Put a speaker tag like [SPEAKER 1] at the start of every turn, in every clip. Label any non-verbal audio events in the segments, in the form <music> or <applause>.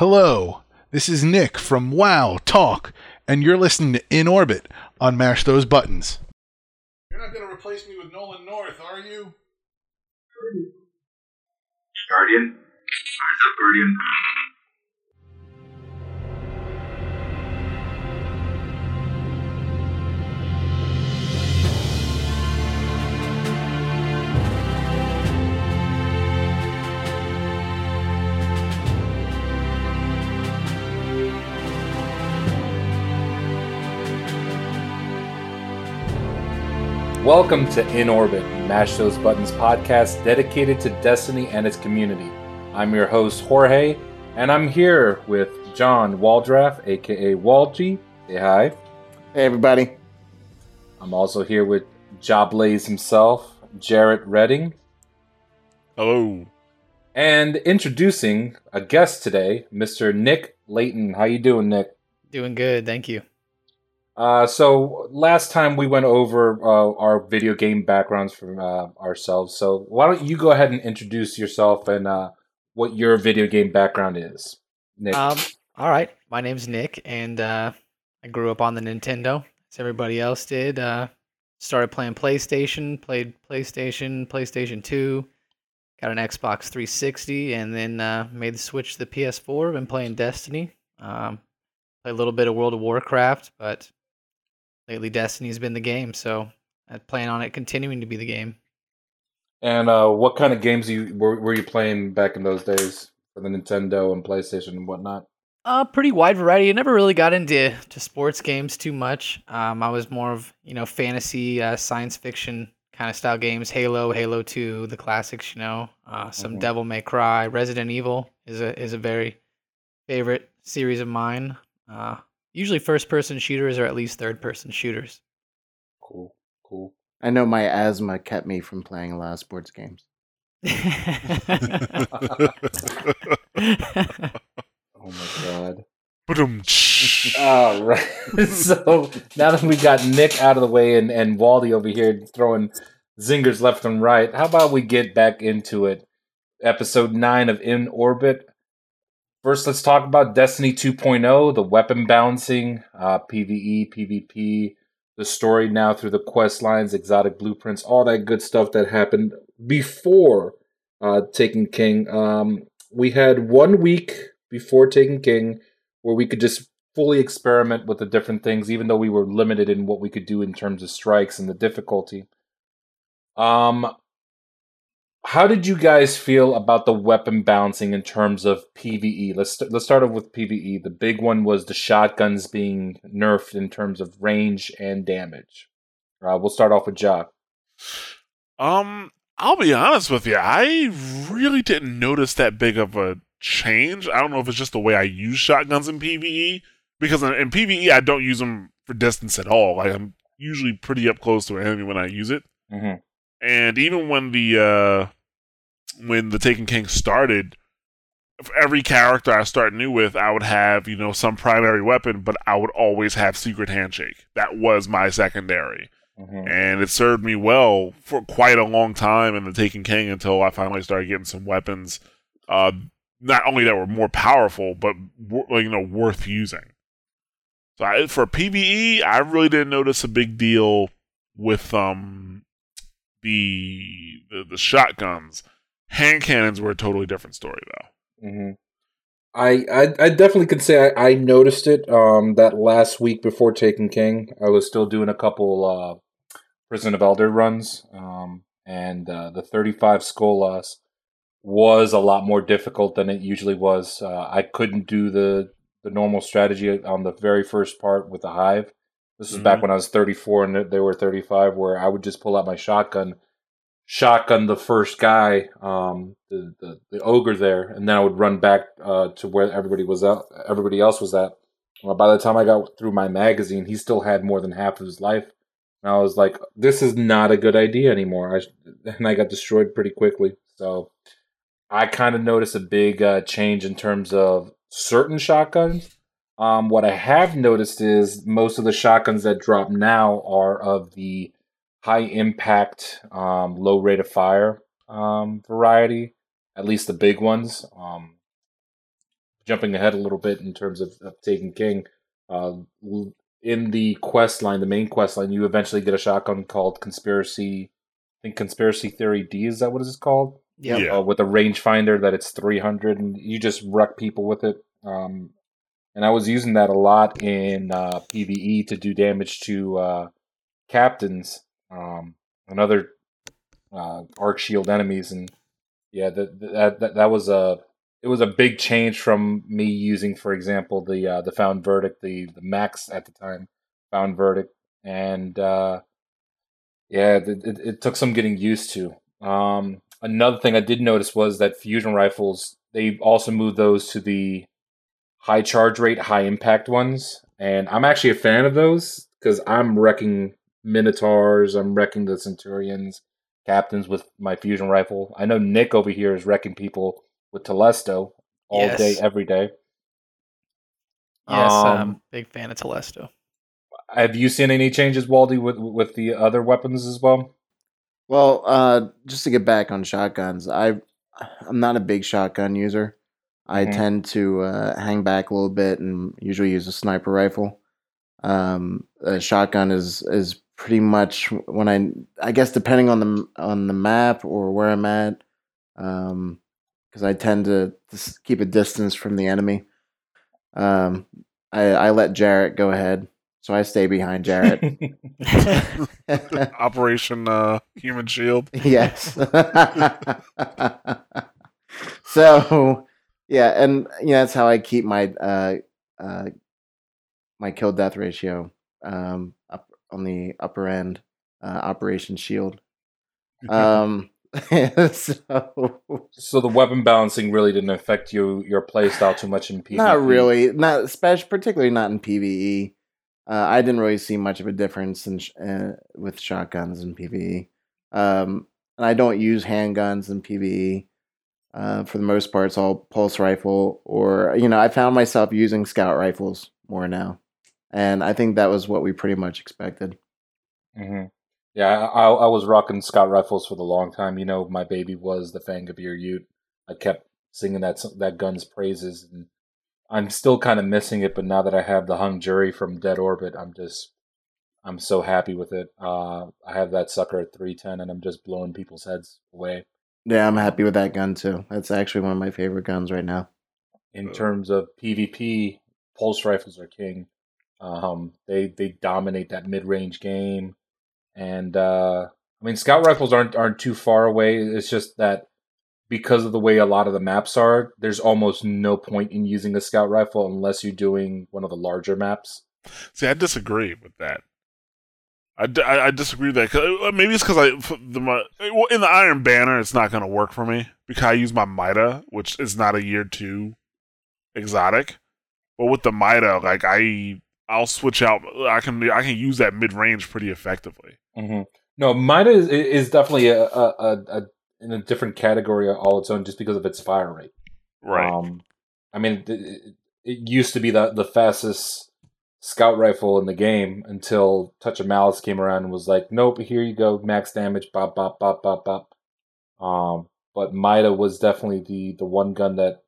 [SPEAKER 1] Hello, this is Nick from Wow Talk, and you're listening to In Orbit on Mash Those Buttons. You're not going to replace me with Nolan North, are you?
[SPEAKER 2] Guardian. Rise up, Guardian.
[SPEAKER 3] Welcome to In Orbit, Mash Those Buttons podcast dedicated to Destiny and its community. I'm your host, Jorge, and I'm here with John Waldraff, aka Walgy. Say hi.
[SPEAKER 4] Hey, everybody.
[SPEAKER 3] I'm also here with Joblaze himself, Jarrett Redding.
[SPEAKER 5] Hello.
[SPEAKER 3] And introducing a guest today, Mr. Nick Layton. How you doing, Nick?
[SPEAKER 6] Doing good, thank you.
[SPEAKER 3] Uh, so last time we went over uh, our video game backgrounds from uh, ourselves. So why don't you go ahead and introduce yourself and uh, what your video game background is, Nick?
[SPEAKER 6] Um, all right, my name's Nick, and uh, I grew up on the Nintendo, as everybody else did. Uh, started playing PlayStation, played PlayStation, PlayStation Two, got an Xbox 360, and then made the switch to the PS4. Been playing Destiny. Um, play a little bit of World of Warcraft, but lately Destiny's been the game, so I plan on it continuing to be the game.
[SPEAKER 3] and uh, what kind of games you were, were you playing back in those days for the Nintendo and PlayStation and whatnot?
[SPEAKER 6] Uh, pretty wide variety. I never really got into to sports games too much. Um, I was more of you know fantasy, uh, science fiction kind of style games. Halo, Halo Two, the classics. You know, uh, some
[SPEAKER 3] Mhm.
[SPEAKER 6] Devil May Cry, Resident Evil is a is a very favorite series of mine. Usually first person shooters or at least third person shooters.
[SPEAKER 3] Cool, cool.
[SPEAKER 4] I know my asthma kept me from playing a lot of sports games. <laughs>
[SPEAKER 3] Oh my god. All right. <laughs> so now that we got Nick out of the way and, and Waldy over here throwing zingers left and right, how about we get back into it? Episode 9 of In Orbit. First, let's talk about Destiny 2.0, the weapon balancing, uh, PvE, PvP, the story now through the quest lines, exotic blueprints, all that good stuff that happened before uh, Taken King. Um, we had one week before Taken King where we could just fully experiment with the different things, even though we were limited in what we could do in terms of strikes and the difficulty. Um, how did you guys feel about the weapon balancing in terms of PVE? Let's st- let's start off with PVE. The big one was the shotguns being nerfed in terms of range and damage. Uh, we'll start off with Jock.
[SPEAKER 5] Um, I'll be honest with you. I really didn't notice that big of a change. I don't know if it's just the way I use shotguns in PVE because in, in PVE I don't use them for distance at all. Like I'm usually pretty up close to an enemy when I use it.
[SPEAKER 3] Mm-hmm.
[SPEAKER 5] And even when the uh when the Taken King started, for every character I start new with, I would have, you know, some primary weapon, but I would always have secret handshake. That was my secondary.
[SPEAKER 3] Mm-hmm.
[SPEAKER 5] And it served me well for quite a long time in the Taken King until I finally started getting some weapons uh not only that were more powerful, but you know, worth using. So I, for PVE, I really didn't notice a big deal with um the, the the shotguns. Hand cannons were a totally different story, though.
[SPEAKER 3] hmm I, I I definitely could say I, I noticed it. Um, that last week before Taken King, I was still doing a couple uh, Prison of Elder runs. Um, and uh, the 35 skull loss was a lot more difficult than it usually was. Uh, I couldn't do the the normal strategy on the very first part with the hive. This was back
[SPEAKER 5] Mhm.
[SPEAKER 3] when I was 34 and they were 35, where I would just pull out my shotgun, shotgun the first guy, um, the, the the ogre there, and then I would run back uh, to where everybody was at, everybody else was at. Well, by the time I got through my magazine, he still had more than half of his life. And I was like, "This is not a good idea anymore." I and I got destroyed pretty quickly. So I kind of noticed a big uh, change in terms of certain shotguns. Um, what I have noticed is most of the shotguns that drop now are of the high impact, um, low rate of fire um, variety. At least the big ones. Um, jumping ahead a little bit in terms of, of Taken King. Uh, in the quest line, the main quest line, you eventually get a shotgun called Conspiracy. I think Conspiracy Theory D is that what it's called?
[SPEAKER 6] Yep.
[SPEAKER 5] Yeah.
[SPEAKER 3] uh, with a rangefinder that it's 300 and you just wreck people with it um, and i was using that a lot in uh, pve to do damage to uh, captains um, and other uh, arc shield enemies and yeah that, that that that was a it was a big change from me using for example the uh, the found verdict the the max at the time found verdict. And uh, yeah it, it, it took some getting used to. Um, another thing I did notice was that fusion rifles they also moved those to the high charge rate, high impact ones, and I'm actually a fan of those because I'm wrecking minotaurs, I'm wrecking the centurions, captains with my fusion rifle. I know Nick over here is wrecking people with Telesto all
[SPEAKER 6] Yes.
[SPEAKER 3] day, every day.
[SPEAKER 6] Yes,
[SPEAKER 3] Um,
[SPEAKER 6] um, big fan of Telesto.
[SPEAKER 3] Have you seen any changes, Waldy, with with the other weapons as well?
[SPEAKER 4] Well, uh, just to get back on shotguns, I I'm not a big shotgun user. I
[SPEAKER 3] Mhm.
[SPEAKER 4] tend to uh, hang back a little bit and usually use a sniper rifle. Um, a shotgun is is pretty much when I I guess depending on the on the map or where I'm at, because I tend to just keep a distance from the enemy. Um, I I let Jarrett go ahead, so I stay behind Jarrett. <laughs> <laughs>
[SPEAKER 5] Operation uh, Human Shield.
[SPEAKER 4] yes. <laughs> so yeah, and yeah, that's how I keep my uh uh my kill death ratio um up on the upper end. Uh, Operation Shield. <laughs> Um, <laughs> so
[SPEAKER 3] so the weapon balancing really didn't affect you your playstyle too much in PvE.
[SPEAKER 4] not really, not especially, particularly not in PVE. Uh, I didn't really see much of a difference in sh- uh, with shotguns in PVE. Um, and I don't use handguns in PVE. Uh, for the most part, it's all pulse rifle, or you know, I found myself using scout rifles more now, and I think that was what we pretty much expected.
[SPEAKER 3] hmm Yeah, I, I was rocking scout rifles for the long time. You know, my baby was the Fang of Ir Yût. I kept singing that that gun's praises, and I'm still kind of missing it. But now that I have the hung jury from Dead Orbit, I'm just I'm so happy with it. Uh, I have that sucker at 310, and I'm just blowing people's heads away.
[SPEAKER 4] Yeah, I'm happy with that gun too. That's actually one of my favorite guns right now.
[SPEAKER 3] In terms of PvP, pulse rifles are king. Um, they they dominate that mid range game, and uh, I mean scout rifles aren't aren't too far away. It's just that because of the way a lot of the maps are, there's almost no point in using a scout rifle unless you're doing one of the larger maps.
[SPEAKER 5] See, I disagree with that. I, I, disagree with that. 'Cause- uh, Maybe it's because I the my, well, in the Iron Banner, it's not going to work for me because I use my Mida, which is not a year two exotic. But with the Mida, like I, I'll switch out. I can I can use that mid range pretty effectively.
[SPEAKER 3] Mm-hmm. No, Mida is, is definitely a, a, a, in a different category all its own just because of its fire rate.
[SPEAKER 5] Right.
[SPEAKER 3] Um, I mean, it, it- used to be the the fastest scout rifle in the game until Touch of Malice came around and was like, "Nope, here you go, max damage, bop bop bop bop bop." Um, but Mida was definitely the the one gun that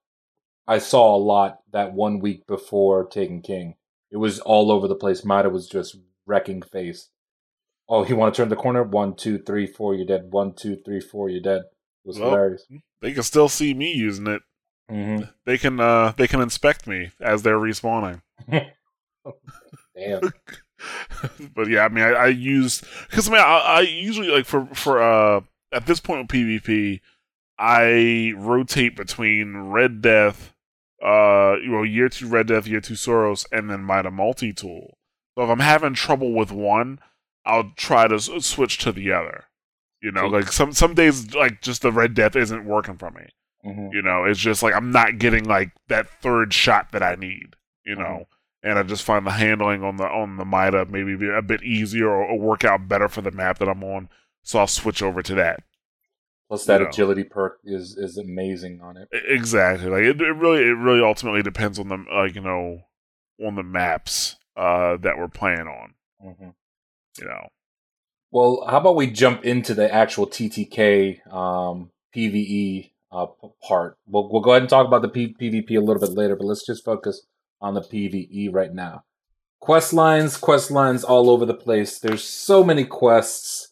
[SPEAKER 3] I saw a lot that one week before Taken King. It was all over the place. Mida was just wrecking face. Oh, you want to turn the corner? One, two, three, four, you're dead. One, two, three, four, you're dead. It was
[SPEAKER 5] Well,
[SPEAKER 3] hilarious.
[SPEAKER 5] they can still see me using it.
[SPEAKER 3] hmm
[SPEAKER 5] They can uh they can inspect me as they're respawning. <laughs>
[SPEAKER 3] Damn. <laughs>
[SPEAKER 5] but yeah, I mean, I, I use because I mean, I, I usually like for for uh at this point with PvP, I rotate between Red Death, uh, you know, year two Red Death, year two Suros, and then Mida multi tool. So if I'm having trouble with one, I'll try to s- switch to the other. You know, like some some days, like just the Red Death isn't working for me.
[SPEAKER 3] hmm
[SPEAKER 5] You know, it's just like I'm not getting like that third shot that I need. You know, and I just find the handling on the on the Mida maybe be a bit easier or, or work out better for the map that I'm on. So I'll switch over to that.
[SPEAKER 3] Plus, that
[SPEAKER 5] You know.
[SPEAKER 3] agility perk is is amazing on it.
[SPEAKER 5] Exactly. Like it, it really it really ultimately depends on the like you know on the maps uh that we're playing on.
[SPEAKER 3] hmm
[SPEAKER 5] You know.
[SPEAKER 3] Well, how about we jump into the actual TTK um, PVE uh, part. We'll we'll go ahead and talk about the P- PvP a little bit later, but let's just focus on the PvE right now. Quest lines, quest lines all over the place. There's so many quests.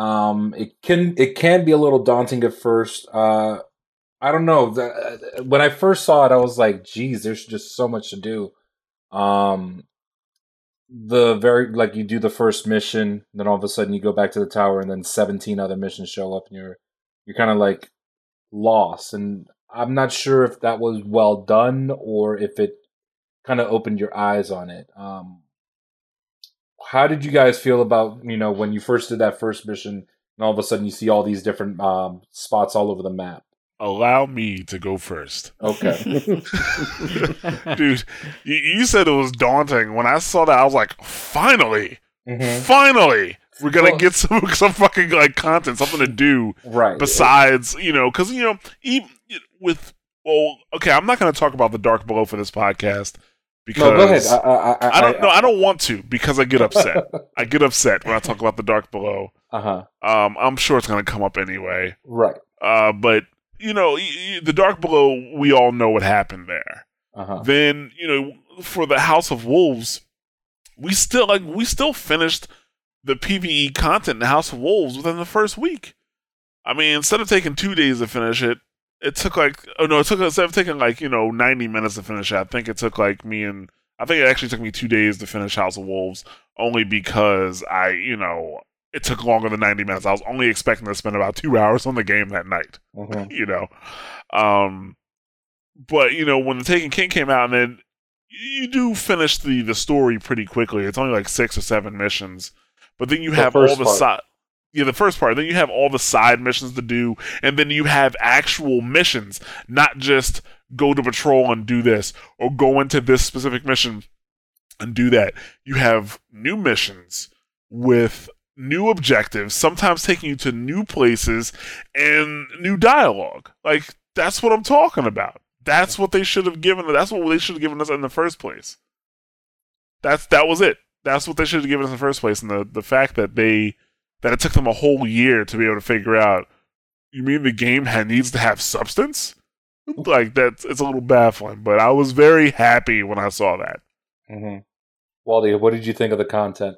[SPEAKER 3] Um, it can it can be a little daunting at first. Uh, I don't know. The- When I first saw it, I was like, "Geez, there's just so much to do." Um, the very like you do the first mission, then all of a sudden you go back to the tower, and then seventeen other missions show up, and you're you're kind of like lost. And I'm not sure if that was well done or if it kind of opened your eyes on it. Um, how did you guys feel about you know when you first did that first mission, and all of a sudden you see all these different um, spots all over the map?
[SPEAKER 5] Allow me to go first.
[SPEAKER 3] Okay. <laughs>
[SPEAKER 5] Dude, you, you said it was daunting. When I saw that, I was like, finally,
[SPEAKER 3] Mhm.
[SPEAKER 5] finally, we're gonna
[SPEAKER 3] Well-
[SPEAKER 5] get some <laughs> some fucking like content, something to do
[SPEAKER 3] Right.
[SPEAKER 5] besides you know, because you know, even with well, okay, I'm not gonna talk about the Dark Below for this podcast because
[SPEAKER 3] no, go ahead. I, I, I,
[SPEAKER 5] I don't know. I don't want to because I get upset. <laughs> I get upset when I talk about the Dark Below.
[SPEAKER 3] Uh huh.
[SPEAKER 5] Um, I'm sure it's gonna come up anyway.
[SPEAKER 3] Right.
[SPEAKER 5] Uh, but you know, y- y- the Dark Below, we all know what happened there.
[SPEAKER 3] Uh huh.
[SPEAKER 5] Then you know, for the House of Wolves, we still like we still finished the PVE content in the House of Wolves within the first week. I mean, instead of taking two days to finish it, it took like oh no, it took instead of taking like you know ninety minutes to finish it. I think it took like me and I think it actually took me two days to finish House of Wolves, only because I you know it took longer than ninety minutes. I was only expecting to spend about two <laughs> hours on the game that night
[SPEAKER 3] Mhm. <laughs>
[SPEAKER 5] you know. Um, but you know, when the Taken King came out, and then you do finish the the story pretty quickly. It's only like six or seven missions, but then you
[SPEAKER 3] The
[SPEAKER 5] have all the
[SPEAKER 3] part.
[SPEAKER 5] Side. Yeah, the first part. Then you have all the side missions to do, and then you have actual missions, not just go to patrol and do this, or go into this specific mission and do that. You have new missions with new objectives, sometimes taking you to new places and new dialogue. Like that's what I'm talking about. That's what they should have given. That's what they should have given us in the first place. That's that was it. That's what they should have given us in the first place. And the the fact that they that it took them a whole year to be able to figure out. You mean the game had, needs to have substance? Like that's it's a little baffling. But I was very happy when I saw that.
[SPEAKER 3] Mm-hmm. Wally, what did you think of the content?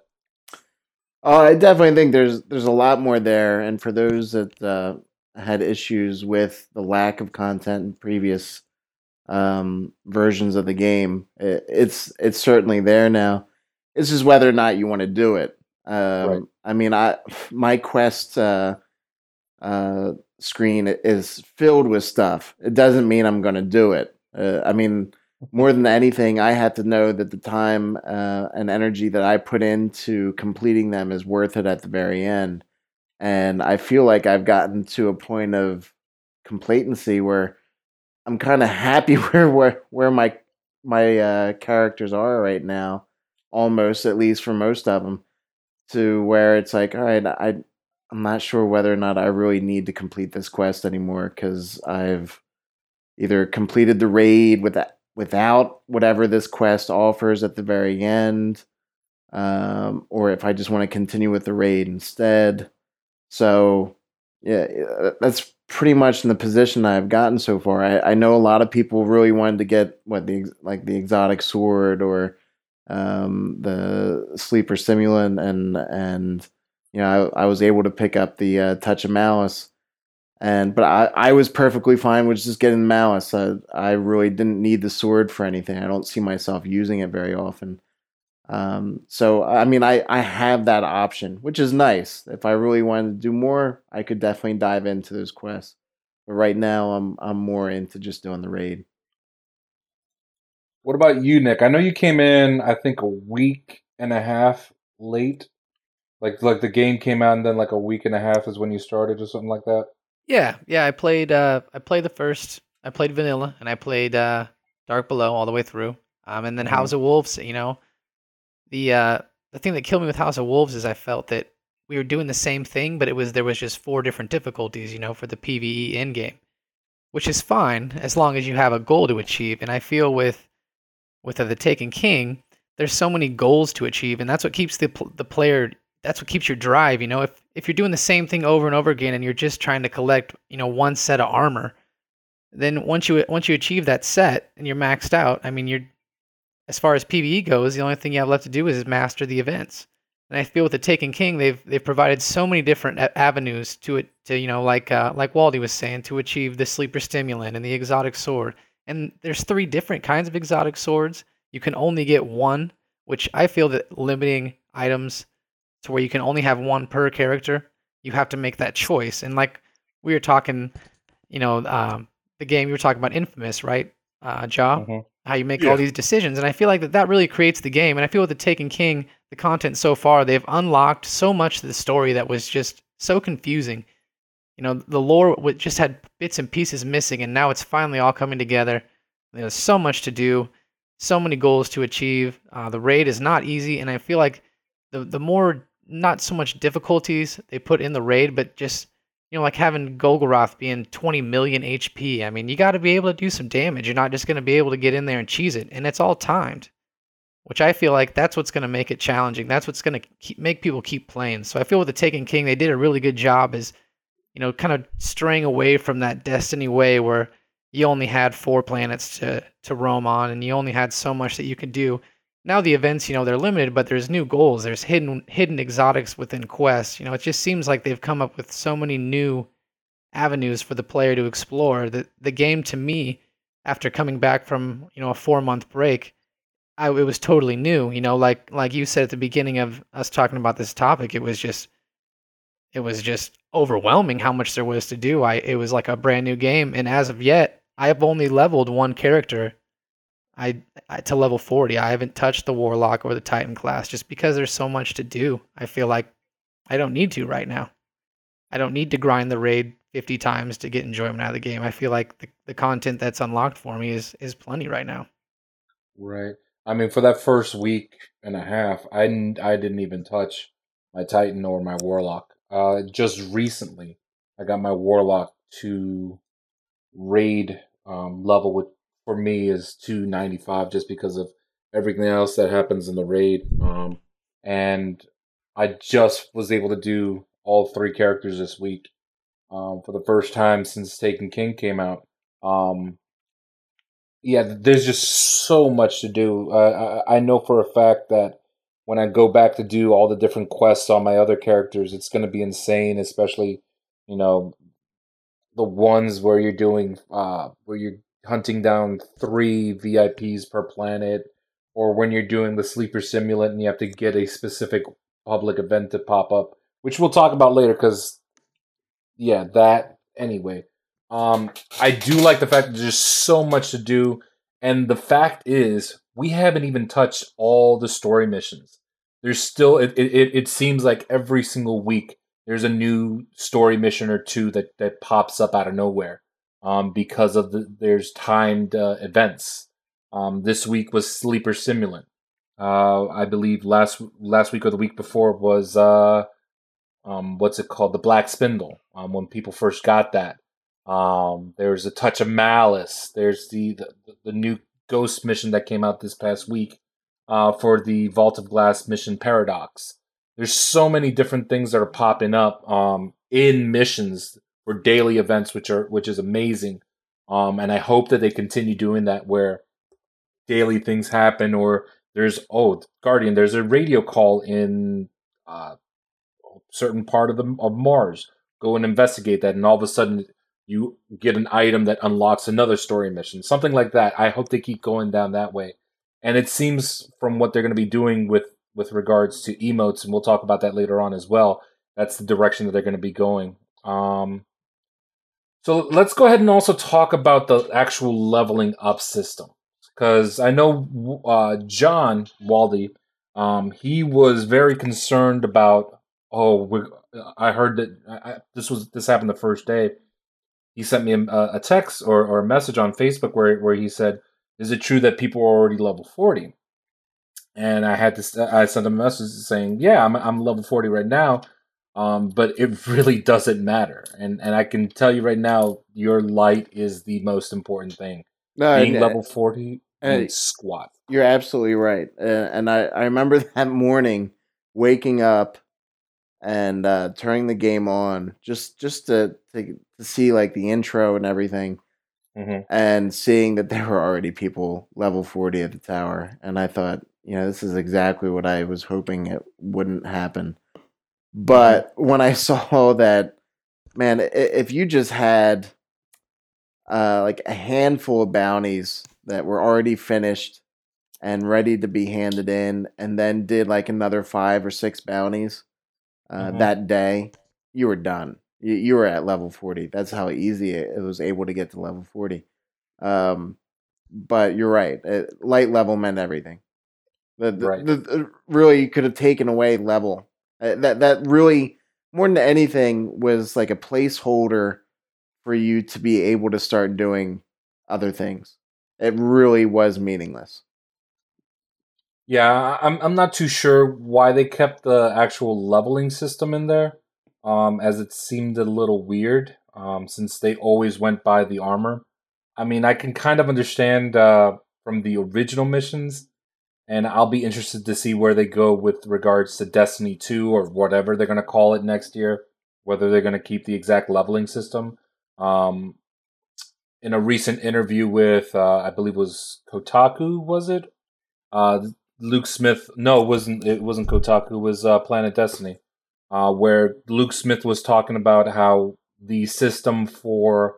[SPEAKER 4] Uh, I definitely think there's there's a lot more there, and for those that uh, had issues with the lack of content in previous um, versions of the game, it, it's it's certainly there now. It's just whether or not you want to do it. Um,
[SPEAKER 3] Right.
[SPEAKER 4] I mean, I my quest uh, uh, screen is filled with stuff. It doesn't mean I'm going to do it. Uh, I mean, more than anything, I had to know that the time uh, and energy that I put into completing them is worth it at the very end. And I feel like I've gotten to a point of complacency where I'm kind of happy <laughs> where where where my my uh, characters are right now, almost at least for most of them, to where it's like, all right, I I'm not sure whether or not I really need to complete this quest anymore because I've either completed the raid with without whatever this quest offers at the very end, um, or if I just want to continue with the raid instead. So, yeah, uh, that's pretty much in the position I've gotten so far. I, I know a lot of people really wanted to get what the like the exotic sword or um, the sleeper stimulant, and and you know I, I was able to pick up the uh, touch of malice and but I, I was perfectly fine with just getting malice. I, I really didn't need the sword for anything. I don't see myself using it very often. Um, so I mean, I I have that option, which is nice. If I really wanted to do more, I could definitely dive into those quests. But right now, I'm I'm more into just doing the raid.
[SPEAKER 3] What about you, Nick? I know you came in, I think, a week and a half late. Like, like the game came out, and then like a week and a half is when you started, or something like that.
[SPEAKER 6] Yeah, yeah. I played. Uh, I played the first. I played vanilla, and I played uh, Dark Below all the way through. Um, and then
[SPEAKER 3] Mhm.
[SPEAKER 6] House of Wolves. You know, the uh, the thing that killed me with House of Wolves is I felt that we were doing the same thing, but it was there was just four different difficulties. You know, for the PVE end game, which is fine as long as you have a goal to achieve. And I feel with with the Taken King, there's so many goals to achieve, and that's what keeps the the player. That's what keeps your drive. You know, if if you're doing the same thing over and over again, and you're just trying to collect, you know, one set of armor, then once you once you achieve that set and you're maxed out, I mean, you're as far as PVE goes, the only thing you have left to do is master the events. And I feel with the Taken King, they've they've provided so many different avenues to it to you know like uh, like Waldy was saying to achieve the sleeper stimulant and the exotic sword. And there's three different kinds of exotic swords. You can only get one, which I feel that limiting items to where you can only have one per character, you have to make that choice. And like we were talking, you know, um, the game you were talking about, Infamous, right? Uh, Ja,
[SPEAKER 3] Mhm.
[SPEAKER 6] how you make
[SPEAKER 5] Yeah.
[SPEAKER 6] all these decisions, and I feel like that that really creates the game. And I feel with the Taken King, the content so far, they've unlocked so much of the story that was just so confusing. You know, the lore just had bits and pieces missing, and now it's finally all coming together. There's so much to do, so many goals to achieve. Uh, the raid is not easy, and I feel like the the more not so much difficulties they put in the raid, but just you know like having Golgoroth being 20 million HP. I mean, you got to be able to do some damage. You're not just going to be able to get in there and cheese it, and it's all timed, which I feel like that's what's going to make it challenging. That's what's going to make people keep playing. So I feel with the Taken King, they did a really good job as you know, kind of straying away from that Destiny way where you only had four planets to to roam on and you only had so much that you could do. Now the events, you know, they're limited, but there's new goals. There's hidden hidden exotics within quests. You know, it just seems like they've come up with so many new avenues for the player to explore. The the game to me, after coming back from you know a four month break, I, it was totally new. You know, like like you said at the beginning of us talking about this topic, it was just it was just overwhelming how much there was to do. I it was like a brand new game, and as of yet, I have only leveled one character. I, I to level forty. I haven't touched the warlock or the titan class just because there's so much to do. I feel like I don't need to right now. I don't need to grind the raid fifty times to get enjoyment out of the game. I feel like the, the content that's unlocked for me is is plenty right now.
[SPEAKER 3] Right. I mean, for that first week and a half, I I didn't even touch my Titan or my Warlock. Uh, just recently, I got my Warlock to raid um, level, which for me is 295 just because of everything else that happens in the raid. Um, and I just was able to do all three characters this week um, for the first time since Taken King came out. Um, yeah, there's just so much to do. Uh, I, I know for a fact that when I go back to do all the different quests on my other characters, it's going to be insane, especially, you know, the ones where you're doing, uh, where you're hunting down three VIPs per planet, or when you're doing the sleeper simulant and you have to get a specific public event to pop up, which we'll talk about later because, yeah, that, anyway. Um, I do like the fact that there's so much to do, and the fact is, we haven't even touched all the story missions. There's still it it, it seems like every single week there's a new story mission or two that that pops up out of nowhere, um, because of the there's timed uh, events. Um, this week was Sleeper Simulant. Uh, I believe last last week or the week before was uh, um, what's it called? The Black Spindle. Um, when people first got that. Um, there's a touch of malice. There's the, the the new ghost mission that came out this past week uh, for the Vault of Glass mission Paradox. There's so many different things that are popping up um, in missions for daily events, which are which is amazing. Um, and I hope that they continue doing that where daily things happen or there's oh Guardian, there's a radio call in uh, certain part of the of Mars. Go and investigate that, and all of a sudden you get an item that unlocks another story mission, something like that. I hope they keep going down that way. And it seems from what they're going to be doing with with regards to emotes, and we'll talk about that later on as well. That's the direction that they're going to be going. Um, so let's go ahead and also talk about the actual leveling up system, because I know uh, John Waldy, um, he was very concerned about. Oh, I heard that I, this was this happened the first day he sent me a, a text or, or a message on Facebook where where he said, "Is it true that people are already level 40?" And I had to I sent a message saying, "Yeah, I'm I'm level 40 right now, um, but it <laughs> really doesn't matter." And and I can tell you right now, your light is the most important thing.
[SPEAKER 4] No,
[SPEAKER 3] Being
[SPEAKER 4] and,
[SPEAKER 3] level 40
[SPEAKER 4] and-
[SPEAKER 3] means squat.
[SPEAKER 4] You're absolutely right. Uh, and I, I remember <laughs> that morning waking up and uh, turning the game on just just to, to to see like the intro and everything.
[SPEAKER 3] Mhm.
[SPEAKER 4] and seeing that there were already people level 40 at the tower. And I thought, you know, this is exactly what I was hoping it wouldn't happen. But when I <laughs> saw that, man, if you just had uh, like a handful of bounties that were already finished and ready to be handed in, and then did like another five or six bounties uh,
[SPEAKER 3] Mhm.
[SPEAKER 4] that day, you were done. You, you were at level 40. That's how easy it, it was able to get to level 40. Um, but you're right. It, light level meant everything. The, the,
[SPEAKER 3] Right.
[SPEAKER 4] the, really you could have taken away level. Uh, that that really more than anything was like a placeholder for you to be able to start doing other things. It really was meaningless.
[SPEAKER 3] Yeah, I'm I'm not too sure why they kept the actual leveling system in there, um, as it seemed a little weird, um, since they always went by the armor. I mean, I can kind of understand uh, from the original missions, and I'll be interested to see where they go with regards to Destiny 2 or whatever they're going to call it next year, whether they're going to keep the exact leveling system. Um, in a recent interview with, uh, I believe it was Kotaku, was it? Uh, Luke Smith. No, it wasn't. It wasn't Kotaku. It was uh, Planet Destiny, uh, where Luke Smith was talking about how the system for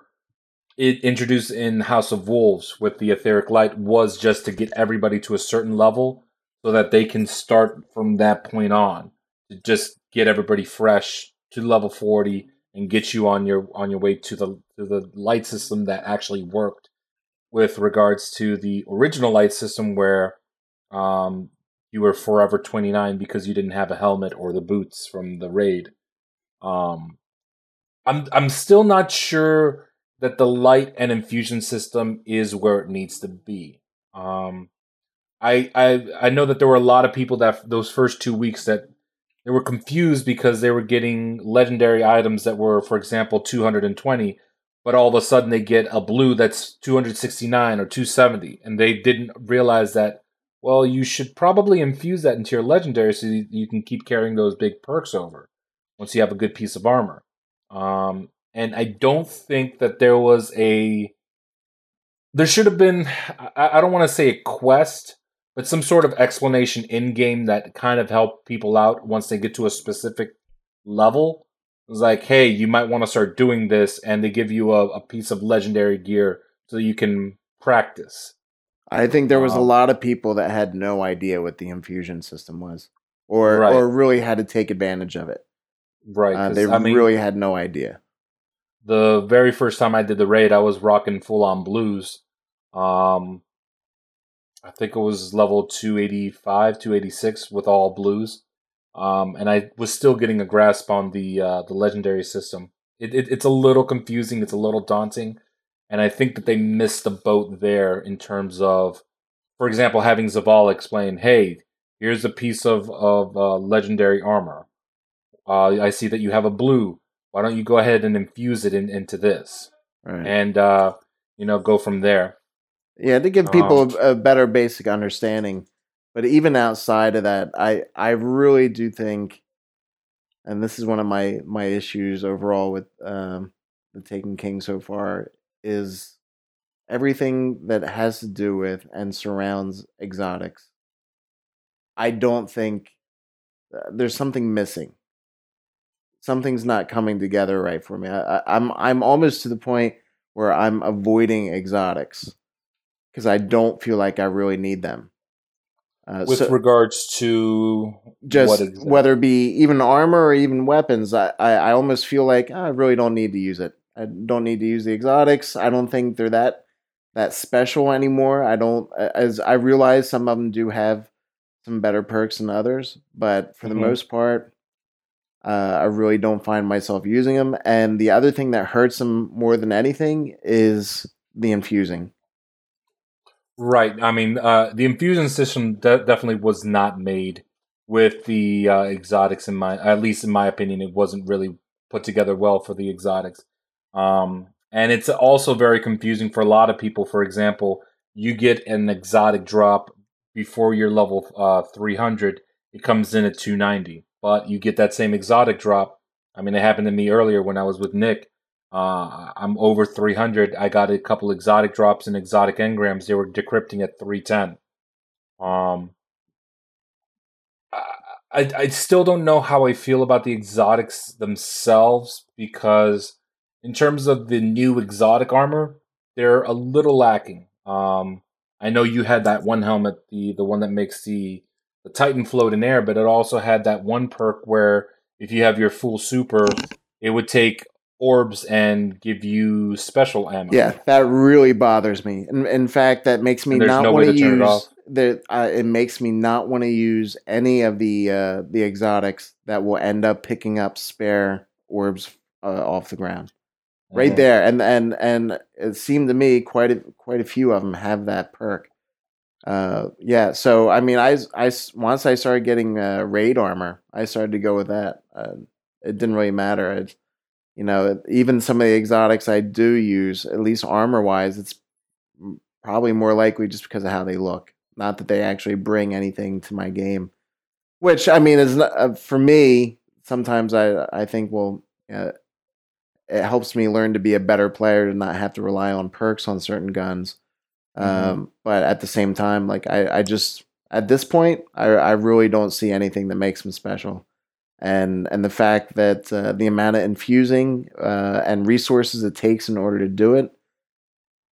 [SPEAKER 3] it introduced in House of Wolves with the etheric light was just to get everybody to a certain level, so that they can start from that point on to just get everybody fresh to level forty and get you on your on your way to the to the light system that actually worked with regards to the original light system where um, you were forever 29 because you didn't have a helmet or the boots from the raid. Um, I'm I'm still not sure that the light and infusion system is where it needs to be. Um, I I I know that there were a lot of people that those first two weeks that they were confused because they were getting legendary items that were, for example, 220, but all of a sudden they get a blue that's 269 or 270, and they didn't realize that well, you should probably infuse that into your legendary so you, can keep carrying those big perks over once you have a good piece of armor. Um, and I don't think that there was a. There should have been. I, I don't want to say a quest, but some sort of explanation in game that kind of helped people out once they get to a specific level. It was like, hey, you might want to start doing this, and they give you a, a piece of legendary gear so you can practice.
[SPEAKER 4] I think there was a
[SPEAKER 3] Um,
[SPEAKER 4] lot of people that had no idea what the infusion system was, or
[SPEAKER 3] Right.
[SPEAKER 4] or really had to take advantage of it.
[SPEAKER 3] Right.
[SPEAKER 4] Uh, they
[SPEAKER 3] I mean,
[SPEAKER 4] really had no idea.
[SPEAKER 3] the very first time I did the raid, I was rocking full on blues. Um, I think it was level 285, 286 with all blues. Um, and I was still getting a grasp on the uh, the legendary system. It, it, it's a little confusing. It's a little daunting, and I think that they missed the boat there in terms of, for example, having Zavala explain, "Hey, here's a piece of of uh, legendary armor. Uh, I see that you have a blue. Why don't you go ahead and infuse it in, into this,
[SPEAKER 4] Right.
[SPEAKER 3] and uh, you know, go from there."
[SPEAKER 4] Yeah, to give people
[SPEAKER 3] Um,
[SPEAKER 4] a, a better basic understanding. But even outside of that, I I really do think, and this is one of my my issues overall with um, the Taken King so far is everything that has to do with and surrounds exotics. I don't think uh, there's something missing. Something's not coming together right for me. I, I, I'm I'm almost to the point where I'm avoiding exotics because I don't feel like I really need them. Uh,
[SPEAKER 3] With
[SPEAKER 4] so
[SPEAKER 3] regards to
[SPEAKER 4] just whether it be even armor or even weapons, I, I, I almost feel like "Ah, I really don't need to use it. I don't need to use the exotics. I don't think they're that that special anymore. I don't as I realize some of them do have some better perks than others, but for
[SPEAKER 3] Mhm.
[SPEAKER 4] the most part, uh, I really don't find myself using them. And the other thing that hurts them more than anything is the infusing.
[SPEAKER 3] Right. I mean, uh, the infusion system de- definitely was not made with the uh, exotics in mind. At least in my opinion, it wasn't really put together well for the exotics. Um, and it's also very confusing for a lot of people. For example, you get an exotic drop before your level uh, 300, it comes in at 290. But you get that same exotic drop. I mean, it happened to me earlier when I was with Nick. Uh, I'm over 300. I got a couple exotic drops and exotic engrams. They were decrypting at 310. Um, I, I still don't know how I feel about the exotics themselves because, in terms of the new exotic armor, they're a little lacking. Um, I know you had that one helmet, the the one that makes the the Titan float in air, but it also had that one perk where if you have your full super, it would take orbs and give you special ammo.
[SPEAKER 4] Yeah, that really bothers me. In, in fact, that makes me not
[SPEAKER 3] no
[SPEAKER 4] want to
[SPEAKER 3] it
[SPEAKER 4] use. The, uh, it makes me not want to use any of the uh, the exotics that will end up picking up spare orbs uh, off the ground. Right
[SPEAKER 3] Mhm.
[SPEAKER 4] there, and and and it seemed to me quite a, quite a few of them have that perk. Uh, yeah, so I mean, i i once I started getting uh, raid armor, I started to go with that. Uh, it didn't really matter. It, you know, even some of the exotics I do use, at least armor wise, it's probably more likely just because of how they look, not that they actually bring anything to my game. Which I mean is not, uh, for me. Sometimes I I think well, uh, it helps me learn to be a better player to not have to rely on perks on certain guns. Um, but at the same time, like I, I just at this point, I, I really don't see anything that makes them special. And and the fact that uh, the amount of infusing uh, and resources it takes in order to do it,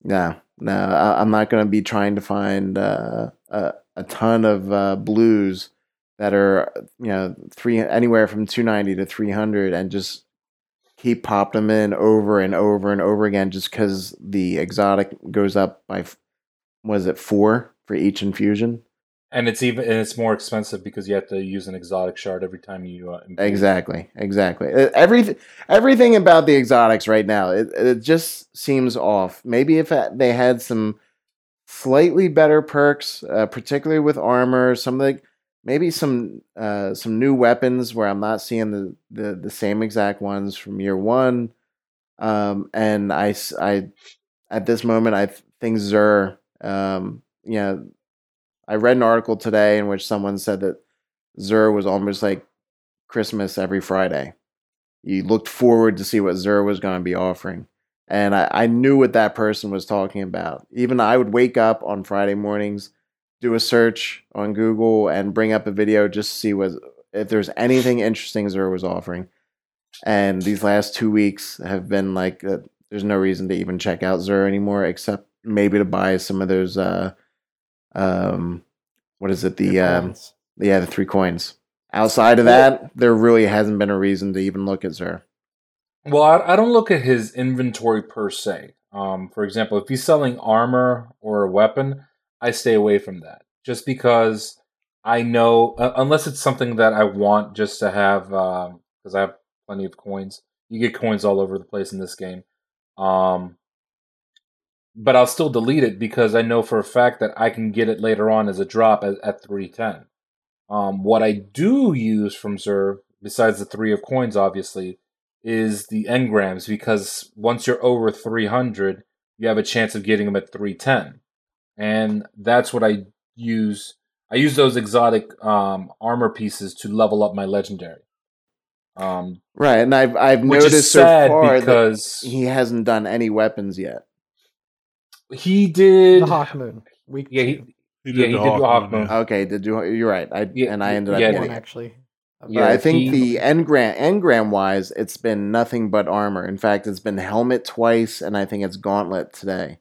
[SPEAKER 4] no, no, I, I'm not going to be trying to find uh, a, a ton of uh, blues that are you know three anywhere from 290 to 300 and just keep popped them in over and over and over again just because the exotic goes up by was it four for each infusion?
[SPEAKER 3] And it's even and it's more expensive because you have to use an exotic shard every time you uh,
[SPEAKER 4] exactly exactly. Everything everything about the exotics right now it, it just seems off. Maybe if uh, they had some slightly better perks uh, particularly with armor some of the maybe some uh, some new weapons where i'm not seeing the, the the same exact ones from year one. Um and i I- at this moment i th- think Xur um you know i read an article today in which someone said that Xur was almost like christmas every friday. You looked forward to see what Xur was going to be offering. And I, I knew what that person was talking about. Even i would wake up on friday mornings do a search on google and bring up a video just to see what if there's anything interesting Xur was offering. And these last two weeks have been like uh, there's no reason to even check out Xur anymore except maybe to buy some of those uh um what is it? The um yeah the three coins. Outside of that there really hasn't been a reason to even look at Xur
[SPEAKER 3] Well, I, I don't look at his inventory per se. Um, for example, if he's selling armor or a weapon, I stay away from that just because I know uh, unless it's something that I want just to have because I have plenty of coins. You get coins all over the place in this game. Um, but I'll still delete it because I know for a fact that I can get it later on as a drop at, at 310. Um, what I do use from Xur, besides the three of coins, obviously, is the engrams because once you're over 300, you have a chance of getting them at 310. And that's what I use. I use those exotic um, armor pieces to level up my legendary. Um,
[SPEAKER 4] right and i've i've noticed so
[SPEAKER 3] sad
[SPEAKER 4] far that
[SPEAKER 3] because
[SPEAKER 4] he hasn't done any weapons yet
[SPEAKER 3] he did.
[SPEAKER 6] The Hawk Moon. Week
[SPEAKER 3] Yeah,
[SPEAKER 6] two.
[SPEAKER 3] he, yeah, he did do Hawk Moon.
[SPEAKER 4] okay did you you're right i
[SPEAKER 3] Yeah,
[SPEAKER 4] and i ended up
[SPEAKER 3] yeah,
[SPEAKER 6] one
[SPEAKER 4] getting
[SPEAKER 6] actually.
[SPEAKER 3] Yeah,
[SPEAKER 4] I think
[SPEAKER 3] he-
[SPEAKER 4] the engram engram wise, it's been nothing but armor. In fact, it's been helmet twice, and I think it's gauntlet today.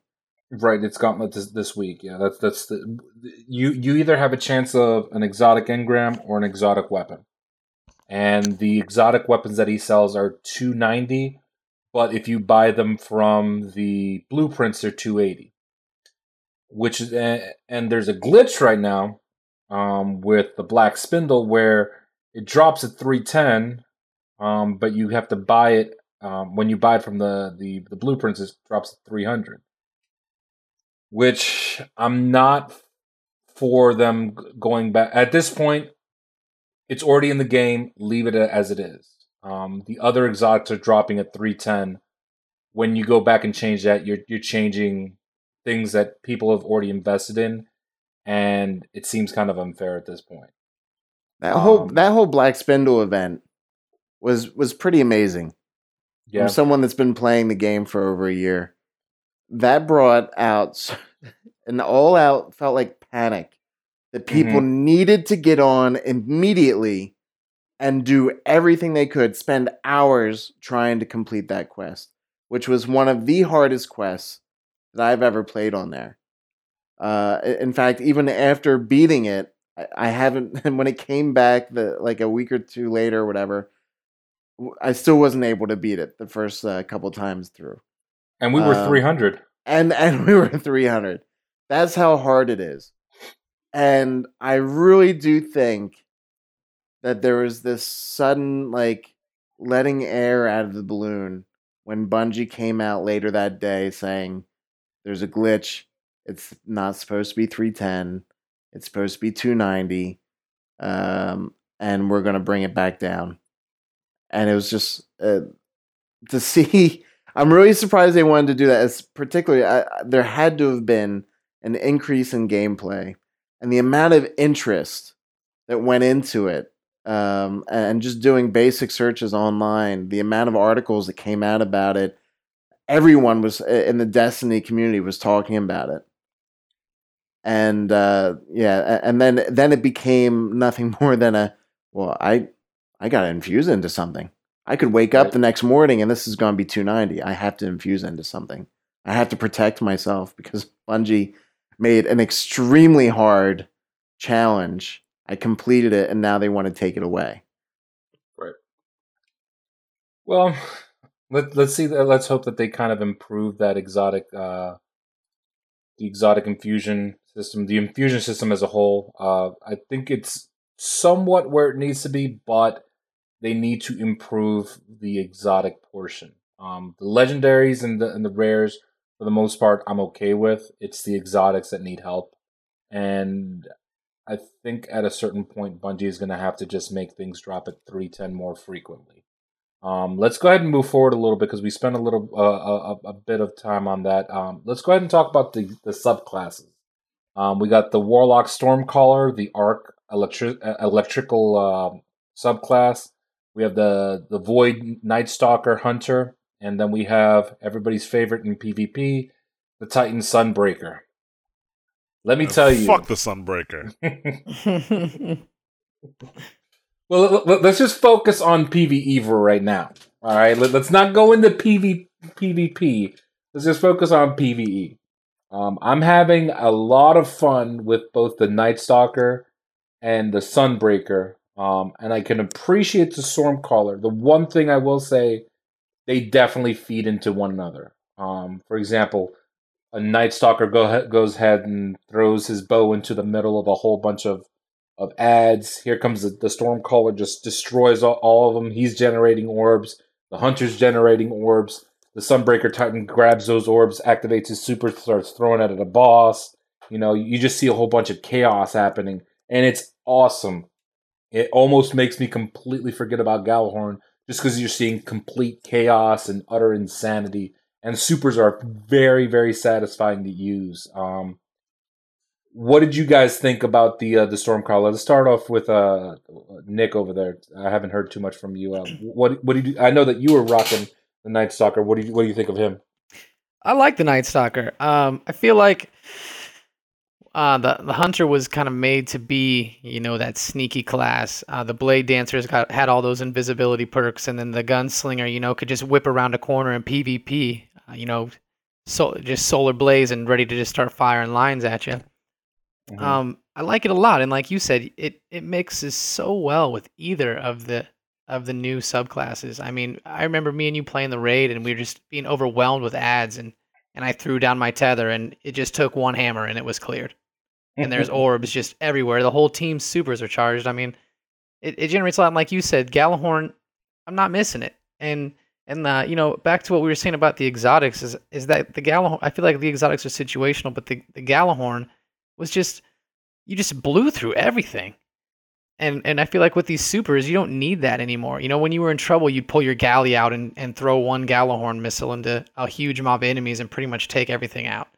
[SPEAKER 3] Right, it's Gauntlet this, this week. Yeah, that's that's the you you either have a chance of an exotic engram or an exotic weapon, and the exotic weapons that he sells are two ninety, but if you buy them from the blueprints, they're two eighty. Which is and, there's a glitch right now, um, with the black spindle where it drops at three ten, um, but you have to buy it um, when you buy it from the the the blueprints. It drops at three hundred which I'm not for them going back at this point. It's already in the game. Leave it as it is. Um, the other exotics are dropping at 310. When you go back and change that, you're you're changing things that people have already invested in, and it seems kind of unfair at this point.
[SPEAKER 4] That whole
[SPEAKER 3] Um,
[SPEAKER 4] that whole black spindle event was was pretty amazing.
[SPEAKER 3] Yeah.
[SPEAKER 4] from someone that's been playing the game for over a year. That brought out <laughs> an all out felt like panic that people needed to get on immediately and do everything they could, spend hours trying to complete that quest, which was one of the hardest quests that I've ever played on there. Uh, in fact, even after beating it, I, I haven't. <laughs> And when it came back, the like a week or two later, or whatever, I still wasn't able to beat it the first uh, couple times through.
[SPEAKER 3] And we were
[SPEAKER 4] Um,
[SPEAKER 3] 300.
[SPEAKER 4] And <laughs> and we were 300. That's how hard it is. And I really do think that there was this sudden like letting air out of the balloon when Bungie came out later that day saying there's a glitch. It's not supposed to be 310. It's supposed to be 290. Um, and we're going to bring it back down. And it was just uh, to <laughs> see. I'm really surprised they wanted to do that. As particularly, I, there had to have been an increase in gameplay and the amount of interest that went into it um, and just doing basic searches online, the amount of articles that came out about it, everyone was in the Destiny community was talking about it. And uh, yeah, and then then it became nothing <laughs> more than a well, I I got infused into something. I could wake up
[SPEAKER 3] Right.
[SPEAKER 4] the next morning and this is going to be 290. I have to infuse into something. I have to protect myself because <laughs> Bungie made an extremely hard challenge. I completed it and now they want to take it away. Right.
[SPEAKER 3] Well, let let's see. Let's hope that they kind of improve that exotic, uh, the exotic infusion system, the infusion system as a whole. Uh, I think it's somewhat where it needs to be, but they need to improve the exotic portion. Um, the legendaries and the and the rares, for the most part, I'm okay with. It's the exotics that need help, and I think at a certain point, Bungie is going to have to just make things drop at 310 more frequently. Um, let's go ahead and move forward a little bit because we spent a little uh, a, a bit of time on that. Um, let's go ahead and talk about the, the subclasses. Um, we got the Warlock Stormcaller, the Arc electri- uh, Electrical uh, subclass. We have the the Void Night Stalker Hunter, and then we have everybody's favorite in PvP, the Titan Sunbreaker. Let me tell you,
[SPEAKER 5] Fuck the Sunbreaker. <laughs> <laughs>
[SPEAKER 3] Well, let- let- let's just focus on PvE for right now. All right, Let, us not go into PV, PvP. Let's just focus on PvE. Um, I'm having a lot of fun with both the Night Stalker and the Sunbreaker, um, and I can appreciate the Stormcaller. The one thing I will say, they definitely feed into one another. Um, for example, a Night Stalker go, goes ahead and throws his bow into the middle of a whole bunch of of ads. Here comes the, the Stormcaller, just destroys all, all of them. He's generating orbs. The Hunter's generating orbs. The Sunbreaker Titan grabs those orbs, activates his super, starts throwing it at a boss. You know, you just see a whole bunch of chaos happening, and it's awesome. It almost makes me completely forget about Gjallarhorn just because you're seeing complete chaos and utter insanity. And supers are very, very satisfying to use. Um, what did you guys think about the uh, the Stormcaller? Let's start off with uh, Nick over there. I haven't heard too much from you. Uh, what what did you? I know that you were rocking the Night Stalker. What do you what do you think of him?
[SPEAKER 6] I like the Night Stalker. Um, I feel like uh, the the hunter was kind of made to be, you know, that sneaky class. Uh, the blade dancers got had all those invisibility perks, and then the gunslinger, you know, could just whip around a corner in PvP. Uh, you know, so just solar blaze and ready to just start firing lines at you.
[SPEAKER 3] Mhm.
[SPEAKER 6] Um, I like it a lot, and like you said, it it mixes so well with either of the of the new subclasses. I mean, I remember me and you playing the raid, and we were just being overwhelmed with ads, and and I threw down my tether, and it just took one hammer, and it was cleared. And there's <laughs> orbs just everywhere. The whole team's supers are charged. I mean, it, it generates a lot. And like you said, Gjallarhorn, I'm not missing it. And and uh, you know, back to what we were saying about the exotics is is that the Gjallarhorn. I feel like the exotics are situational, but the the Gjallarhorn was just you just blew through everything. And and I feel like with these supers, you don't need that anymore. You know, when you were in trouble, you'd pull your galley out and, and throw one Galahorn missile into a huge mob of enemies and pretty much take everything out.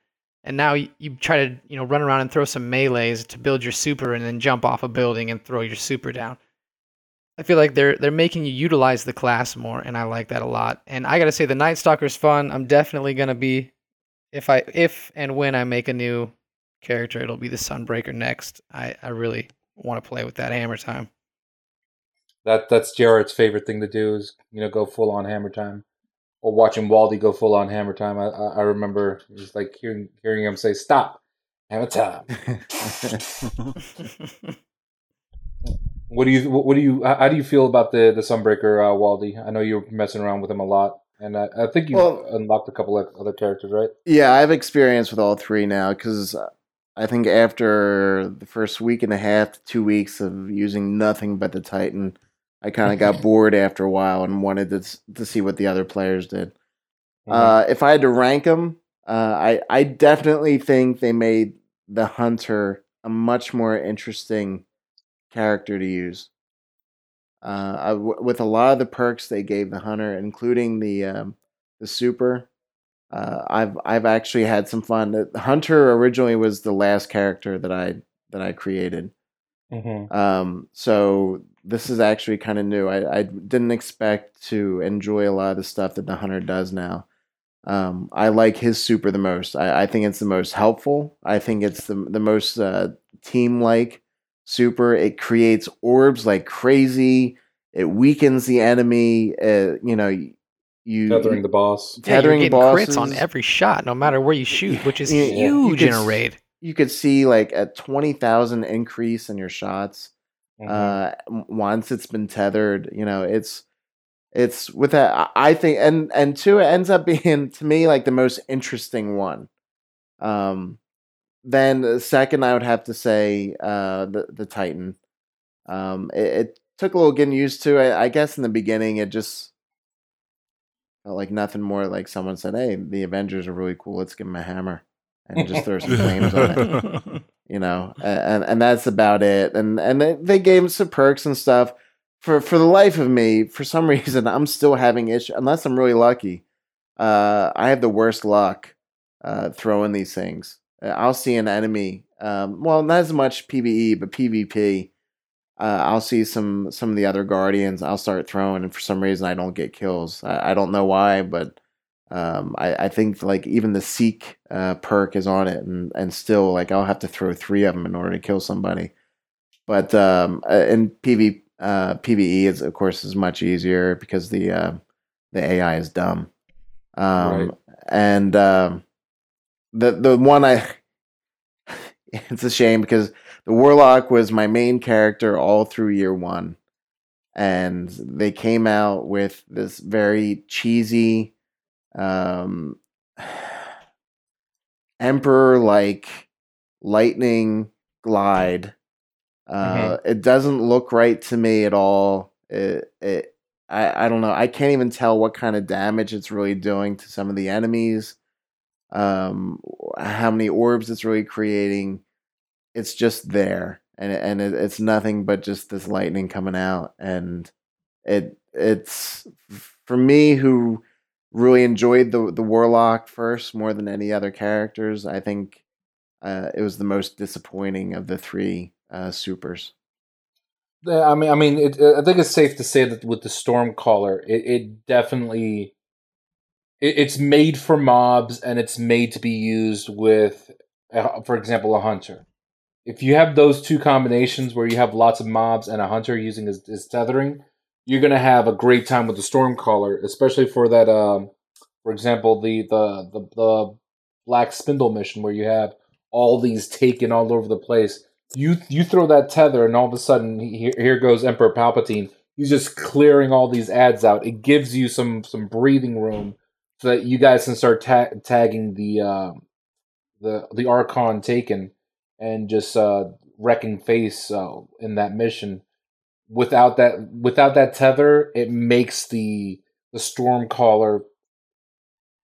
[SPEAKER 6] And now you, you try to, you know, run around and throw some melees to build your super and then jump off a building and throw your super down. I feel like they're they're making you utilize the class more, and I like that a lot. And I gotta say, the Night Stalker's fun. I'm definitely gonna be if I if and when I make a new character, it'll be the Sunbreaker next. I I really want to play with that hammer time.
[SPEAKER 3] That that's Jared's favorite thing to do is you know go full on hammer time, or watching Waldy go full on hammer time. I I, I remember just like hearing hearing him say stop hammer time. <laughs> What do you what do you how do you feel about the the Sunbreaker uh, Waldy? I know you're messing around with him a lot, and I, I think you
[SPEAKER 4] Well-
[SPEAKER 3] unlocked a couple of other characters, right?
[SPEAKER 4] Yeah, I have experience with all three now because I think after the first week and a half to two weeks of using nothing but the Titan, I kind of got <laughs> bored after a while and wanted to to see what the other players did. Uh, if I had to rank them, uh, I I definitely think they made the Hunter a much more interesting character to use. Uh, I w with a lot of the perks they gave the Hunter, including the um, the super, uh, I've I've actually had some fun. The Hunter originally was the last character that I that I created.
[SPEAKER 3] Mhm.
[SPEAKER 4] Um, so this is actually kind of new. I, I didn't expect to enjoy a lot of the stuff that the hunter does now. Um, I like his super the most. I, I think it's the most helpful. I think it's the the most uh, team like super. It creates orbs like crazy. It weakens the enemy. Uh, you know, you
[SPEAKER 3] Tethering the boss.
[SPEAKER 6] Yeah, you're
[SPEAKER 4] Tethering
[SPEAKER 6] getting crits on every shot, no matter where you shoot, which is
[SPEAKER 4] Yeah, yeah.
[SPEAKER 6] Huge
[SPEAKER 4] could
[SPEAKER 6] in a
[SPEAKER 4] s-
[SPEAKER 6] raid.
[SPEAKER 4] you could see like a twenty thousand increase in your shots.
[SPEAKER 3] Mhm.
[SPEAKER 4] uh once it's been tethered you know it's it's with that I- i think and and two it ends up <laughs> being to me like the most interesting one. Um then second i would have to say uh the the titan. Um it, it took a little getting used to I, I guess in the beginning it just felt like nothing more like someone said hey the avengers are really cool let's give them a hammer and just throw some flames on it <laughs> <laughs> you know, and and that's about it. And and they, they gave him some perks and stuff. For for the life of me, for some <laughs> reason, I'm still having issues. Unless I'm really lucky, uh, I have the worst luck uh, throwing these things. Uh, I'll see an enemy. Um, well, not as much PVE, but PvP. Uh, I'll see some some of the other guardians. I'll start throwing, and for some reason, I don't get kills. I, I don't know why, but um, I, I think like even the seek uh, perk is on it, and and still like I'll have to throw three of them in order to kill somebody. But um, uh, in PV uh, PVE, is of course is much easier because the uh, the AI is dumb. Um,
[SPEAKER 3] Right.
[SPEAKER 4] And um, the the one I <laughs> it's a shame because the warlock was my main character all through year one, and they came out with this very cheesy um <sighs> emperor like lightning glide uh it doesn't look right to me at all it, it I, I don't know i can't even tell what kind of damage it's really doing to some of the enemies um how many orbs it's really creating it's just there and and it, it's nothing but just this lightning coming out and it it's for me who really enjoyed the the warlock first more than any other characters. I think uh, it was the most disappointing of the three uh, supers.
[SPEAKER 3] Yeah, I mean, I mean, it, I think it's safe to say that with the Stormcaller, it, it definitely it, it's made for mobs and it's made to be used with, for example, a hunter. If you have those two combinations where you have lots of mobs and a hunter using his, his tethering, you're gonna have a great time with the Stormcaller, especially for that. Um, for example, the, the the the Black Spindle mission where you have all these taken all over the place. You you throw that tether and all of a sudden here, here goes emperor palpatine. He's just clearing all these ads out. It gives you some some breathing room so that you guys can start ta- tagging the uh, the the archon taken and just uh wrecking face uh, in that mission without that without that tether it makes the the storm caller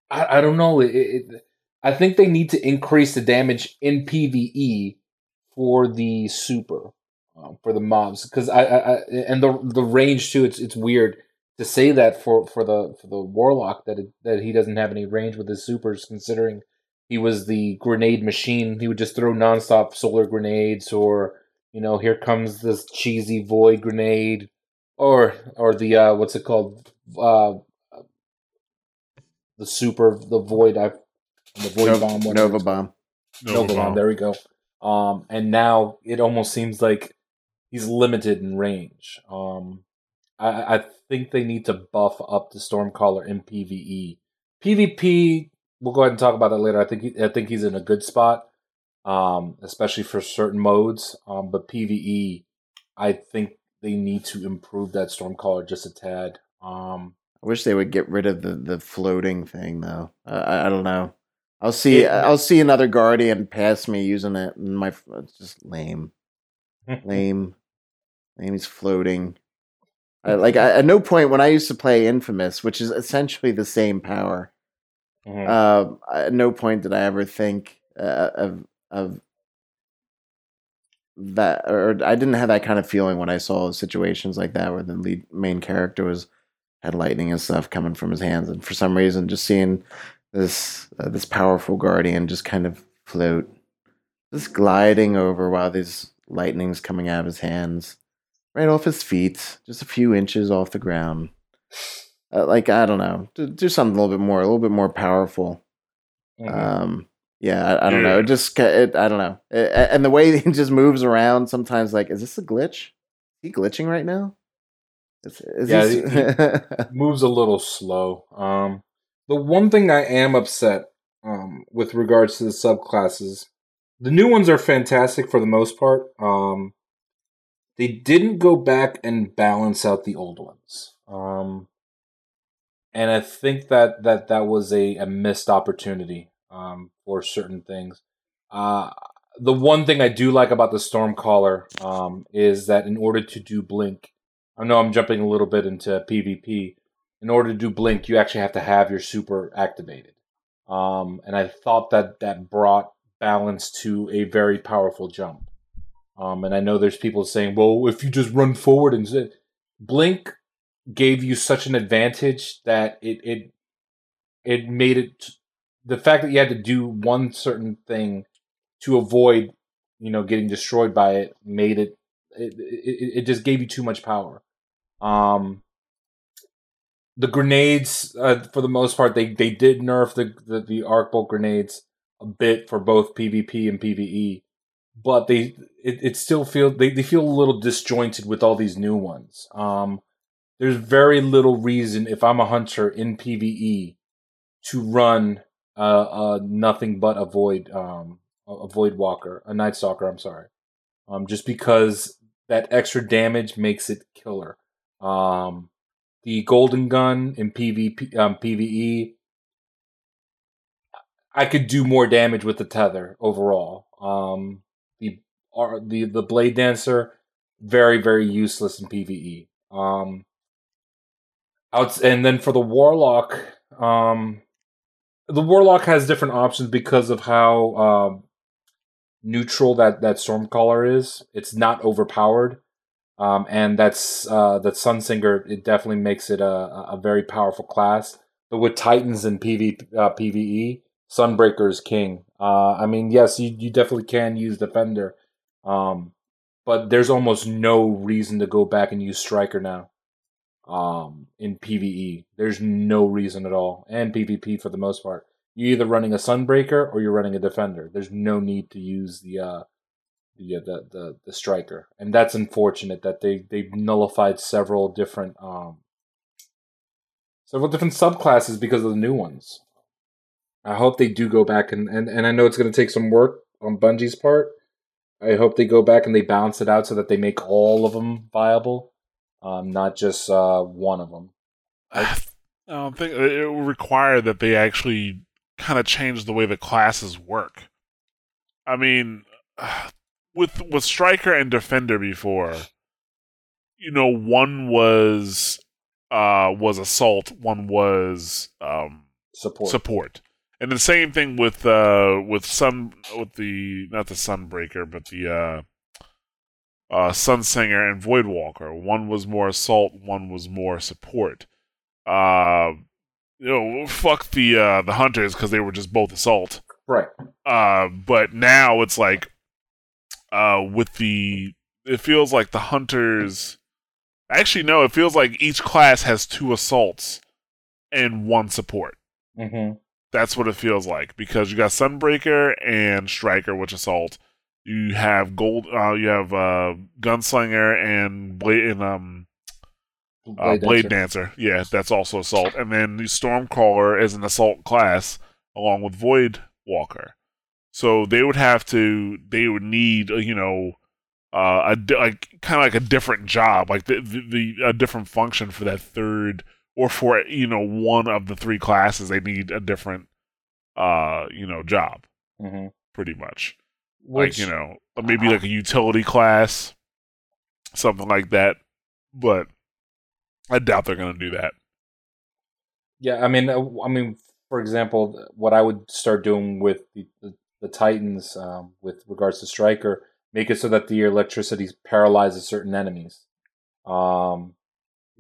[SPEAKER 3] i, I don't know it, it i think they need to increase the damage in pve for the super um, for the mobs because I, I, I and the the range too. It's it's weird to say that for for the for the warlock that it, that he doesn't have any range with his supers considering he was the grenade machine. He would just throw nonstop solar grenades or you know here comes this cheesy void grenade or or the uh, what's it called? Uh, the super, the void, I, the void
[SPEAKER 4] Nova,
[SPEAKER 3] bomb, whatever
[SPEAKER 4] Nova bomb.
[SPEAKER 3] Nova bomb. There we go. Um, and now it almost seems like he's limited in range. Um, I, I think they need to buff up the Stormcaller in PVE. PvP, we'll go ahead and talk about that later. I think he, I think he's in a good spot, um, especially for certain modes. Um, but PVE, I think they need to improve that Stormcaller just a tad. Um,
[SPEAKER 4] I wish they would get rid of the, the floating thing though. Uh, I, I don't know. I'll see.
[SPEAKER 3] It-
[SPEAKER 4] I'll see another guardian pass me using it, and my it's just lame, <laughs> lame, lame. He's floating. I, <laughs> like I, at no point when I used to play Infamous, which is essentially the same power.
[SPEAKER 3] mhm.
[SPEAKER 4] Uh, at no point did I ever think uh, of of that, or I didn't have that kind of feeling when I saw situations like that where the lead main character was had lightning and stuff coming from his hands, and for some reason, just seeing this uh, this powerful guardian just kind of float, just gliding over while these lightnings coming out of his hands, right off his feet, just a few inches off the ground. Uh, like I don't know, do, do something a little bit more, a little bit more powerful.
[SPEAKER 3] Mhm.
[SPEAKER 4] Um, yeah, I, I don't know. It just, it, I don't know. A- and the way <laughs> he just moves around, sometimes like, is this a glitch? Is he glitching right now? Is, is
[SPEAKER 3] Yeah, <laughs>
[SPEAKER 4] he,
[SPEAKER 3] moves a little slow. Um, the one thing I am upset um, with regards to the subclasses, the new ones are fantastic for the most part. Um, they didn't go back and balance out the old ones, um, and I think that that that was a, a missed opportunity um, for certain things. Uh, the one thing I do like about the Stormcaller um, is that in order to do Blink, I know I'm jumping a little bit into PvP. In order to do Blink, you actually have to have your super activated. Um, and I thought that that brought balance to a very powerful jump. Um, and I know there's people saying, well, if you just run forward and z- Blink gave you such an advantage that it it it made it the fact that you had to do one certain thing to avoid you know getting destroyed by it made it it, it, it just gave you too much power. Um the grenades uh, for the most part they they did nerf the the, the arc bolt grenades a bit for both pvp and pve but they it, it still feel they, they feel a little disjointed with all these new ones. Um there's very little reason if i'm a hunter in pve to run uh, uh nothing but a void um a a void walker a night stalker i'm sorry um just because that extra damage makes it killer um the golden gun in PvP um, PvE. I could do more damage with the tether overall. Um, the are the the blade dancer very very useless in PvE. Um, outs and then for the warlock, um, the warlock has different options because of how um, neutral that that stormcaller is. It's not overpowered. Um, and that's uh, that Sunsinger. It definitely makes it a, a very powerful class. But with Titans and PV, uh, PVE, Sunbreaker is king. Uh, I mean, yes, you, you definitely can use Defender, um, but there's almost no reason to go back and use Striker now. Um, in PVE, there's no reason at all, and PvP for the most part. You're either running a Sunbreaker or you're running a Defender. There's no need to use the uh, the, uh, the the the striker, and that's unfortunate that they they've nullified several different um several different subclasses because of the new ones. I hope they do go back and and, and I know it's going to take some work on Bungie's part. I hope they go back and they balance it out so that they make all of them viable, um, not just uh, one of them.
[SPEAKER 5] I don't think it will require that they actually kind of change the way the classes work. I mean, <sighs> with with striker and defender before, you know, one was uh was assault, one was um
[SPEAKER 3] Support.
[SPEAKER 5] support. And the same thing with uh with sun with the not the sunbreaker, but the uh uh Sunsinger and Voidwalker. One was more assault, one was more support. Uh you know, fuck the uh the hunters because they were just both assault.
[SPEAKER 3] right.
[SPEAKER 5] Uh but now it's like uh with the it feels like the hunters Actually, no. It feels like each class has two assaults and one support.
[SPEAKER 3] Mm-hmm.
[SPEAKER 5] That's what it feels like because you got Sunbreaker and Striker, which assault. You have gold. Uh, you have uh, Gunslinger and Blade and um uh, Blade Dancer. Yeah, that's also assault. And then the Stormcaller is an assault class along with Void Walker. So they would have to. They would need uh, you know uh, a di- like kind of like a different job, like the, the, the a different function for that third or for you know one of the three classes. They need a different uh you know job
[SPEAKER 3] Mm-hmm.
[SPEAKER 5] pretty much
[SPEAKER 3] Which,
[SPEAKER 5] like you know maybe like a utility class something like that but i doubt they're going to do that
[SPEAKER 3] Yeah, I mean, uh, I mean, for example, what I would start doing with the, the, the Titans, um, with regards to Striker, make it so that the electricity paralyzes certain enemies. Um,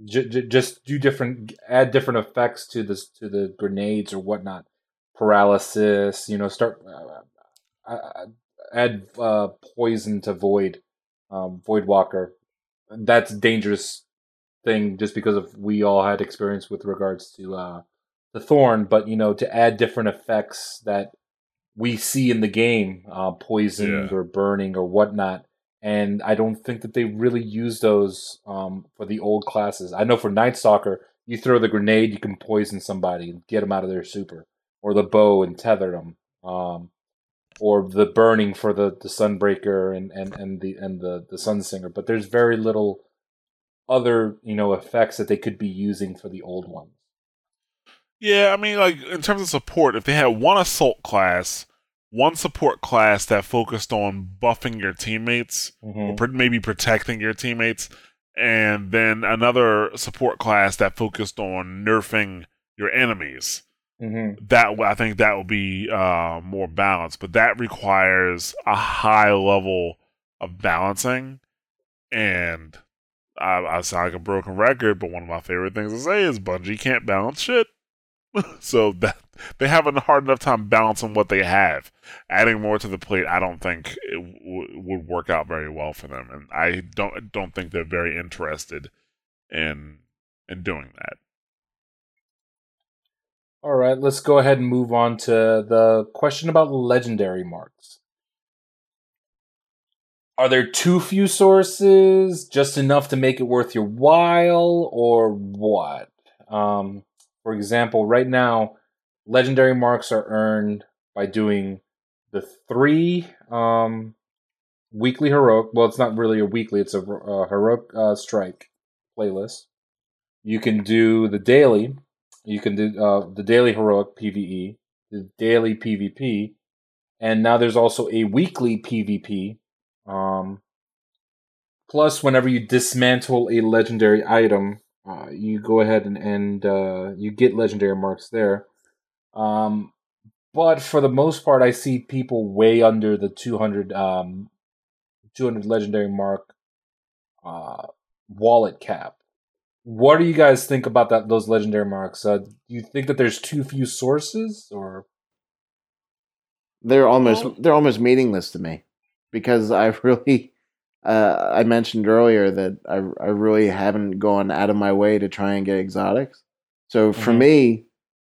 [SPEAKER 3] j- j- just do different, add different effects to this to the grenades or whatnot. Paralysis, you know, start uh, uh, add uh, poison to Void, um, Void Walker. That's a dangerous thing just because of we all had experience with regards to uh, the thorn, but you know, to add different effects that we see in the game, uh, poisoned
[SPEAKER 5] Yeah.
[SPEAKER 3] or burning or whatnot. And I don't think that they really use those um, for the old classes. I know for Night Stalker, you throw the grenade, you can poison somebody and get them out of their super, or the bow and tether them, um, or the burning for the, the Sunbreaker and, and, and the and the the Sunsinger. But there's very little other you know effects that they could be using for the old ones.
[SPEAKER 5] yeah i mean like in terms of support if they had one assault class one support class that focused on buffing your teammates or mm-hmm. maybe protecting your teammates, and then another support class that focused on nerfing your enemies.
[SPEAKER 3] Mm-hmm.
[SPEAKER 5] That I think that will be uh, more balanced, but that requires a high level of balancing. And I, I sound like a broken record, but one of my favorite things to say is Bungie can't balance shit. <laughs> so that they have a hard enough time balancing what they have. Adding more to the plate, I don't think it w- would work out very well for them, and I don't don't think they're very interested in in doing that.
[SPEAKER 3] All right, let's go ahead and move on to the question about legendary marks. Are there too few sources, just enough to make it worth your while, or what? Um, for example, right now, legendary marks are earned by doing the three um, weekly heroic. Well, it's not really a weekly; it's a, heroic uh, strike playlist. You can do the daily, you can do uh, the daily heroic PVE, the daily PvP, and now there's also a weekly PvP. Um, plus, whenever you dismantle a legendary item, uh, you go ahead and, and uh, you get legendary marks there. Um, but for the most part, I see people way under the 200, um, 200 legendary mark uh, wallet cap. What do you guys think about that? Those legendary marks? Uh, do you think that there's too few sources, or
[SPEAKER 4] They're almost they're almost meaningless to me because I <laughs> really uh, I mentioned earlier that I I really haven't gone out of my way to try and get exotics. So for
[SPEAKER 3] Mhm.
[SPEAKER 4] me,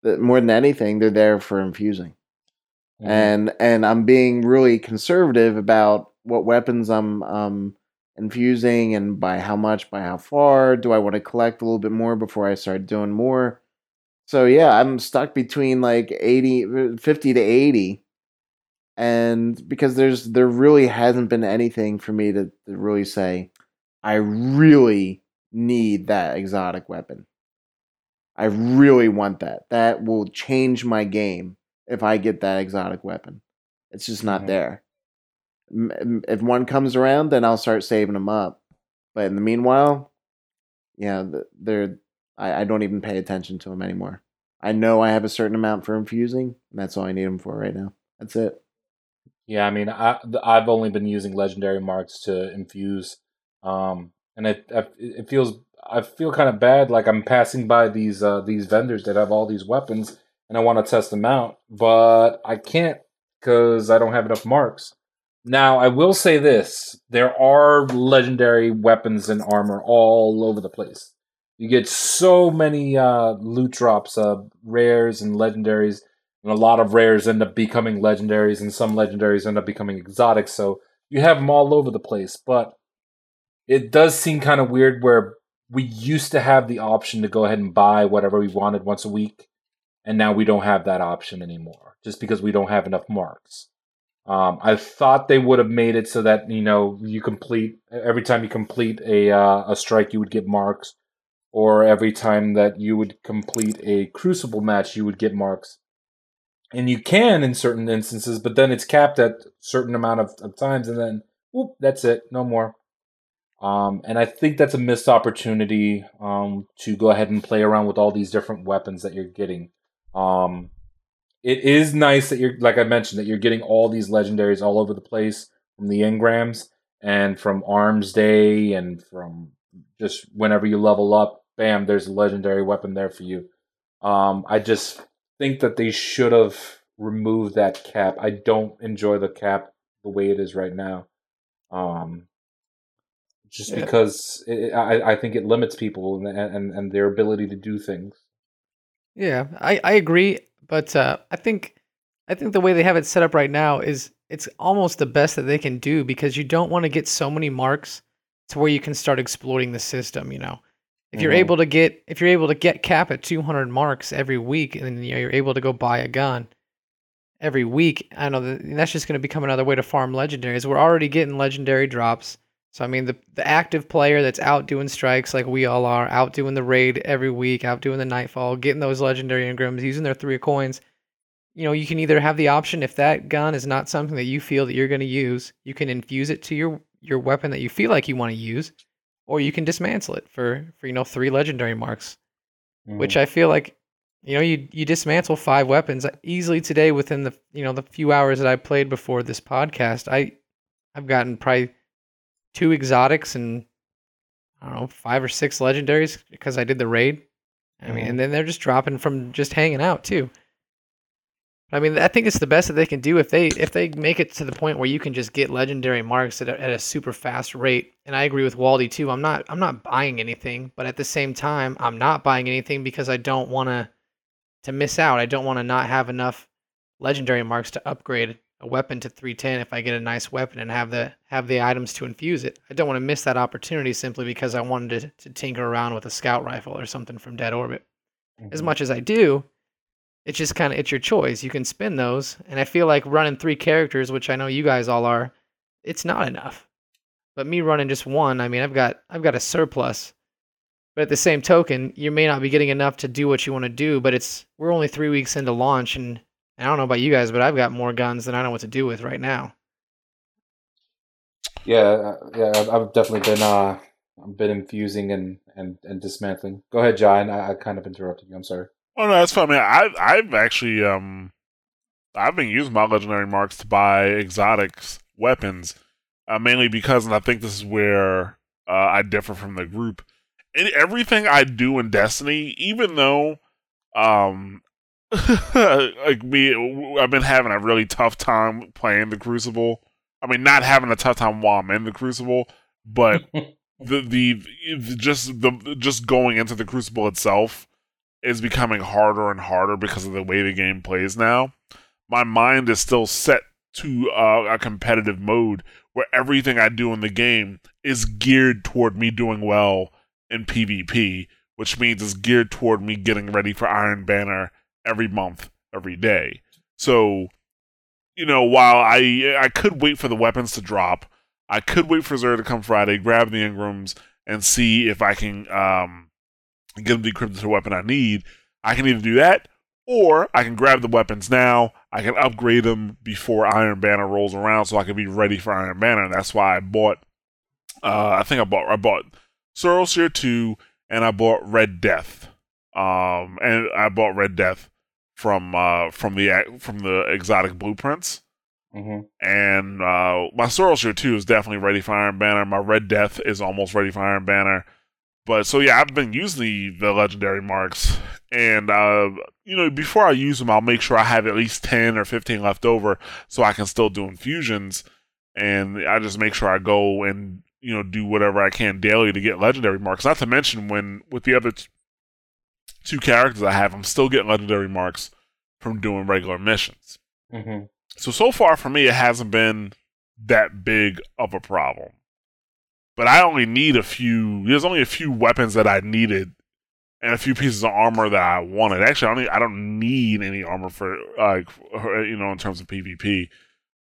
[SPEAKER 4] that more than anything, they're there for infusing. and and I'm being really conservative about what weapons I'm um infusing and by how much, by how far. Do I want to collect a little bit more before I start doing more? So yeah, I'm stuck between like 80 50 to 80 and because there's there really hasn't been anything for me to, to really say I really need that exotic weapon. I really want that. That will change my game if I get that exotic weapon. It's just not
[SPEAKER 3] Mhm.
[SPEAKER 4] there. If one comes around, then I'll start saving them up. But in the meanwhile, yeah, they're I, I don't even pay attention to them anymore. I know I have a certain amount for infusing, and that's all I need them for right now. That's it.
[SPEAKER 3] Yeah, I mean, I I've only been using legendary marks to infuse, um, and it it it feels I feel kind of bad. Like I'm passing by these uh, these vendors that have all these weapons, and I want to test them out, but I can't because I don't have enough marks. Now, I will say this: there are legendary weapons and armor all over the place. You get so many uh, loot drops, uh, rares and legendaries, and a lot of rares end up becoming legendaries, and some legendaries end up becoming exotic. So you have them all over the place. But it does seem kind of weird where we used to have the option to go ahead and buy whatever we wanted once a week, and now we don't have that option anymore, just because we don't have enough marks. Um, I thought they would have made it so that you know you complete every time you complete a uh, a strike, you would get marks, or every time that you would complete a crucible match, you would get marks. And you can in certain instances, but then it's capped at certain amount of, of times, and then whoop, that's it, no more. Um, and I think that's a missed opportunity um, to go ahead and play around with all these different weapons that you're getting. Um, it is nice that you're like I mentioned that you're getting all these legendaries all over the place from the engrams and from Arms Day and from just whenever you level up, bam, there's a legendary weapon there for you. Um, I just think that they should have removed that cap. I don't enjoy the cap the way it is right now. Um, just
[SPEAKER 6] Yeah.
[SPEAKER 3] because it, I, I think it limits people and, and and their ability to do things.
[SPEAKER 6] Yeah, I, I agree, but uh, I think I think the way they have it set up right now is it's almost the best that they can do because you don't want to get so many marks to where you can start exploiting the system. You know, if you're
[SPEAKER 3] Mhm.
[SPEAKER 6] able to get if you're able to get cap at 200 marks every week, and then you're able to go buy a gun every week, I know that that's just going to become another way to farm legendaries. We're already getting legendary drops. So I mean, the the active player that's out doing strikes like we all are, out doing the raid every week, out doing the nightfall, getting those legendary engrams, using their three coins. You know, you can either have the option if that gun is not something that you feel that you're going to use, you can infuse it to your your weapon that you feel like you want to use, or you can dismantle it for for you know three legendary marks which mm. I feel like you know you you dismantle five weapons easily today within the you know the few hours that I played before this podcast. I I've gotten probably two exotics and I don't know five or six legendaries because I did the raid. I mean, and then they're just dropping from just hanging out too. I mean, I think it's the best that they can do if they if they make it to the point where you can just get legendary marks at a, at a super fast rate. And I agree with Waldy too. I'm not I'm not buying anything, but at the same time, I'm not buying anything because I don't want to to miss out. I don't want to not have enough legendary marks to upgrade a weapon to 310 if I get a nice weapon and have the have the items to infuse it. I don't want to miss that opportunity simply because I wanted to, to tinker around with a scout rifle or something from Dead Orbit as
[SPEAKER 3] Mhm.
[SPEAKER 6] much as I do, it's just kind of it's your choice. You can spin those, and I feel like running three characters, which I know you guys all are, it's not enough. But me running just one, I mean, I've got I've got a surplus. But at the same token, you may not be getting enough to do what you want to do. But it's we're only three weeks into launch, and I don't know about you guys, but I've got more guns than I know what to do with right now.
[SPEAKER 3] Yeah, uh, yeah, I've- I've definitely been uh, I've been infusing and and and dismantling. Go ahead, John. I, I kind of interrupted you. I'm sorry.
[SPEAKER 5] Oh no, that's fine, man. I've I've actually um I've been using my legendary marks to buy exotics weapons, uh, mainly because, and I think this is where uh, I differ from the group. In everything I do in Destiny, even though um <laughs> like me, I've been having a really tough time playing the Crucible. I mean, not having a tough time while I'm in the Crucible, but <laughs> the the just the just going into the Crucible itself is becoming harder and harder because of the way the game plays now. My mind is still set to uh, a competitive mode where everything I do in the game is geared toward me doing well in PvP, which means it's geared toward me getting ready for Iron Banner every month, every day. So, you know, while I I could wait for the weapons to drop, I could wait for Xur to come Friday, grab the engrams, and see if I can um, get them decrypted to the weapon I need. I can either do that, or I can grab the weapons now. I can upgrade them before Iron Banner rolls around, so I can be ready for Iron Banner. And that's why I bought. Uh, I think I bought I bought Sorrow Seer two, and I bought Red Death. Um, and I bought Red Death from uh from the from the exotic blueprints
[SPEAKER 3] hmm
[SPEAKER 5] and uh, my Sorrel Shield 2 is definitely ready for Iron Banner. My Red Death is almost ready for Iron Banner. But so yeah, I've been using the, the legendary marks, and uh, you know, before I use them, I'll make sure I have at least ten or fifteen left over, so I can still do infusions. and I just make sure I go and you know do whatever I can daily to get legendary marks. Not to mention when with the other t- two characters I have, I'm still getting legendary marks from doing regular missions.
[SPEAKER 3] Mm-hmm.
[SPEAKER 5] So so far for me, it hasn't been that big of a problem. But I only need a few. There's only a few weapons that I needed, and a few pieces of armor that I wanted. Actually, I don't. Need, I don't need any armor for like you know in terms of PvP.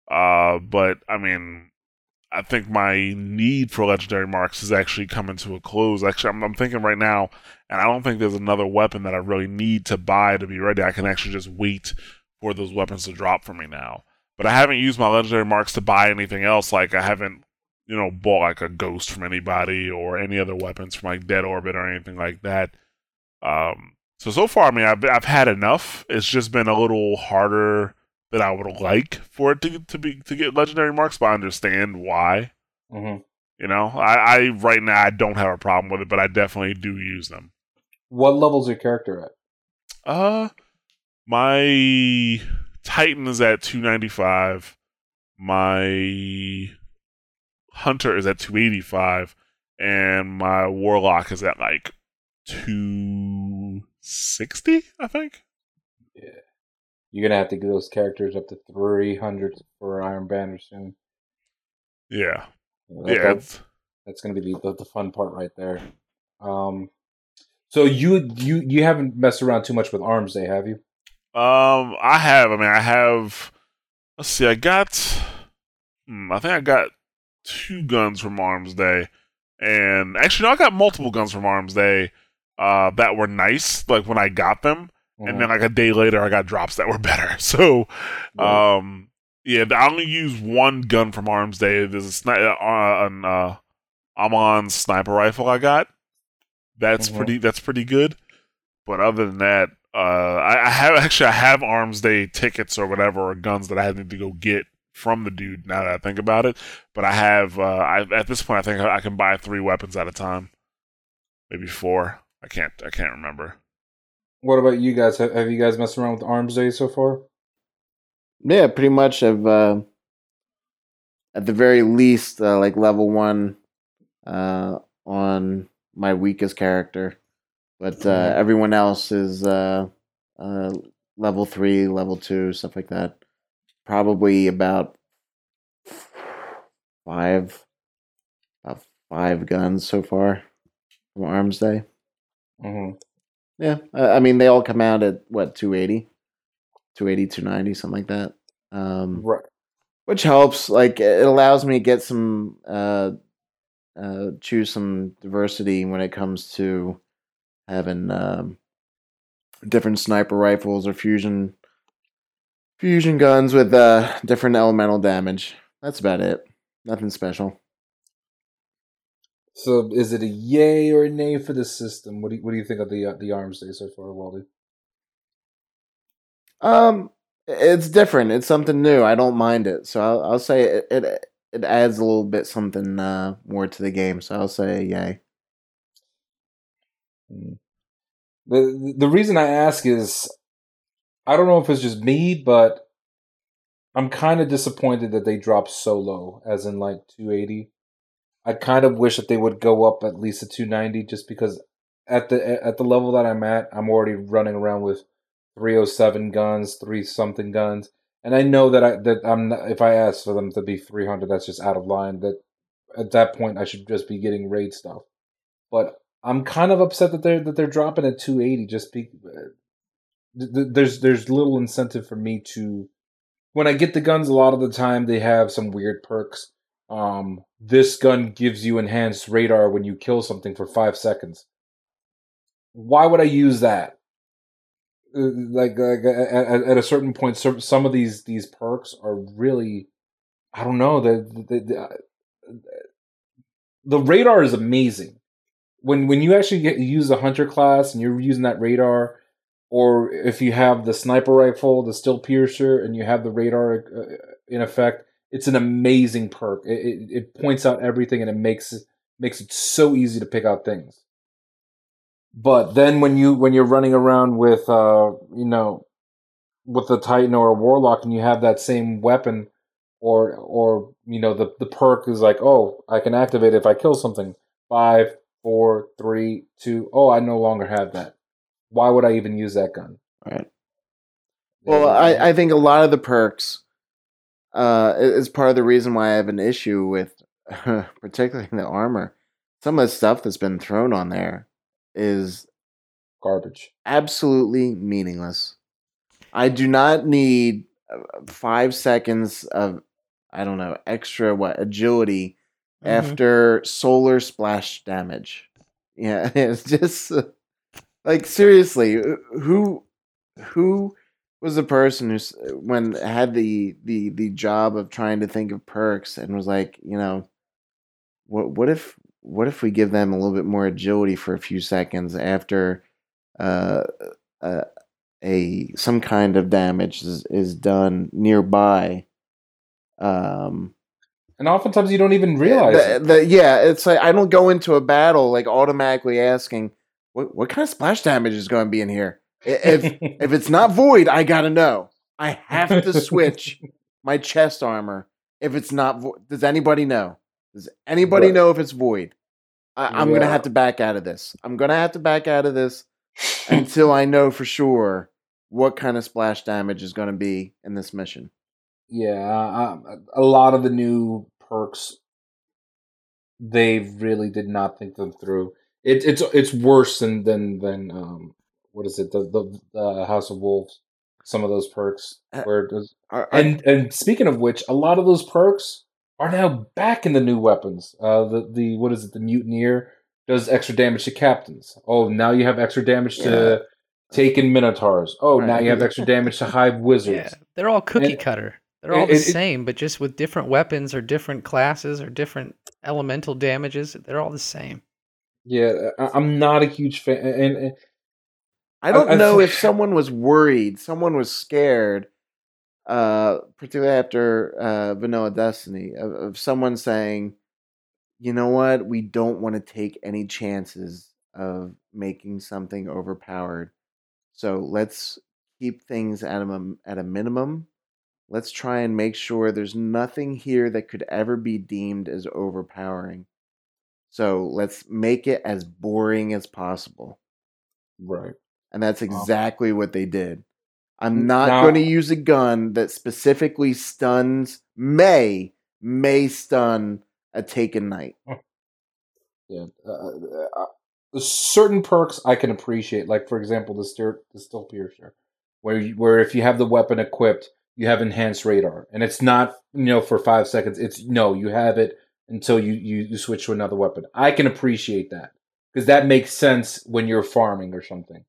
[SPEAKER 5] Uh, but I mean, I think my need for legendary marks is actually coming to a close. Actually, I'm, I'm thinking right now, and I don't think there's another weapon that I really need to buy to be ready. I can actually just wait for those weapons to drop for me now. But I haven't used my legendary marks to buy anything else. Like I haven't, you know, bought like a ghost from anybody or any other weapons from like Dead Orbit or anything like that. Um, so so far, I mean, I've I've had enough. It's just been a little harder than I would like for it to to be to get legendary marks, but I understand why.
[SPEAKER 3] Mm-hmm.
[SPEAKER 5] You know, I, I right now I don't have a problem with it, but I definitely do use them.
[SPEAKER 3] What level's your character at?
[SPEAKER 5] Uh, my Titan is at 295. My Hunter is at 285. And my Warlock is at like 260, I think.
[SPEAKER 3] Yeah. You're gonna have to get those characters up to 300 for Iron Banner soon.
[SPEAKER 5] Yeah. Yeah.
[SPEAKER 3] that-
[SPEAKER 5] it's-
[SPEAKER 3] that's gonna be the, the, the fun part right there. Um, so you you you haven't messed around too much with Arms Day, have you?
[SPEAKER 5] Um, I have. I mean, I have. Let's see. I got. Hmm, I think I got two guns from Arms Day, and actually, no, I got multiple guns from Arms Day. Uh, that were nice. Like when I got them, and then like a day later, I got drops that were better. <laughs> So,
[SPEAKER 3] Right.
[SPEAKER 5] um, yeah, I only use one gun from Arms Day. There's a sni- uh, an uh, Amon sniper rifle I got. That's
[SPEAKER 3] Mhm.
[SPEAKER 5] pretty. That's pretty good. But other than that, uh, I, I have actually I have Arms Day tickets or whatever or guns that I had to go get from the dude. Now that I think about it, but I have uh, I, at this point I think I can buy three weapons at a time, maybe four. I can't I can't remember.
[SPEAKER 3] What about you guys? Have, have you guys messed around with Arms Day so far?
[SPEAKER 4] Yeah, pretty much. I've uh, at the very least uh, like level one uh, on my weakest character, but uh,
[SPEAKER 3] Mhm.
[SPEAKER 4] everyone else is uh, uh, level three, level two, stuff like that. Probably about five, about five guns so far from Arms Day.
[SPEAKER 3] Mm-hmm.
[SPEAKER 4] Yeah, I mean they all come out at what 280, 280, 290, something like that. Um,
[SPEAKER 3] Right.
[SPEAKER 4] which helps. Like it allows me to get some uh, uh, choose some diversity when it comes to having um, different sniper rifles or fusion fusion guns with uh, different elemental damage. That's about it. Nothing special.
[SPEAKER 3] So, is it a yay or a nay for the system? What do you, what do you think of the uh, the Arms Day so far, Waldy?
[SPEAKER 4] Um, it's different. It's something new. I don't mind it. So I'll, I'll say it, it. It adds a little bit something uh, more to the game. So I'll say yay.
[SPEAKER 3] Mm. The the reason I ask is I don't know if it's just me, but I'm kind of disappointed that they dropped so low, as in like 280. I kind of wish that they would go up at least to 290, just because at the at the level that I'm at, I'm already running around with 307 guns, three something guns, and I know that I that I'm not, if I ask for them to be 300, that's just out of line. That at that point I should just be getting raid stuff, but I'm kind of upset that they're that they're dropping at 280. Just be th- th- there's there's little incentive for me to when I get the guns. A lot of the time they have some weird perks. Um, this gun gives you enhanced radar when you kill something for five seconds. Why would I use that? Uh, Like, like at, at a certain point, some of these these perks are really, I don't know. The the, the, the radar is amazing when when you actually get use the hunter class and you're using that radar, or if you have the sniper rifle, the Stillpiercer, and you have the radar uh, in effect, it's an amazing perk. It, it, it points out everything and it makes it makes it so easy to pick out things. But then when you when you're running around with uh you know with a titan or a warlock and you have that same weapon or or you know the the perk is like, oh, I can activate it if I kill something. Five, four, three, two. Oh, I no longer have that. Why would I even use that gun?
[SPEAKER 4] Right. Well, I, I think a lot of the perks uh, is part of the reason why I have an issue with, <laughs> particularly the armor. Some of the stuff that's been thrown on there is
[SPEAKER 3] garbage.
[SPEAKER 4] absolutely meaningless. I do not need uh, five seconds of, I don't know, extra what agility
[SPEAKER 6] Mhm.
[SPEAKER 4] after solar splash damage. Yeah, <laughs> it's just like seriously, who who was the person who when had the the the job of trying to think of perks and was like, you know, what what if what if we give them a little bit more agility for a few seconds after uh, uh a some kind of damage is, is done nearby um
[SPEAKER 3] And oftentimes you don't even realize
[SPEAKER 4] the,
[SPEAKER 3] it.
[SPEAKER 4] the- yeah, it's like I don't go into a battle like automatically asking what what kind of splash damage is going to be in here. If <laughs> if it's not void, I gotta know. I have to switch <laughs> my chest armor. If it's not void, does anybody know? Does anybody
[SPEAKER 3] Right.
[SPEAKER 4] know if it's void? I, I'm gonna have to back out of this. I'm gonna have to back out of this until I know for sure what kind of splash damage is going to be in this mission.
[SPEAKER 3] Yeah, uh, a lot of the new perks, they really did not think them through. It, it's it's worse than than than um what is it the the, the House of Wolves. Some of those perks
[SPEAKER 4] Uh,
[SPEAKER 3] where does, and and speaking of which, a lot of those perks are now back in the new weapons. Uh, the the what is it? The mutineer does extra damage to captains. Oh, now you have extra damage
[SPEAKER 4] Yeah.
[SPEAKER 3] to taken minotaurs. Oh, now you have extra damage to hive <laughs> wizards.
[SPEAKER 6] Yeah, they're all cookie
[SPEAKER 3] And-
[SPEAKER 6] cutter. They're all the
[SPEAKER 3] it- it-
[SPEAKER 6] same, but just with different weapons or different classes or different elemental damages. They're all the same.
[SPEAKER 3] Yeah, I, I'm not a huge fan, and, and
[SPEAKER 4] I don't
[SPEAKER 3] I- I
[SPEAKER 4] know if someone was worried, someone was scared, uh, particularly after uh, Vanilla Destiny, of, of someone saying, you know what, we don't want to take any chances of making something overpowered. So let's keep things at a, at a minimum. Let's try and make sure there's nothing here that could ever be deemed as overpowering. So let's make it as boring as possible.
[SPEAKER 3] right.
[SPEAKER 4] And that's
[SPEAKER 3] Wow.
[SPEAKER 4] exactly what they did. I'm not going to use a gun that specifically stuns, may, may stun a taken knight.
[SPEAKER 3] Yeah, uh, uh, certain perks I can appreciate, like for example, the still the Stillpiercer, where you, where if you have the weapon equipped, you have enhanced radar, and it's not you know for five seconds. It's no, you have it until you you, you switch to another weapon. I can appreciate that because that makes sense when you're farming or something.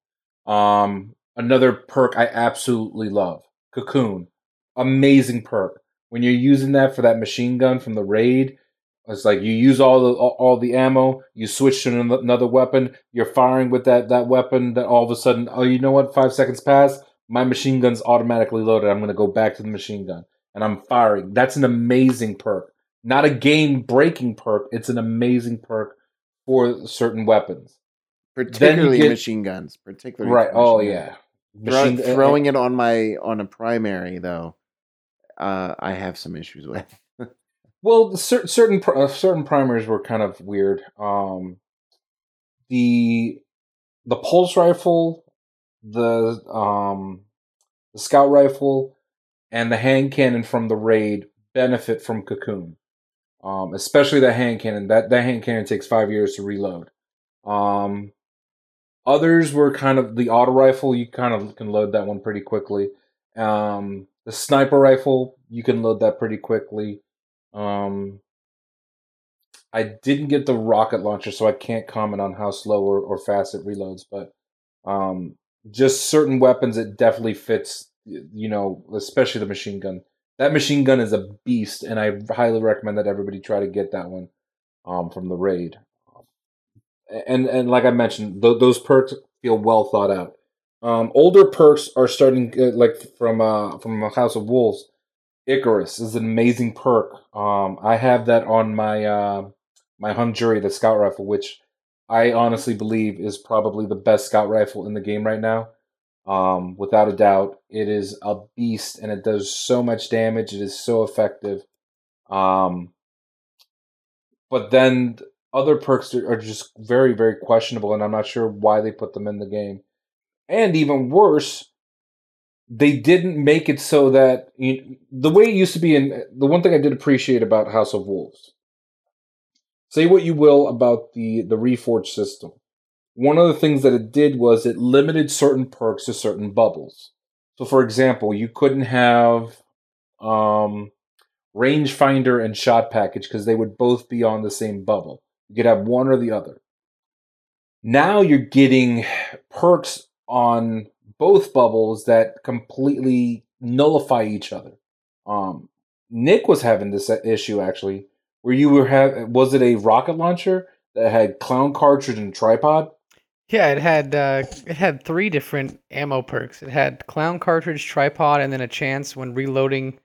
[SPEAKER 3] Um, another perk I absolutely love, cocoon, amazing perk. When you're using that for that machine gun from the raid, it's like you use all the all, the ammo, you switch to another weapon, you're firing with that that weapon. That all of a sudden, oh, you know what? Five seconds pass, my machine gun's automatically loaded. I'm gonna go back to the machine gun and I'm firing. That's an amazing perk. Not a game breaking perk. It's an amazing perk for certain weapons.
[SPEAKER 4] Particularly
[SPEAKER 3] get-
[SPEAKER 4] machine guns. Particularly
[SPEAKER 3] Right. Oh yeah.
[SPEAKER 4] guns. Throw-
[SPEAKER 3] Machine uh,
[SPEAKER 4] throwing it on my on a primary though, uh, I have some issues with.
[SPEAKER 3] Well, the cer- certain pr- uh, certain primers were kind of weird. Um, the the pulse rifle, the um, the scout rifle, and the hand cannon from the raid benefit from cocoon. Um, especially the hand cannon. That that hand cannon takes five years to reload. Um, others were kind of the auto rifle. You kind of can load that one pretty quickly. Um, the sniper rifle, you can load that pretty quickly. Um, I didn't get the rocket launcher, so I can't comment on how slow or, or fast it reloads. But um, just certain weapons, it definitely fits. You know, especially the machine gun. That machine gun is a beast, and I highly recommend that everybody try to get that one um, from the raid. And and like I mentioned, th- those perks feel well thought out. Um, older perks are starting uh, like from uh, from House of Wolves. Icarus is an amazing perk. Um, I have that on my uh, my Hung Jury, the scout rifle, which I honestly believe is probably the best scout rifle in the game right now. Um, without a doubt, it is a beast and it does so much damage. It is so effective. Um, but then other perks are just very, very questionable, and I'm not sure why they put them in the game. And even worse, they didn't make it so that you, the way it used to be in the one thing I did appreciate about House of Wolves. Say what you will about the the reforge system. One of the things that it did was it limited certain perks to certain bubbles. So, for example, you couldn't have um, rangefinder and shot package because they would both be on the same bubble. You could have one or the other. Now you're getting perks on both bubbles that completely nullify each other. Um, Nick was having this issue actually, where you were have was it a rocket launcher that had clown cartridge and tripod?
[SPEAKER 6] Yeah, it had uh, it had three different ammo perks. It had clown cartridge, tripod, and then a chance when reloading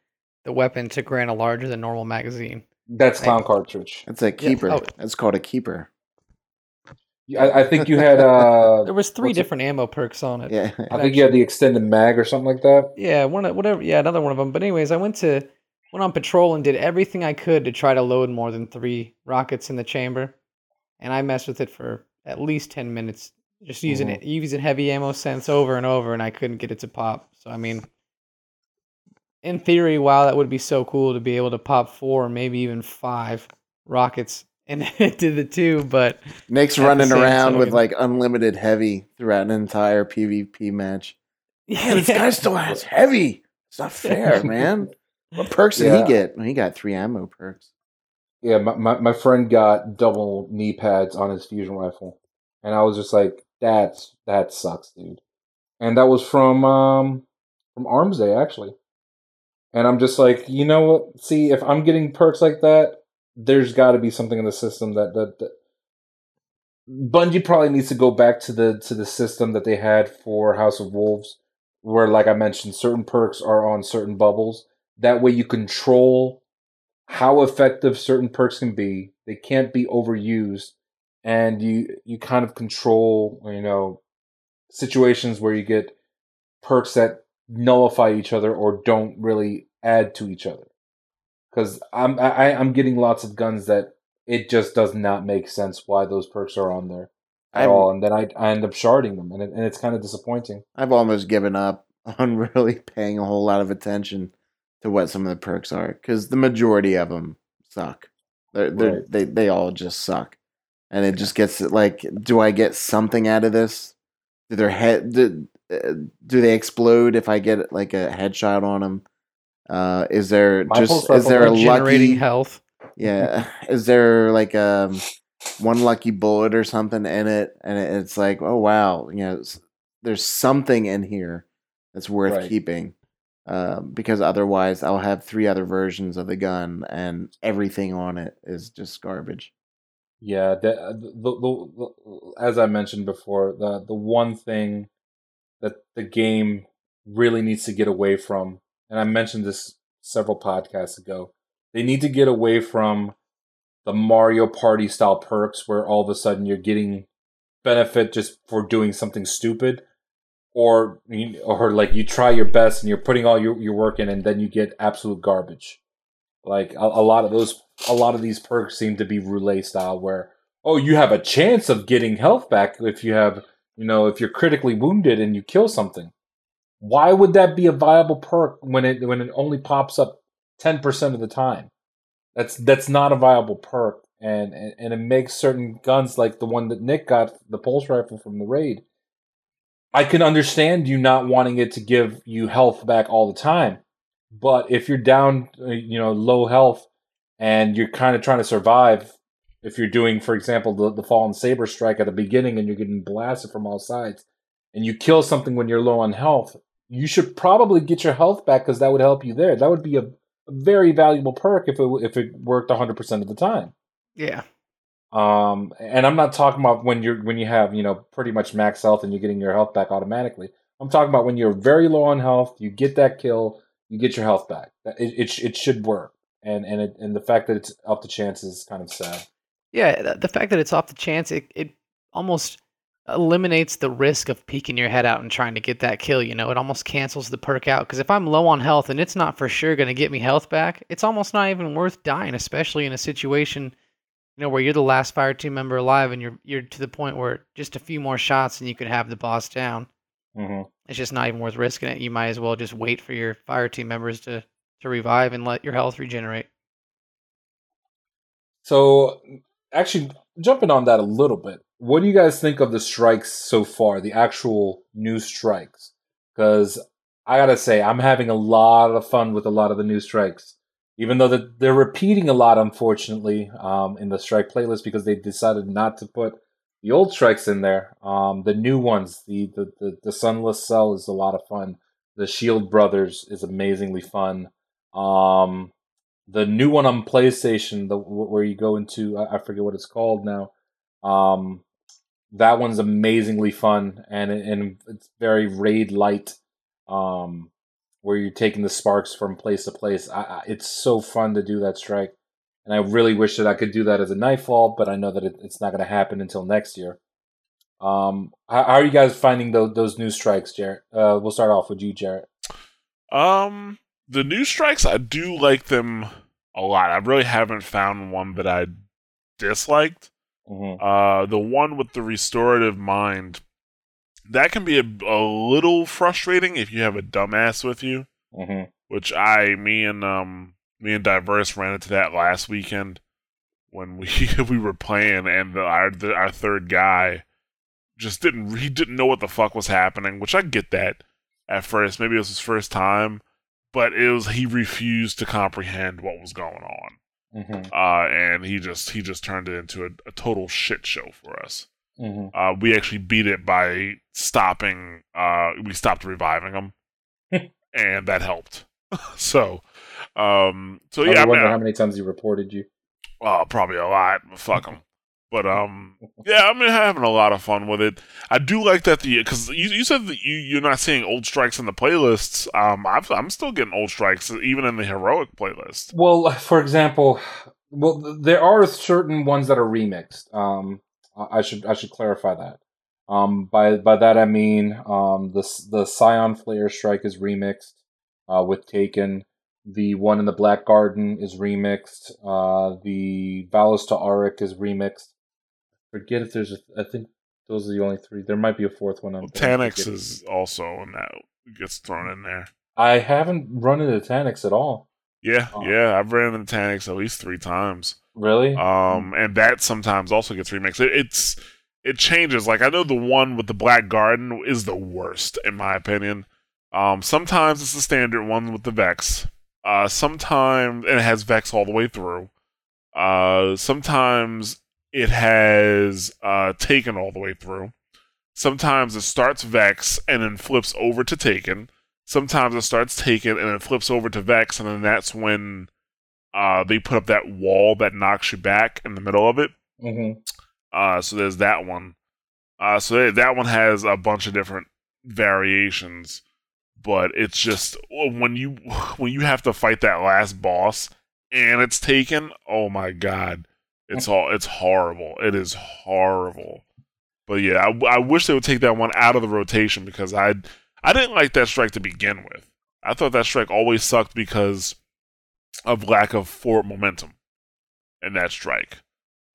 [SPEAKER 6] the weapon to grant a larger than normal magazine.
[SPEAKER 3] That's clown cartridge.
[SPEAKER 4] It's a keeper.
[SPEAKER 6] Oh.
[SPEAKER 4] It's called a keeper.
[SPEAKER 3] I, I think you had uh, <laughs>
[SPEAKER 6] There was three
[SPEAKER 3] what's it-
[SPEAKER 6] different ammo perks on it.
[SPEAKER 4] Yeah.
[SPEAKER 3] I think you had the extended mag or something like that.
[SPEAKER 6] Yeah, one of whatever. Yeah, another one of them. But anyways, I went to went on patrol and did everything I could to try to load more than three rockets in the chamber, and I messed with it for at least ten minutes, just using it, using heavy ammo sense over and over, and I couldn't get it to pop. So I mean, in theory, wow, that would be so cool to be able to pop four, maybe even five rockets, and <laughs> it the two. But
[SPEAKER 4] Nick's running
[SPEAKER 6] same
[SPEAKER 4] around with like unlimited heavy throughout an entire PvP match.
[SPEAKER 6] yeah,
[SPEAKER 4] Man, this guy <laughs> still has heavy. It's not fair, man. What perks did
[SPEAKER 3] Yeah.
[SPEAKER 4] he get? He got three ammo perks.
[SPEAKER 3] Yeah, my, my, my friend got double knee pads on his fusion rifle, and I was just like, "That's that sucks, dude." And that was from um from Arms Day actually, and I'm just like, you know what? See, if I'm getting perks like that, there's got to be something in the system that that. that Bungie probably needs to go back to the to the system that they had for House of Wolves, where, like I mentioned, certain perks are on certain bubbles. That way, you control how effective certain perks can be. They can't be overused, and you you kind of control you know situations where you get perks that nullify each other or don't really add to each other. Because I'm I, I'm getting lots of guns that it just does not make sense why those perks are on there at
[SPEAKER 4] I've-
[SPEAKER 3] all, and then I I end up sharding them, and it, and it's kind of disappointing.
[SPEAKER 4] I've almost given up <laughs> on really paying a whole lot of attention to what some of the perks are because the majority of them suck. They're, they're,
[SPEAKER 3] Right.
[SPEAKER 4] They they all just suck, and it just gets like, do I get something out of this? Do their head do, uh, do they explode if I get like a headshot on them? Uh, is there
[SPEAKER 3] My
[SPEAKER 4] just is there a lucky
[SPEAKER 6] health. <laughs>
[SPEAKER 4] yeah. Is there like um one lucky bullet or something in it? And it's like, oh wow, you know, there's something in here that's worth
[SPEAKER 3] Right.
[SPEAKER 4] keeping. Um, because otherwise, I'll have three other versions of the gun, and everything on it is just garbage.
[SPEAKER 3] Yeah, the, uh, the, the, the as I mentioned before, the the one thing that the game really needs to get away from, and I mentioned this several podcasts ago, they need to get away from the Mario Party style perks where all of a sudden you're getting benefit just for doing something stupid or or like you try your best and you're putting all your, your work in and then you get absolute garbage. Like a, a lot of those a lot of these perks seem to be roulette style where oh you have a chance of getting health back if you have you know if you're critically wounded and you kill something why would that be a viable perk when it when it only pops up 10% of the time? That's that's not a viable perk and, and and it makes certain guns like the one that Nick got the pulse rifle from the raid I can understand you not wanting it to give you health back all the time but if you're down uh, you know low health and you're kind of trying to survive if you're doing for example the, the fallen saber strike at the beginning and you're getting blasted from all sides and you kill something when you're low on health you should probably get your health back because that would help you there that would be a, a very valuable perk if it if it worked 100% of the time
[SPEAKER 6] Yeah.
[SPEAKER 3] um, and I'm not talking about when you're when you have you know pretty much max health and you're getting your health back automatically. I'm talking about when you're very low on health, you get that kill, you get your health back. It it, it should work, and and it, and the fact that it's up to chance is kind of sad.
[SPEAKER 6] Yeah, the, fact that it's off the chance, it, it almost eliminates the risk of peeking your head out and trying to get that kill. You know, it almost cancels the perk out. Because if I'm low on health and it's not for sure going to get me health back, it's almost not even worth dying, especially in a situation, you know, where you're the last fire team member alive and you're you're to the point where just a few more shots and you could have the boss down.
[SPEAKER 3] hmm
[SPEAKER 6] It's just not even worth risking it. You might as well just wait for your fire team members to to revive and let your health regenerate.
[SPEAKER 3] So, actually, jumping on that a little bit, what do you guys think of the strikes so far? The actual new strikes? Because I gotta say, I'm having a lot of fun with a lot of the new strikes. Even though they're repeating a lot, unfortunately, um, in the strike playlist because they decided not to put the old strikes in there. Um, the new ones, the, the the the Sunless Cell is a lot of fun. The Shield Brothers is amazingly fun. Um, the new one on PlayStation, the where you go into I forget what it's called now. Um, that one's amazingly fun and and it's very raid light. Um, where you're taking the sparks from place to place. I, I, it's so fun to do that strike, and I really wish that I could do that as a nightfall, but I know that it, it's not going to happen until next year. Um, how, how are you guys finding those those new strikes, Jarrett? Uh, we'll start off with you, Jarrett.
[SPEAKER 5] Um, the new strikes, I do like them a lot. I really haven't found one that I disliked.
[SPEAKER 3] Mm-hmm.
[SPEAKER 5] Uh, the one with the restorative mind, that can be a, a little frustrating if you have a dumbass with you.
[SPEAKER 3] Mm-hmm.
[SPEAKER 5] Which I, me and um, me and Diverse ran into that last weekend when we <laughs> we were playing, and the, our the, our third guy just didn't he didn't know what the fuck was happening. Which I get that at first. Maybe it was his first time, but it was he refused to comprehend what was going on
[SPEAKER 3] Mm-hmm.
[SPEAKER 5] uh, and he just he just turned it into a, a total shit show for us.
[SPEAKER 3] Mm-hmm.
[SPEAKER 5] Uh, we actually beat it by stopping. Uh, we stopped reviving him, <laughs> and that helped. <laughs> so, um, so
[SPEAKER 3] I
[SPEAKER 5] yeah, I mean,
[SPEAKER 3] wonder how many times he reported you.
[SPEAKER 5] uh, probably a lot. but Fuck <laughs> him. But um, yeah, I mean, having a lot of fun with it. I do like that the because you, you said that you you're not seeing old strikes in the playlists. Um, I've, I'm still getting old strikes even in the heroic playlist.
[SPEAKER 3] Well, for example, well, there are certain ones that are remixed. Um, I I should I should clarify that. Um, by by that I mean um, the the Scion Flare Strike is remixed uh, with Taken. The one in the Black Garden is remixed. Uh, the Valus Ta'aurc is remixed. Forget if there's a. I think those are the only three. There might be a fourth one. I'm
[SPEAKER 5] Well,
[SPEAKER 3] Taniks
[SPEAKER 5] is also in that gets thrown in there.
[SPEAKER 3] I haven't run into Taniks at all.
[SPEAKER 5] Yeah,
[SPEAKER 3] Oh.
[SPEAKER 5] yeah, I've ran into Taniks at least three times.
[SPEAKER 3] Really?
[SPEAKER 5] Um, and that sometimes also gets remixed. It, it's it changes. Like I know the one with the Black Garden is the worst in my opinion. Um, sometimes it's the standard one with the Vex. Uh, sometimes and it has Vex all the way through. Uh, sometimes it has uh Taken all the way through. Sometimes it starts Vex and then flips over to Taken. Sometimes it starts Taken and then flips over to Vex, and then that's when uh, they put up that wall that knocks you back in the middle of it.
[SPEAKER 3] mm-hmm.
[SPEAKER 5] Uh, so there's that one. Uh, so that- that one has a bunch of different variations, but it's just when you <sighs> when you have to fight that last boss and it's taken. Oh my god, it's all it's horrible. It is horrible. But yeah, I, I wish they would take that one out of the rotation because I I didn't like that strike to begin with. I thought that strike always sucked because of lack of forward momentum in that strike.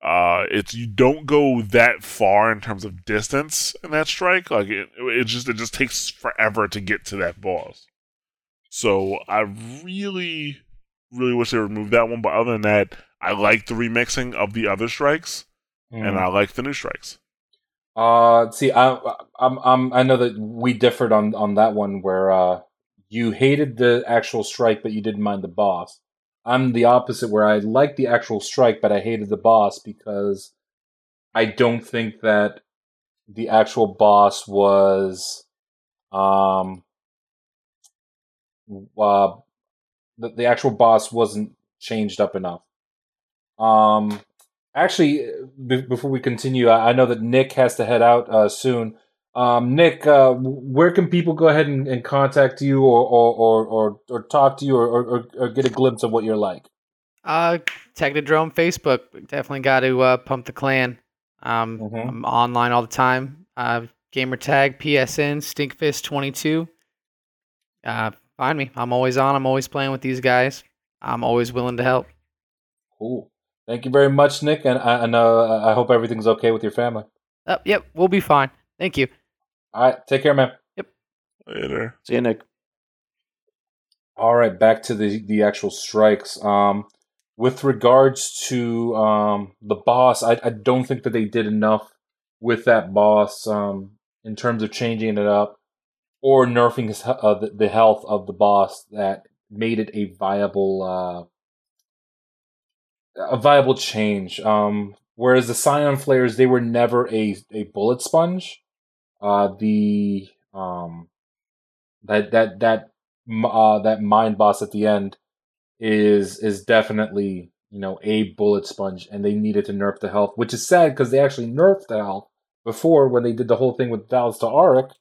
[SPEAKER 5] Uh, it's you don't go that far in terms of distance in that strike. Like it, it just it just takes forever to get to that boss. So I really, really wish they removed that one. But other than that, I like the remixing of the other strikes, and I like the new strikes.
[SPEAKER 3] Uh, see, I, I'm, I'm, I know that we differed on on that one where uh, you hated the actual strike, but you didn't mind the boss. I'm the opposite, where I liked the actual strike, but I hated the boss because I don't think that the actual boss was, um, uh, the, the actual boss wasn't changed up enough. Um, actually, b- before we continue, I, I know that Nick has to head out uh, soon. Um, Nick, uh, where can people go ahead and, and contact you, or or, or, or, or talk to you, or, or, or get a glimpse of what you're like?
[SPEAKER 6] Uh, Technodrome Facebook. Definitely got to uh, pump the clan. Um,
[SPEAKER 3] Mhm.
[SPEAKER 6] I'm online all the time. Uh, gamer tag PSN Stinkfist22. Uh, find me. I'm always on. I'm always playing with these guys. I'm always willing to help.
[SPEAKER 3] Cool. Thank you very much, Nick, and I, and uh, I hope everything's okay with your family.
[SPEAKER 6] Uh, yep, we'll be fine. Thank you.
[SPEAKER 3] All right, take care, man. Yep.
[SPEAKER 5] Later.
[SPEAKER 4] See you, Nick.
[SPEAKER 3] All right, back to the the actual strikes. Um, with regards to um the boss, I I don't think that they did enough with that boss um in terms of changing it up or nerfing his, uh, the, the health of the boss that made it a viable uh a viable change. Um, whereas the Scion Flares, they were never a a bullet sponge. Uh, the um that that that uh that mind boss at the end is is definitely you know a bullet sponge and they needed to nerf the health which is sad because they actually nerfed the health before when they did the whole thing with Dallas to Arik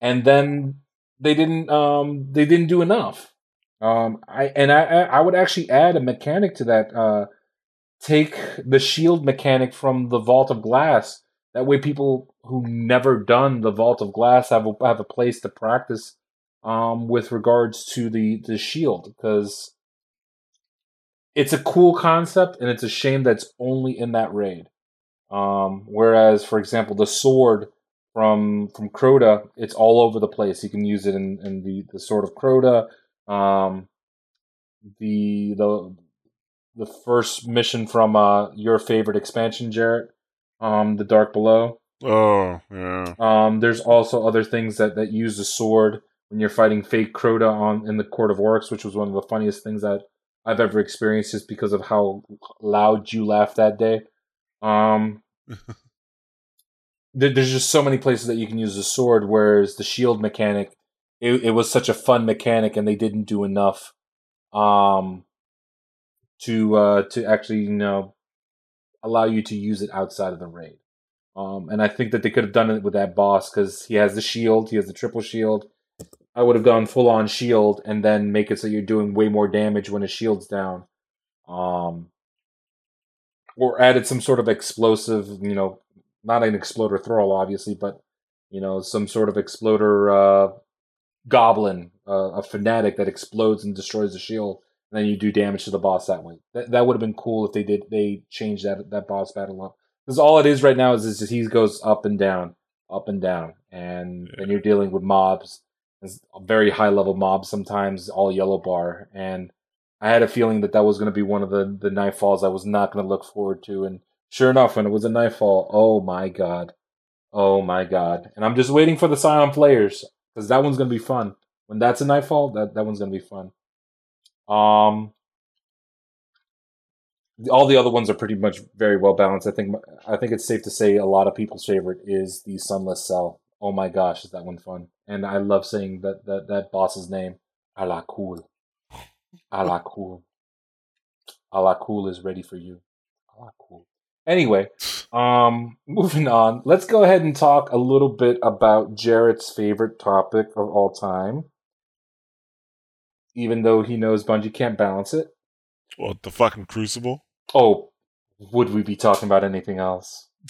[SPEAKER 3] and then they didn't um they didn't do enough um I and I I would actually add a mechanic to that uh take the shield mechanic from the Vault of Glass that way people who never done the Vault of Glass have a, have a place to practice um, with regards to the the shield because it's a cool concept and it's a shame that's only in that raid. Um, whereas, for example, the sword from from Crota, it's all over the place. You can use it in, in the, the sword of Crota. Um, the the the first mission from uh, your favorite expansion, Jarrett, um, the Dark Below.
[SPEAKER 5] Oh, yeah.
[SPEAKER 3] Um, there's also other things that, that use the sword when you're fighting fake Crota on in the Court of Oryx, which was one of the funniest things that I've ever experienced, just because of how loud you laughed that day. Um, <laughs> there, there's just so many places that you can use the sword, whereas the shield mechanic, it, it was such a fun mechanic, and they didn't do enough um, to uh, to actually you know allow you to use it outside of the raid. Um, and I think that they could have done it with that boss because he has the shield, he has the triple shield. I would have gone full on shield and then make it so you're doing way more damage when his shield's down. Um, or added some sort of explosive, you know, not an exploder thrall, obviously, but you know, some sort of exploder uh, goblin, uh, a fanatic that explodes and destroys the shield, then you do damage to the boss that way. That that would have been cool if they did they changed that that boss battle up. Because all it is right now is, is just he goes up and down, up and down, and then you're dealing with mobs, very high level mobs sometimes, all yellow bar, and I had a feeling that that was going to be one of the the nightfalls I was not going to look forward to, and sure enough, when it was a nightfall, oh my god, oh my god, and I'm just waiting for the Scion players because that one's going to be fun. When that's a nightfall, that that one's going to be fun. Um, all the other ones are pretty much very well balanced. I think I think it's safe to say a lot of people's favorite is the Sunless Cell. Oh my gosh, is that one fun? And I love saying that that, that boss's name, Alak-Hul. Ala Cool. Alak-Hul is ready for you. Alak-Hul. Anyway, um, moving on. Let's go ahead and talk a little bit about Jarrett's favorite topic of all time. Even though he knows Bungie can't balance it.
[SPEAKER 5] What, the fucking Crucible?
[SPEAKER 3] Oh, would we be talking about anything else? <laughs>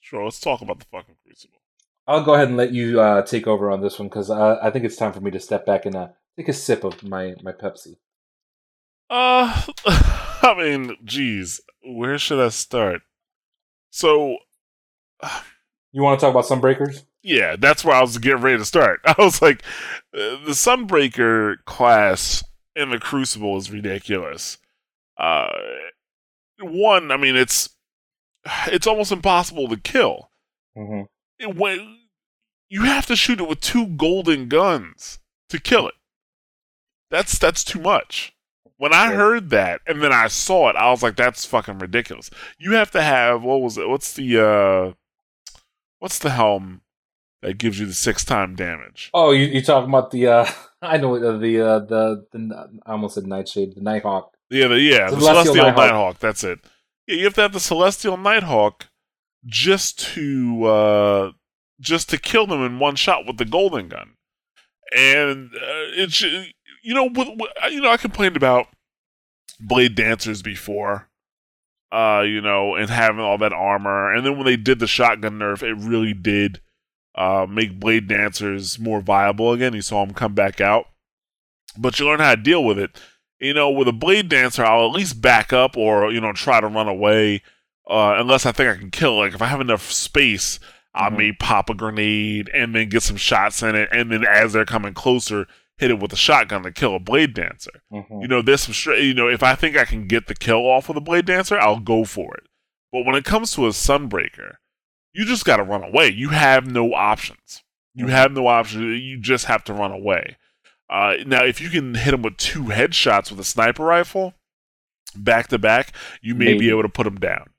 [SPEAKER 5] sure, let's talk about the fucking Crucible.
[SPEAKER 3] I'll go ahead and let you uh, take over on this one because uh, I think it's time for me to step back and uh, take a sip of my, my Pepsi.
[SPEAKER 5] Uh, <laughs> I mean, geez, where should I start? So, <sighs>
[SPEAKER 3] You want to talk about Sunbreakers?
[SPEAKER 5] Yeah, that's where I was getting ready to start. <laughs> I was like, uh, the Sunbreaker class in the Crucible is ridiculous. Uh, one, I mean, it's <sighs> it's almost impossible to kill.
[SPEAKER 3] Mm-hmm.
[SPEAKER 5] It, when you have to shoot it with two golden guns to kill it. That's that's too much. When I heard that and then I saw it, I was like, "That's fucking ridiculous." You have to have what was it? What's the uh, what's the helm that gives you the six time damage?
[SPEAKER 3] Oh, you you talking about the? Uh, <laughs> I know uh, the uh, the the I almost said Nightshade, the Nighthawk.
[SPEAKER 5] Yeah, the, yeah, the
[SPEAKER 3] Celestial
[SPEAKER 5] Celestial,
[SPEAKER 3] Nighthawk.
[SPEAKER 5] Nighthawk. That's it. Yeah, you have to have the Celestial Nighthawk just to uh, just to kill them in one shot with the golden gun. And uh, it's you know with, with, you know I complained about Blade Dancers before. uh, you know, and having all that armor. And then when they did the shotgun nerf, it really did uh, make blade dancers more viable again. You saw them come back out, but you learn how to deal with it. You know, with a blade dancer, I'll at least back up or you know try to run away, uh, unless I think I can kill. Like if I have enough space, I
[SPEAKER 3] Mhm.
[SPEAKER 5] may pop a grenade and then get some shots in it, and then as they're coming closer, hit it with a shotgun to kill a blade dancer.
[SPEAKER 3] Mhm.
[SPEAKER 5] You know, there's some straight. You know, if I think I can get the kill off with a blade dancer, I'll go for it. But when it comes to a sunbreaker, you just got to run away. You have no options. You
[SPEAKER 3] Mhm.
[SPEAKER 5] have no options. You just have to run away. Uh, now, if you can hit him with two headshots with a sniper rifle, back to back, you may
[SPEAKER 3] Maybe.
[SPEAKER 5] be able to put him down.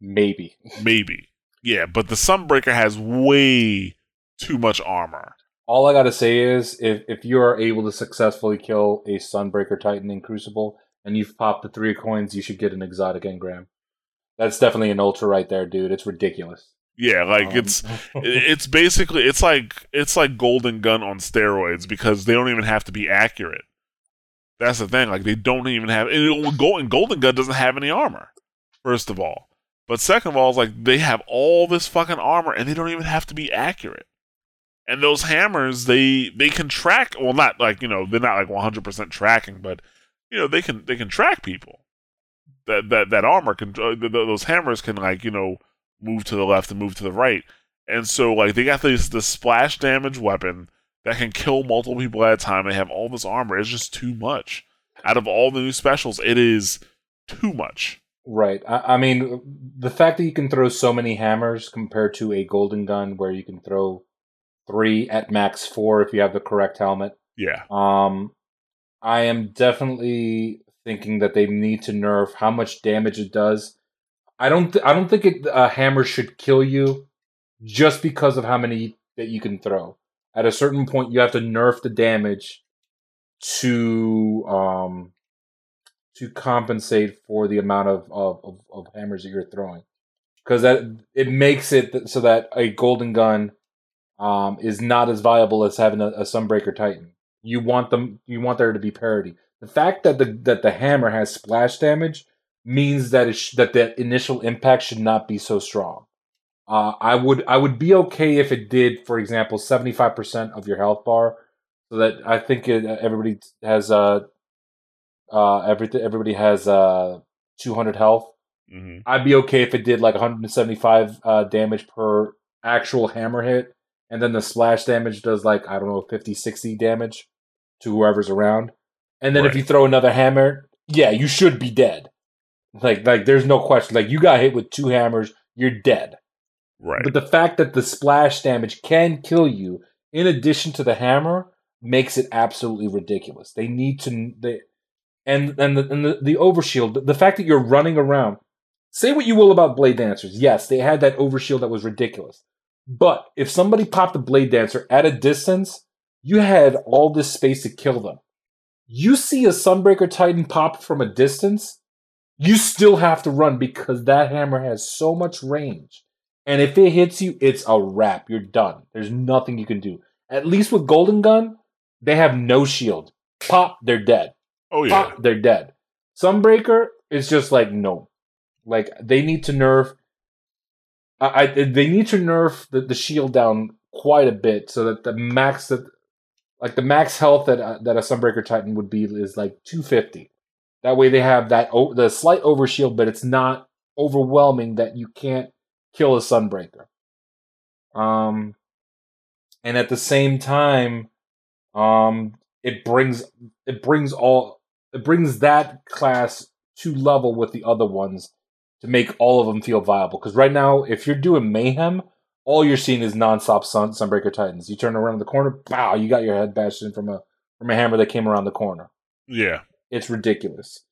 [SPEAKER 3] Maybe.
[SPEAKER 5] Maybe. Yeah, but the sunbreaker has way too much armor.
[SPEAKER 3] All I gotta say is, if if you are able to successfully kill a Sunbreaker Titan in Crucible, and you've popped the three coins, you should get an exotic engram. That's definitely an ultra right there, dude. It's ridiculous.
[SPEAKER 5] Yeah, like
[SPEAKER 3] Um,
[SPEAKER 5] it's it's basically it's like it's like golden gun on steroids because they don't even have to be accurate. That's the thing like they don't even have and golden golden gun doesn't have any armor first of all. But second of all it's like they have all this fucking armor and they don't even have to be accurate. And those hammers they they can track well not like you know they're not like 100% tracking but you know they can they can track people. That that that armor can uh, th- th- those hammers can like you know move to the left and move to the right and so like they got this the splash damage weapon that can kill multiple people at a time. They have all this armor. It's just too much. Out of all the new specials, it is too much.
[SPEAKER 3] Right. I, I mean, the fact that you can throw so many hammers compared to a golden gun where you can throw three at max four if you have the correct helmet.
[SPEAKER 5] Yeah.
[SPEAKER 3] Um, I am definitely thinking that they need to nerf how much damage it does. I don't. Th- I don't think it, a hammer should kill you just because of how many that you can throw. At a certain point, you have to nerf the damage to um to compensate for the amount of of, of, of hammers that you're throwing, because that it makes it th- so that a golden gun um is not as viable as having a, a Sunbreaker Titan. You want them. You want there to be parity. The fact that the that the hammer has splash damage means that it sh- that the initial impact should not be so strong. Uh, I would I would be okay if it did, for example, seventy five percent of your health bar, so that I think it, everybody has uh uh everything everybody has uh two hundred health.
[SPEAKER 5] hmm
[SPEAKER 3] I'd be okay if it did like one hundred and seventy five uh, damage per actual hammer hit, and then the splash damage does like I don't know 50, 60 damage to whoever's around, and then if you throw another hammer, yeah, you should be dead. Like like there's no question. Like you got hit with two hammers, you're dead.
[SPEAKER 5] Right.
[SPEAKER 3] But the fact that the splash damage can kill you, in addition to the hammer, makes it absolutely ridiculous. They need to they and and the and the, the overshield, the fact that you're running around. Say what you will about blade dancers. Yes, they had that overshield that was ridiculous. But if somebody popped a blade dancer at a distance, you had all this space to kill them. You see a Sunbreaker Titan pop from a distance, you still have to run because that hammer has so much range. And if it hits you, it's a wrap. You're done. There's nothing you can do. At least with Golden Gun, they have no shield. Pop, they're dead.
[SPEAKER 5] oh yeah.
[SPEAKER 3] Pop, they're dead. Sunbreaker is just like no. Like they need to nerf. I, I they need to nerf the, the shield down quite a bit so that the max that like the max health that uh, that a Sunbreaker Titan would be is like 250. That way they have that o- the slight overshield, but it's not overwhelming that you can't kill a Sunbreaker. Um, and at the same time, um, it brings it brings all it brings that class to level with the other ones to make all of them feel viable. Because right now, if you're doing mayhem, all you're seeing is nonstop sun, Sunbreaker Titans. You turn around the corner, pow! You got your head bashed in from a from a hammer that came around the corner.
[SPEAKER 5] Yeah.
[SPEAKER 3] It's ridiculous.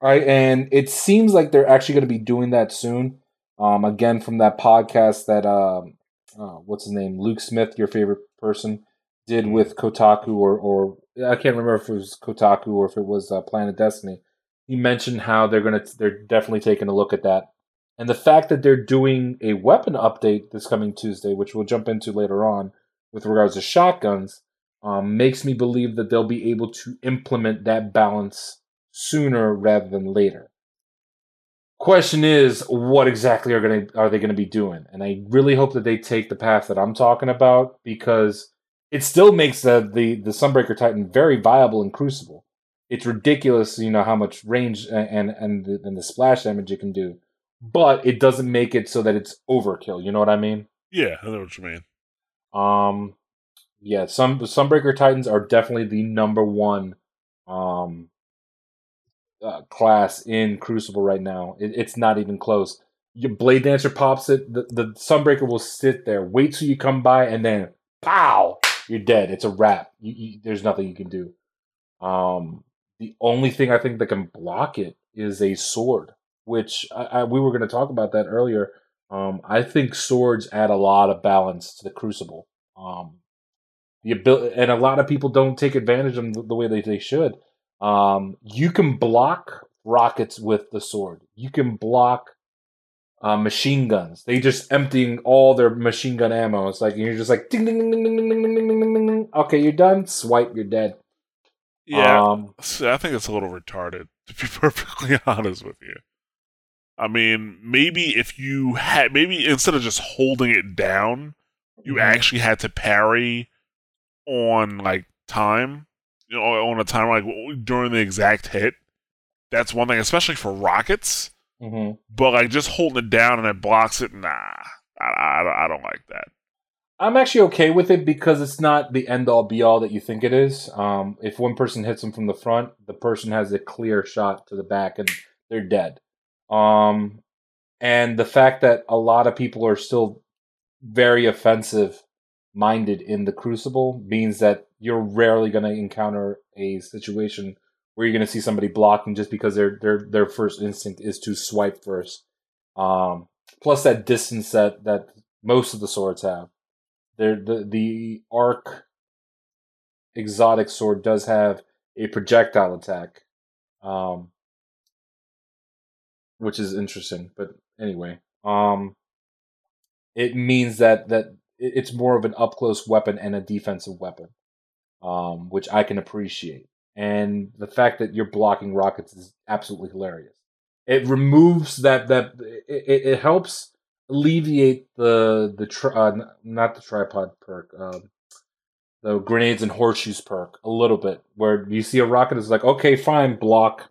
[SPEAKER 3] All right, and it seems like they're actually going to be doing that soon. Um, again, from that podcast that um, uh, what's his name, Luke Smith, your favorite person, did with Kotaku, or or I can't remember if it was Kotaku or if it was uh, Planet Destiny. He mentioned how they're gonna they're definitely taking a look at that, and the fact that they're doing a weapon update this coming Tuesday, which we'll jump into later on, with regards to shotguns, um, makes me believe that they'll be able to implement that balance sooner rather than later. question is, what exactly are gonna are they gonna be doing? And I really hope that they take the path that I'm talking about because it still makes the the, the Sunbreaker Titan very viable in Crucible. It's ridiculous, you know, how much range and and and the, and the splash damage it can do, but it doesn't make it so that it's overkill. You know what I mean?
[SPEAKER 5] Yeah, I know what you mean.
[SPEAKER 3] Um, yeah, some Sunbreaker Titans are definitely the number one um uh, class in Crucible right now. It, it's not even close. Your Blade Dancer pops it. The, the Sunbreaker will sit there, wait till you come by, and then pow, you're dead. It's a wrap. You, you, there's nothing you can do. Um, the only thing I think that can block it is a sword, which I, I, we were going to talk about that earlier. Um, I think swords add a lot of balance to the Crucible. Um, the ability, and a lot of people don't take advantage of them the, way they, they should. Um, you can block rockets with the sword. You can block uh, machine guns. They just emptying all their machine gun ammo. It's like you're just like ding ding ding ding ding ding ding ding ding ding. Okay, you're done. Swipe, you're dead.
[SPEAKER 5] Yeah,
[SPEAKER 3] Um,
[SPEAKER 5] See, I think it's a little retarded, to be perfectly honest with you. I mean, maybe if you had, maybe instead of just holding it down, you
[SPEAKER 3] Mhm.
[SPEAKER 5] actually had to parry on like time, you know, on a time like during the exact hit. That's one thing, especially for rockets.
[SPEAKER 3] mhm.
[SPEAKER 5] But like just holding it down and it blocks it, nah, I, I, I don't like that.
[SPEAKER 3] I'm actually okay with it because it's not the end all be all that you think it is. Um, if one person hits them from the front, the person has a clear shot to the back and they're dead. Um, and the fact that a lot of people are still very offensive minded in the Crucible means that you're rarely going to encounter a situation where you're going to see somebody blocking just because their their their first instinct is to swipe first. Um, plus that distance that that most of the swords have. There, the the arc exotic sword does have a projectile attack, um, which is interesting. But anyway, um, it means that that it's more of an up close weapon and a defensive weapon, um, which I can appreciate. And the fact that you're blocking rockets is absolutely hilarious. It removes that that it, it, helps alleviate the the tri- uh, not the tripod perk, um, the grenades and horseshoes perk a little bit, where you see a rocket is like, okay, fine, block,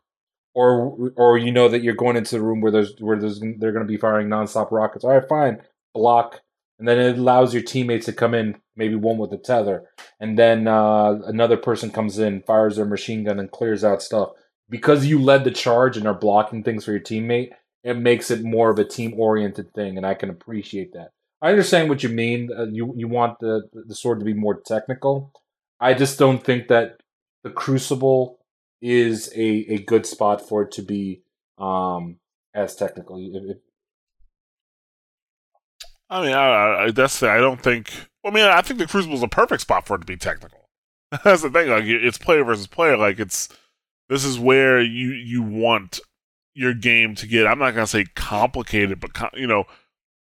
[SPEAKER 3] or or you know that you're going into a room where there's where there's they're going to be firing nonstop rockets. All right, fine, block, and then it allows your teammates to come in, maybe one with a tether, and then uh, another person comes in, fires their machine gun, and clears out stuff. Because you led the charge and are blocking things for your teammate, it makes it more of a team oriented thing, and I can appreciate that. I understand what you mean. Uh, you you want the the sword to be more technical. I just don't think that the Crucible is a, a good spot for it to be um, as technical. If,
[SPEAKER 5] I mean, I, I, that's the, I don't think. I mean, I think the Crucible is a perfect spot for it to be technical. <laughs> That's the thing. Like, it's player versus player. Like, it's this is where you you want your game to get. I'm not gonna say complicated, but com- you know,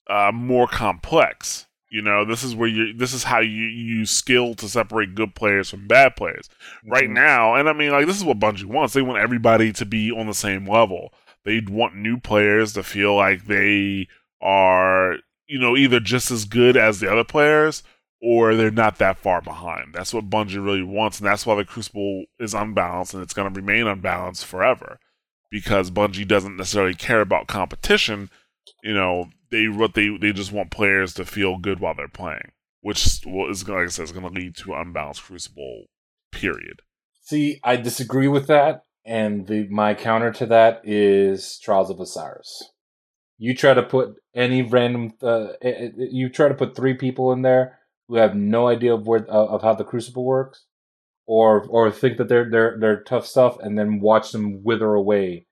[SPEAKER 5] uh, more complex. You know, this is where you. This is how you use skill to separate good players from bad players. Right
[SPEAKER 3] Mhm.
[SPEAKER 5] now, and I mean, like, this is what Bungie wants. They want everybody to be on the same level. They want new players to feel like they are, you know, either just as good as the other players or they're not that far behind. That's what Bungie really wants, and that's why the Crucible is unbalanced and it's going to remain unbalanced forever because Bungie doesn't necessarily care about competition. You know, they what they they just want players to feel good while they're playing, which is like I said is going to lead to unbalanced Crucible. Period.
[SPEAKER 3] See, I disagree with that, and the my counter to that is Trials of Osiris. You try to put any random, uh, you try to put three people in there who have no idea of where of how the Crucible works, or or think that they're they're they're tough stuff, and then watch them wither away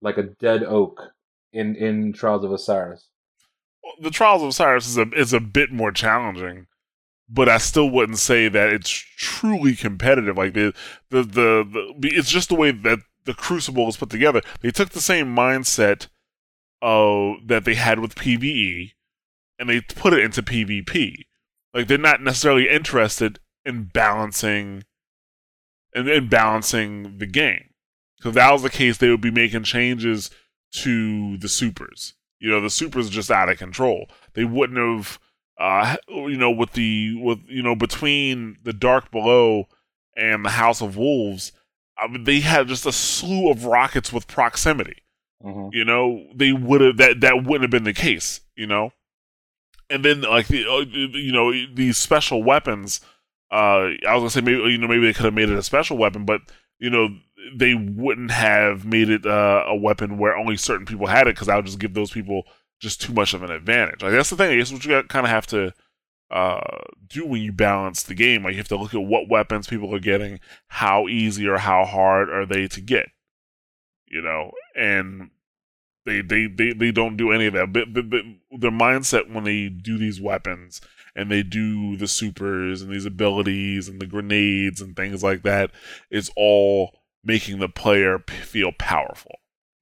[SPEAKER 3] like a dead oak in in Trials of Osiris.
[SPEAKER 5] the Trials of Osiris is a is a bit more challenging, but I still wouldn't say that it's truly competitive. Like the the the, the it's just the way that the Crucible is put together. They took the same mindset uh, that they had with PVE, and they put it into PvP. Like they're not necessarily interested in balancing in, in balancing the game. So if that was the case, they would be making changes to the supers. You know, the supers are just out of control. They wouldn't have, uh, you know, with the with you know between the Dark Below and the House of Wolves, I mean, they had just a slew of rockets with proximity.
[SPEAKER 3] Mhm.
[SPEAKER 5] You know, they would have that that wouldn't have been the case. You know, and then like the uh, you know these special weapons. Uh, I was gonna say maybe you know maybe they could have made it a special weapon, but you know they wouldn't have made it uh, a weapon where only certain people had it because that would just give those people just too much of an advantage. Like that's the thing. It's what you kind of have to uh, do when you balance the game. Like you have to look at what weapons people are getting, how easy or how hard are they to get. You know, and they they they, they don't do any of that. But, but, but their mindset when they do these weapons and they do the supers and these abilities and the grenades and things like that is all making the player p- feel powerful.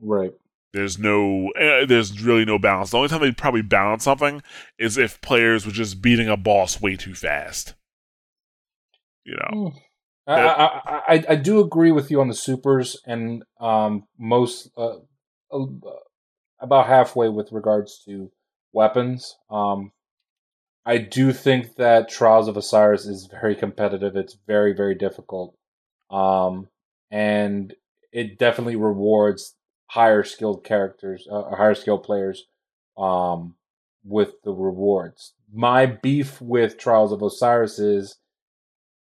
[SPEAKER 3] Right.
[SPEAKER 5] There's no, uh, there's really no balance. The only time they probably balance something is if players were just beating a boss way too fast. You know,
[SPEAKER 3] I, I, I, I- I do agree with you on the supers and um most uh, uh, about halfway with regards to weapons. Um, I do think that Trials of Osiris is very competitive. It's very very difficult, um, and it definitely rewards higher skilled characters, uh, or higher skilled players, um, with the rewards. My beef with Trials of Osiris is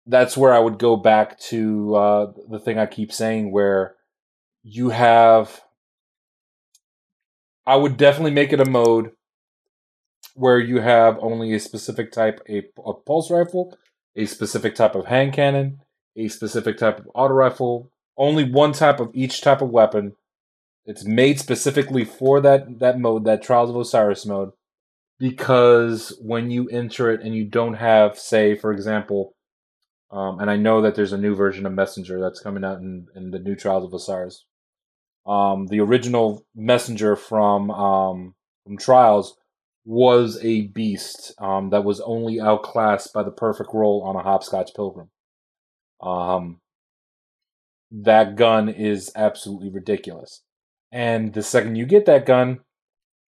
[SPEAKER 3] that's where I would go back to uh, the thing I keep saying, where you have. I would definitely make it a mode where you have only a specific type a pulse rifle, a specific type of hand cannon, a specific type of auto rifle, only one type of each type of weapon. It's made specifically for that that mode, that Trials of Osiris mode, because when you enter it and you don't have, say, for example, um, and I know that there's a new version of Messenger that's coming out in, in the new Trials of Osiris. Um, the original Messenger from um, from Trials was a beast um, that was only outclassed by the perfect roll on a hopscotch pilgrim. Um, that gun is absolutely ridiculous, and the second you get that gun,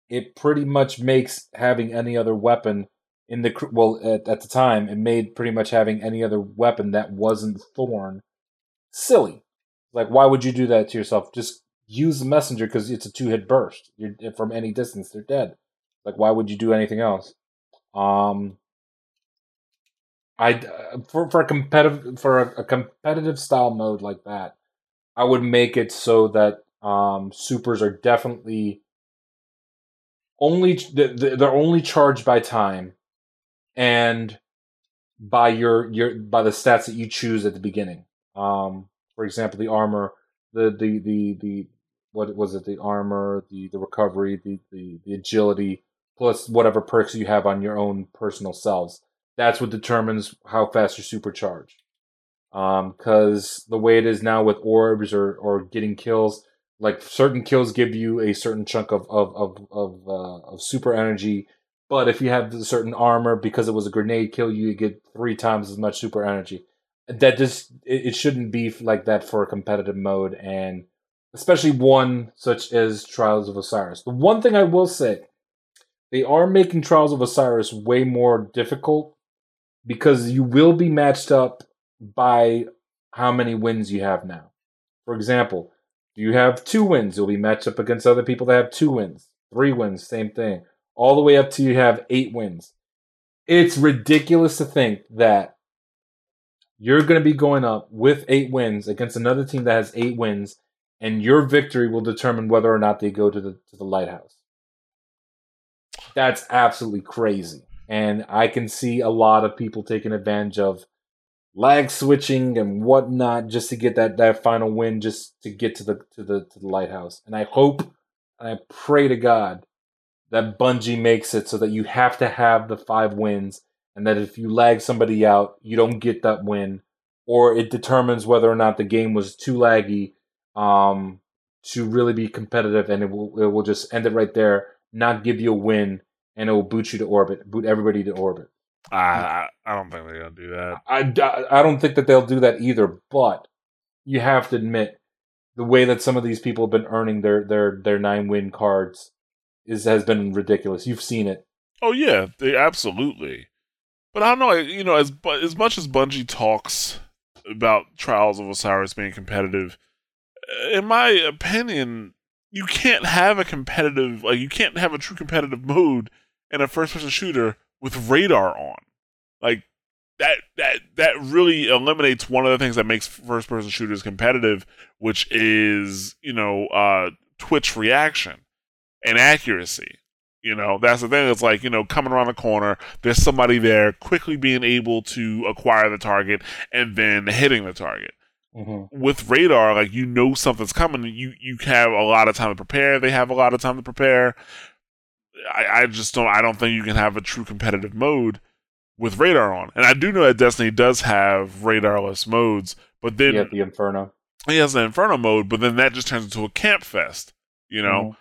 [SPEAKER 3] it pretty much makes having any other weapon in the well at, at the time it made pretty much having any other weapon that wasn't thorn silly. Like why would you do that to yourself? Just use the messenger because it's a two-hit burst. You're from any distance they're dead. Like why would you do anything else? Um i for for a competitive for a, a competitive style mode like that i would make it so that um supers are definitely only they're only charged by time and by your your by the stats that you choose at the beginning. Um, for example, the armor, the the the the what was it? The armor, the the recovery, the the the agility, plus whatever perks you have on your own personal selves. That's what determines how fast you're supercharged. Um, because the way it is now with orbs or or getting kills, like certain kills give you a certain chunk of of of of, uh, of super energy but if you have a certain armor, because it was a grenade kill, you get three times as much super energy. That just it, it shouldn't be like that for a competitive mode, and especially one such as Trials of Osiris. The one thing I will say, they are making Trials of Osiris way more difficult because you will be matched up by how many wins you have now. For example, do you have two wins, you'll be matched up against other people that have two wins, three wins, same thing all the way up to you have eight wins. It's ridiculous to think that you're going to be going up with eight wins against another team that has eight wins, and your victory will determine whether or not they go to the to the lighthouse. That's absolutely crazy, and I can see a lot of people taking advantage of lag switching and whatnot just to get that that final win, just to get to the to the to the lighthouse. And I hope, and I pray to God that Bungie makes it so that you have to have the five wins, and that if you lag somebody out, you don't get that win, or it determines whether or not the game was too laggy um, to really be competitive, and it will it will just end it right there, not give you a win, and it will boot you to orbit, boot everybody to orbit.
[SPEAKER 5] I I, I don't think they're gonna do that.
[SPEAKER 3] I, I don't think that they'll do that either, but you have to admit the way that some of these people have been earning their their their nine win cards is has been ridiculous. You've seen it.
[SPEAKER 5] Oh yeah, they absolutely. But I don't know, you know, as as much as Bungie talks about Trials of Osiris being competitive, in my opinion, you can't have a competitive like you can't have a true competitive mode in a first person shooter with radar on. Like that that that really eliminates one of the things that makes first person shooters competitive, which is, you know, uh twitch reaction and accuracy. You know, that's the thing. It's like, you know, coming around the corner, there's somebody there quickly being able to acquire the target and then hitting the target.
[SPEAKER 3] Mm-hmm.
[SPEAKER 5] With radar, like you know something's coming, you you have a lot of time to prepare. They have a lot of time to prepare. I, I just don't I don't think you can have a true competitive mode with radar on. And I do know that Destiny does have radarless modes, but then
[SPEAKER 3] have the Inferno.
[SPEAKER 5] he has the Inferno mode, but then that just turns into a camp fest. You know, it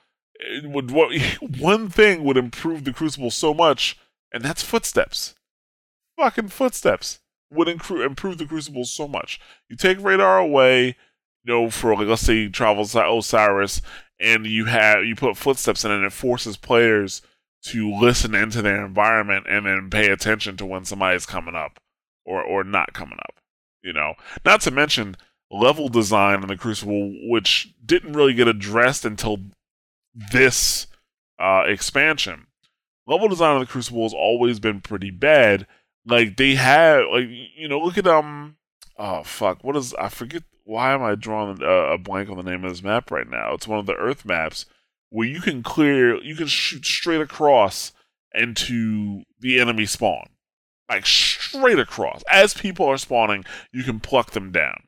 [SPEAKER 5] would what <laughs> one thing would improve the Crucible so much, and that's footsteps. Fucking footsteps would incru- improve the Crucible so much. You take radar away, you know, for like let's say Trials of Osiris, and you have you put footsteps in, and it forces players to listen into their environment and then pay attention to when somebody's coming up or or not coming up. You know, not to mention level design in the Crucible, which didn't really get addressed until this uh, expansion. Level design in the Crucible has always been pretty bad. Like they have, like you know, look at um, oh fuck, what is I forget? Why am I drawing a, a blank on the name of this map right now? It's one of the Earth maps where you can clear, you can shoot straight across into the enemy spawn, like straight across. As people are spawning, you can pluck them down.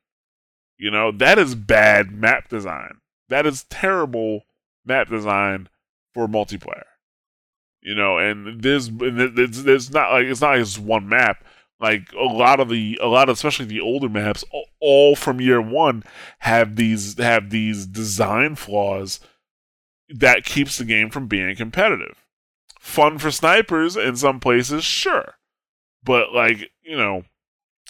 [SPEAKER 5] You know, that is bad map design. That is terrible map design for multiplayer. You know, and there's there's, there's not like it's not it's one map. Like a lot of the a lot of especially the older maps, all- all from year one have these have these design flaws that keeps the game from being competitive. Fun for snipers in some places, sure, but like you know,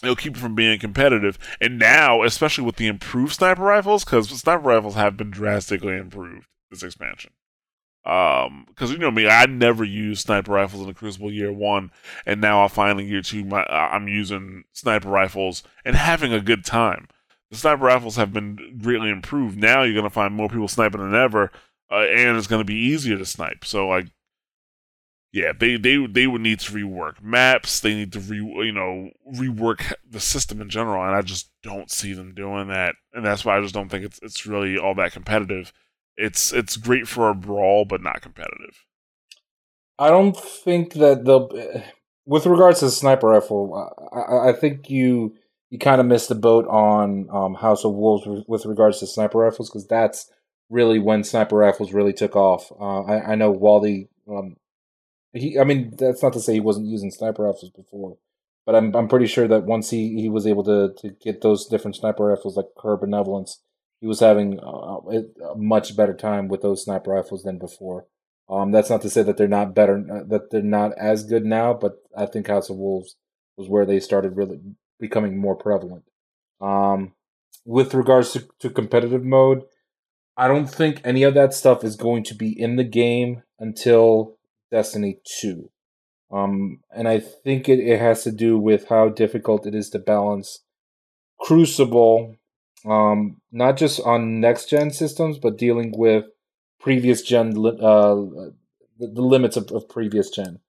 [SPEAKER 5] it'll keep it from being competitive. And now, especially with the improved sniper rifles, because sniper rifles have been drastically improved this expansion. Um, because you know me, I never used sniper rifles in the Crucible year one, and now I finally year two, my, I'm using sniper rifles and having a good time. The sniper rifles have been greatly improved. Now you're gonna find more people sniping than ever, uh, and it's gonna be easier to snipe. So like, yeah, they they they would need to rework maps. They need to re you know rework the system in general, and I just don't see them doing that. And that's why I just don't think it's it's really all that competitive. It's it's great for a brawl, but not competitive.
[SPEAKER 3] I don't think that they'll. With regards to the sniper rifle, I, I think you you kind of missed the boat on um, House of Wolves with, regards to sniper rifles because that's really when sniper rifles really took off. Uh, I, I know Waldy. Um, he, I mean, that's not to say he wasn't using sniper rifles before, but I'm I'm pretty sure that once he, he was able to, to get those different sniper rifles like Her Benevolence, he was having uh, a much better time with those sniper rifles than before. Um, that's not to say that they're not better, uh, that they're not as good now, but I think House of Wolves was where they started really becoming more prevalent. Um, with regards to, to competitive mode, I don't think any of that stuff is going to be in the game until Destiny 2. Um, and I think it, it has to do with how difficult it is to balance Crucible, um, not just on next gen systems, but dealing with previous gen, uh, the, the limits of, of previous gen.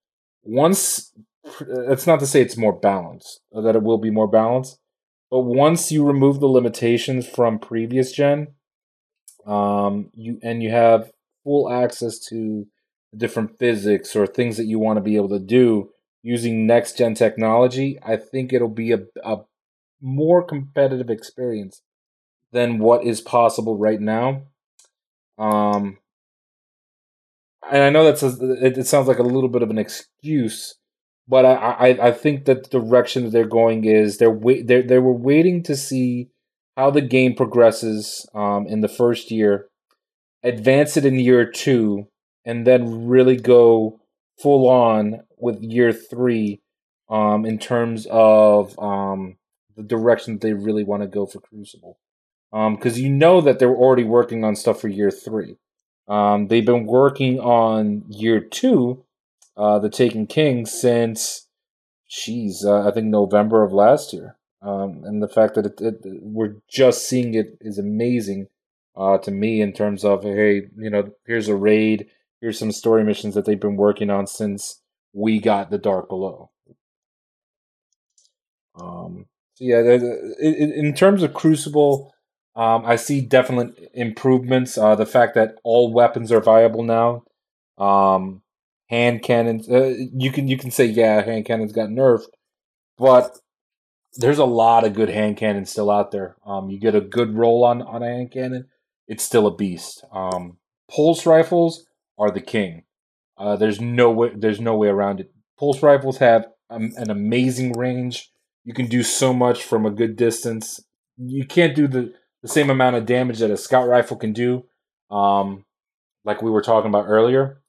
[SPEAKER 3] Once, it's not to say it's more balanced, that it will be more balanced, but once you remove the limitations from previous gen, um, you and you have full access to different physics or things that you want to be able to do using next gen technology, I think it'll be a, a more competitive experience than what is possible right now. Um, and I know that's a, it, it sounds like a little bit of an excuse, but I, I, I think that the direction that they're going is they're wait they they were waiting to see how the game progresses um, in the first year, advance it in year two, and then really go full on with year three um, in terms of um, the direction that they really want to go for Crucible. Because you know that they're already working on stuff for year three. Um, they've been working on year two, uh, the Taken King, since, geez, uh, I think November of last year. Um, and the fact that it, it, we're just seeing it is amazing uh, to me in terms of hey, you know, here's a raid, here's some story missions that they've been working on since we got the Dark Below. Um, so yeah, in terms of Crucible, um, I see definite improvements. Uh, the fact that all weapons are viable now. Um, hand cannons, uh, you can you can say yeah, hand cannons got nerfed, but there's a lot of good hand cannons still out there. Um, you get a good roll on on a hand cannon, it's still a beast. Um, pulse rifles are the king. Uh, there's no way there's no way around it. Pulse rifles have um, an amazing range. You can do so much from a good distance. You can't do the the same amount of damage that a scout rifle can do, um, like we were talking about earlier.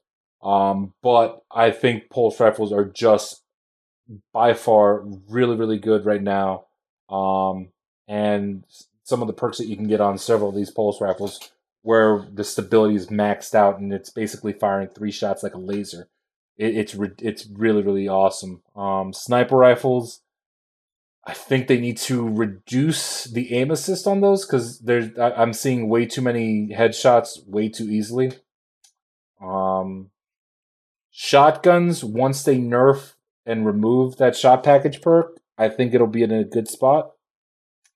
[SPEAKER 3] Um, but I think pulse rifles are just by far really, really good right now. Um, and some of the perks that you can get on several of these pulse rifles, where the stability is maxed out and it's basically firing three shots like a laser. It, it's re- it's really really awesome. Um, sniper rifles I think they need to reduce the aim assist on those because there's I, I'm seeing way too many headshots way too easily. Um, shotguns once they nerf and remove that shot package perk, I think it'll be in a good spot.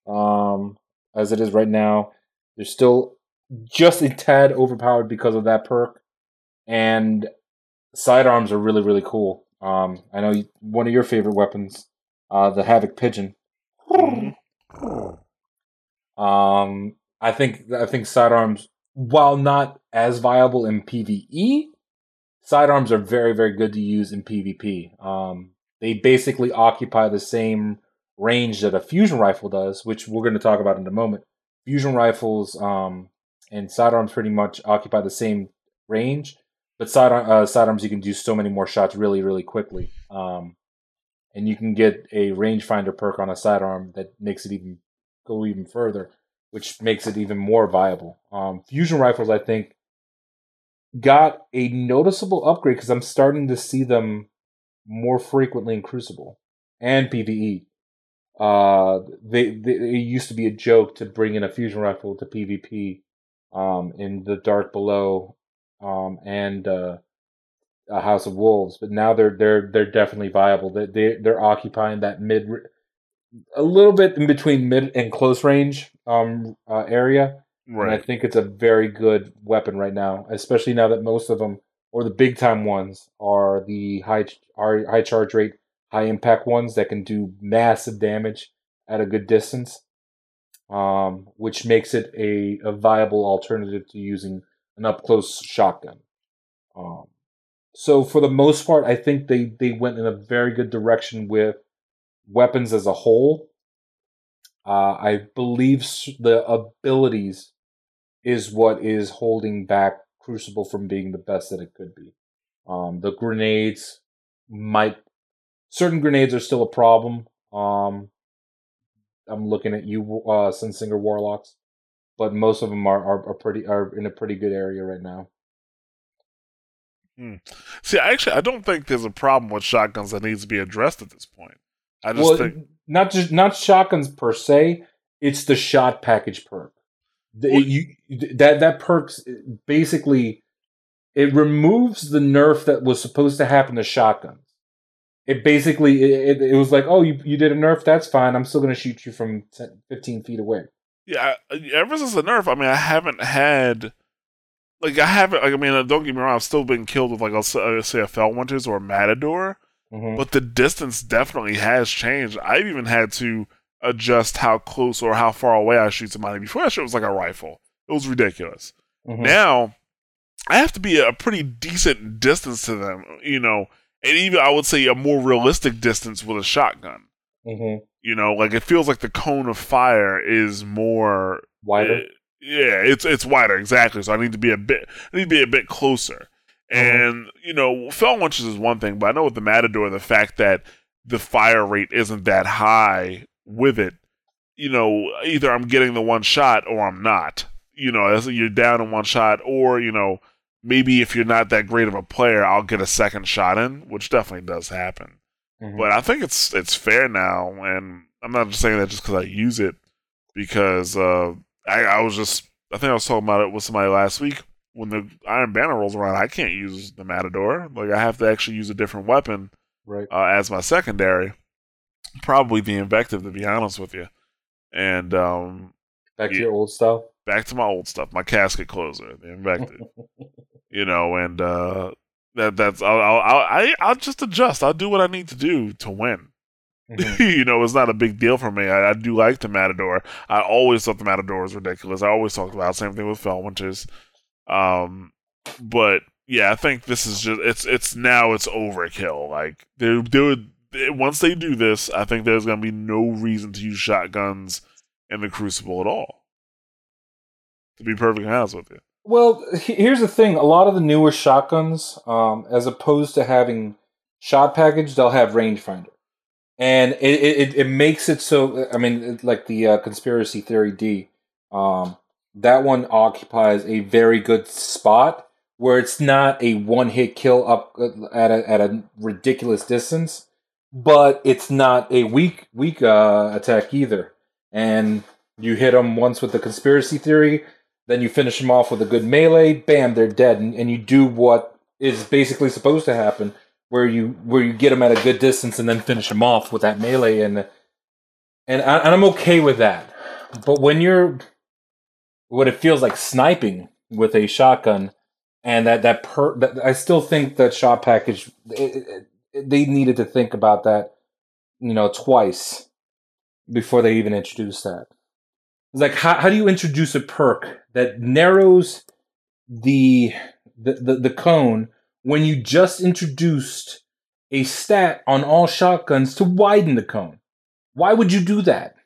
[SPEAKER 3] Um, as it is right now, they're still just a tad overpowered because of that perk, and sidearms are really really cool. Um, I know one of your favorite weapons uh, the Havoc Pigeon. Um, I think I think sidearms, while not as viable in PVE, sidearms are very very good to use in PvP. Um, they basically occupy the same range that a fusion rifle does, which we're going to talk about in a moment. Fusion rifles um, and sidearms pretty much occupy the same range, but sidearm, uh, sidearms you can do so many more shots really really quickly. Um, and you can get a rangefinder perk on a sidearm that makes it even go even further, which makes it even more viable. Um, fusion rifles, I think, got a noticeable upgrade because I'm starting to see them more frequently in Crucible and PVE. Uh, they, they it used to be a joke to bring in a fusion rifle to PvP um, in the Dark Below um, and uh, a House of Wolves, but now they're they're they're definitely viable. They they they're occupying that mid, a little bit in between mid and close range um uh, area. Right. And I think it's a very good weapon right now, especially now that most of them or the big time ones are the high are high charge rate, high impact ones that can do massive damage at a good distance. Um, which makes it a, a viable alternative to using an up close shotgun. Um, so for the most part, I think they they went in a very good direction with weapons as a whole. Uh, I believe the abilities is what is holding back Crucible from being the best that it could be. Um, the grenades might certain grenades are still a problem. Um, I'm looking at you, uh, Sunsinger Warlocks, but most of them are, are, are pretty are in a pretty good area right now.
[SPEAKER 5] Hmm. See, actually, I don't think there's a problem with shotguns that needs to be addressed at this point. I just
[SPEAKER 3] well,
[SPEAKER 5] think
[SPEAKER 3] not just not shotguns per se. It's the shot package perk. The, well, you that that perks basically it removes the nerf that was supposed to happen to shotguns. It basically it, it, was like, oh, you you did a nerf, that's fine. I'm still going to shoot you from 10, 15 feet away.
[SPEAKER 5] Yeah, ever since the nerf, I mean, I haven't had like I haven't. Like, I mean, don't get me wrong. I've still been killed with like I'll say, a Felwinter's or a Matador, mm-hmm. but the distance definitely has changed. I've even had to adjust how close or how far away I shoot somebody. Before that shit was like a rifle. It was ridiculous. Mm-hmm. Now I have to be a pretty decent distance to them, you know, and even I would say a more realistic distance with a shotgun. Mm-hmm. You know, like it feels like the cone of fire is more
[SPEAKER 3] wider. Uh,
[SPEAKER 5] yeah, it's it's wider exactly. So I need to be a bit I need to be a bit closer. Mm-hmm. And you know, Felwinter's is one thing, but I know with the Matador, the fact that the fire rate isn't that high with it, you know, either I'm getting the one shot or I'm not. You know, you're down in one shot, or you know, maybe if you're not that great of a player, I'll get a second shot in, which definitely does happen.
[SPEAKER 3] Mhm.
[SPEAKER 5] But I think it's it's fair now, and I'm not just saying that just because I use it, because uh, I, I was just I think I was talking about it with somebody last week when the Iron Banner rolls around. I can't use the Matador, like I have to actually use a different weapon
[SPEAKER 3] right.
[SPEAKER 5] uh, as my secondary, probably the Invective to be honest with you, and um,
[SPEAKER 3] Back to
[SPEAKER 5] yeah.
[SPEAKER 3] your old stuff.
[SPEAKER 5] back to my old stuff, my casket closer, the Invective, <laughs> you know, and uh, that that's I'll, I'll I'll I- I'll just adjust. I'll do what I need to do to win.
[SPEAKER 3] Mhm. <laughs>
[SPEAKER 5] you know, it's not a big deal for me. I, I do like the Matador. I always thought the Matador was ridiculous. I always talked about it. same thing with Felwinters. Um, but yeah, I think this is just it's it's now it's overkill. Like they would once they do this, I think there's gonna be no reason to use shotguns in the Crucible at all. To be perfectly honest with you.
[SPEAKER 3] Well, here's the thing: a lot of the newer shotguns, um, as opposed to having shot package, they'll have rangefinder, and it it, it makes it so. I mean, like the uh, conspiracy theory D, um, that one occupies a very good spot where it's not a one hit kill up uh, at a, at a ridiculous distance, but it's not a weak weak uh, attack either. And you hit them once with the conspiracy theory, then you finish them off with a good melee. Bam, they're dead, and, and you do what is basically supposed to happen, where you where you get them at a good distance and then finish them off with that melee, and and, I, and I'm okay with that. But when you're what it feels like sniping with a shotgun, and that that per that, I still think that shot package it, it, they needed to think about that, you know, twice before they even introduced that. It's like how, how do you introduce a perk that narrows the, the the the cone when you just introduced a stat on all shotguns to widen the cone? Why would you do that?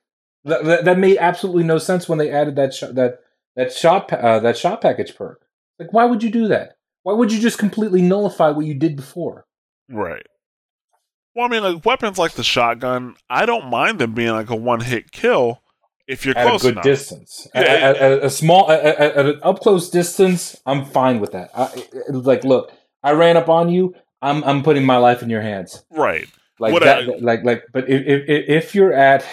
[SPEAKER 3] That, that, that made absolutely no sense when they added that sh- that that shot uh, that shot package perk. Like, why would you do that? Why would you just completely nullify what you did before?
[SPEAKER 5] Right. Well, I mean, like weapons like the shotgun, I don't mind them being like a one hit kill if you're
[SPEAKER 3] At a
[SPEAKER 5] close
[SPEAKER 3] good
[SPEAKER 5] enough.
[SPEAKER 3] distance,
[SPEAKER 5] Yeah,
[SPEAKER 3] at, at- at a small, at an up close distance, I'm fine with that. I, like, look, I ran up on you. I'm I'm putting my life in your hands.
[SPEAKER 5] Right.
[SPEAKER 3] Like
[SPEAKER 5] What
[SPEAKER 3] that.
[SPEAKER 5] I-
[SPEAKER 3] like like. But if, if if you're at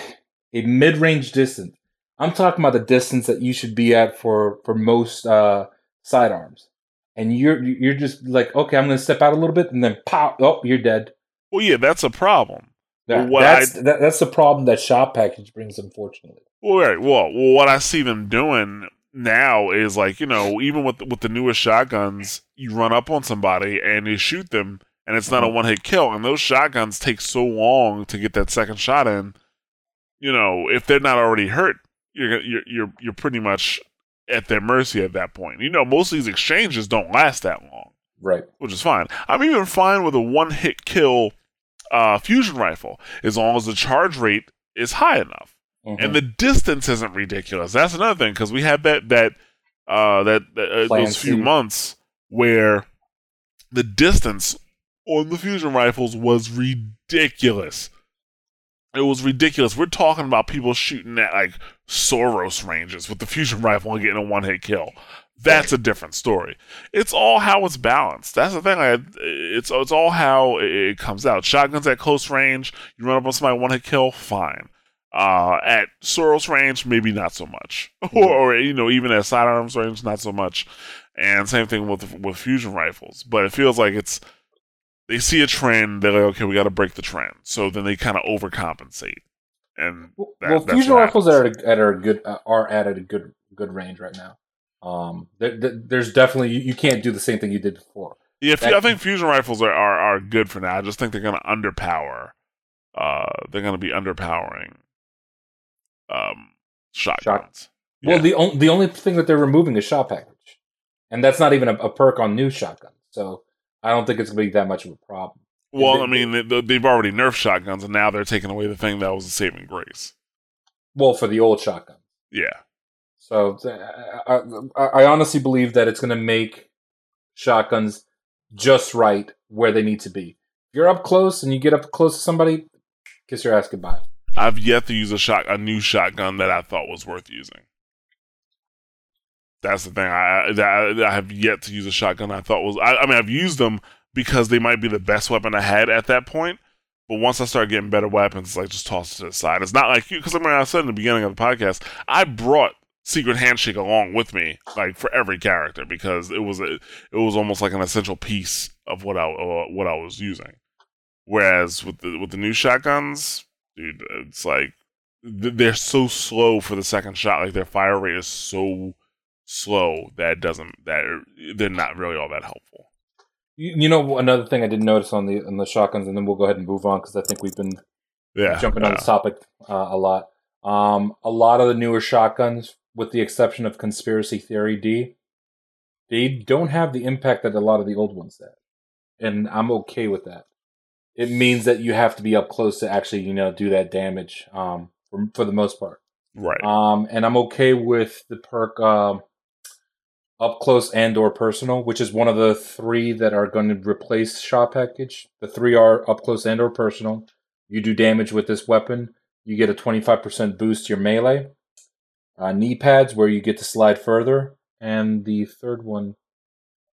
[SPEAKER 3] a mid range distance, I'm talking about the distance that you should be at for for most uh, sidearms, and you're you're just like, okay, I'm going to step out a little bit, and then pow, oh, you're dead.
[SPEAKER 5] Well, yeah, that's a problem. What
[SPEAKER 3] that's that, that's the problem that shot package brings, unfortunately.
[SPEAKER 5] Well, right. Well, well, what I see them doing now is like you know, even with with the newest shotguns, you run up on somebody and you shoot them, and it's not a one hit kill. And those shotguns take so long to get that second shot in. You know, if they're not already hurt, you're you're you're you're pretty much at their mercy at that point. You know, most of these exchanges don't last that long,
[SPEAKER 3] Right.
[SPEAKER 5] which is fine. I'm even fine with a one hit kill uh, fusion rifle as long as the charge rate is high enough
[SPEAKER 3] Mhm.
[SPEAKER 5] and the distance isn't ridiculous. That's another thing because we had that that uh, that, that uh, those few months where the distance on the fusion rifles was ridiculous. It was ridiculous. We're talking about people shooting at like Suros ranges with the fusion rifle and getting a one hit kill. That's a different story. It's all how it's balanced. That's the thing. I, it's it's all how it, it comes out. Shotguns at close range, you run up on somebody one hit kill, fine. Uh, at Suros range, maybe not so much, <laughs> or, or you know even at sidearms range, not so much. And same thing with with fusion rifles. But it feels like it's they see a trend, they're like, okay, we got to break the trend. So then they kind of overcompensate. And
[SPEAKER 3] Well,
[SPEAKER 5] that-
[SPEAKER 3] well, fusion rifles are at a, at a good uh, are at a good good range right now. Um, there, there- there's definitely you, you can't do the same thing you did before.
[SPEAKER 5] Yeah,
[SPEAKER 3] That-
[SPEAKER 5] I think fusion rifles are, are, are good for now. I just think they're going to underpower. Uh, they're going to be underpowering um, shotguns.
[SPEAKER 3] Well,
[SPEAKER 5] Yeah.
[SPEAKER 3] the only the only thing that they're removing is shot package, and that's not even a, a perk on new shotguns. So I don't think it's gonna be that much of a problem.
[SPEAKER 5] well,
[SPEAKER 3] they-
[SPEAKER 5] I mean, they, they've already nerfed shotguns, and now they're taking away the thing that was a saving grace.
[SPEAKER 3] Well, for the old shotgun.
[SPEAKER 5] Yeah,
[SPEAKER 3] So I, I, I honestly believe that it's gonna make shotguns just right where they need to be. If you're up close and you get up close to somebody, kiss your ass goodbye.
[SPEAKER 5] I've yet to use a shot a new shotgun that I thought was worth using. That's the thing. I that I have yet to use a shotgun I thought was. I, I mean, I've used them because they might be the best weapon I had at that point. But once I start getting better weapons, like just toss it to the side. It's not like you because I mean I said in the beginning of the podcast, I brought Secret Handshake along with me, like for every character, because it was a, it was almost like an essential piece of what I uh, what I was using. Whereas with the with the new shotguns, dude, it's like they're so slow for the second shot. Like their fire rate is so slow that it doesn't that they're not really all that helpful.
[SPEAKER 3] You, know, another thing I didn't notice on the on the shotguns, and then we'll go ahead and move on because I think we've been
[SPEAKER 5] Yeah,
[SPEAKER 3] jumping on this topic uh, a lot. Um, a lot of the newer shotguns, with the exception of Conspiracy Theory D, they don't have the impact that a lot of the old ones had, and I'm okay with that. It means that you have to be up close to actually, you know, do that damage. Um, for, for the most part.
[SPEAKER 5] right.
[SPEAKER 3] Um, and I'm okay with the perk um, up close and or personal, which is one of the three that are going to replace shot package. The three are up close and or personal. You do damage with this weapon, you get a 25% boost to your melee. Uh, knee pads where you get to slide further, and the third one,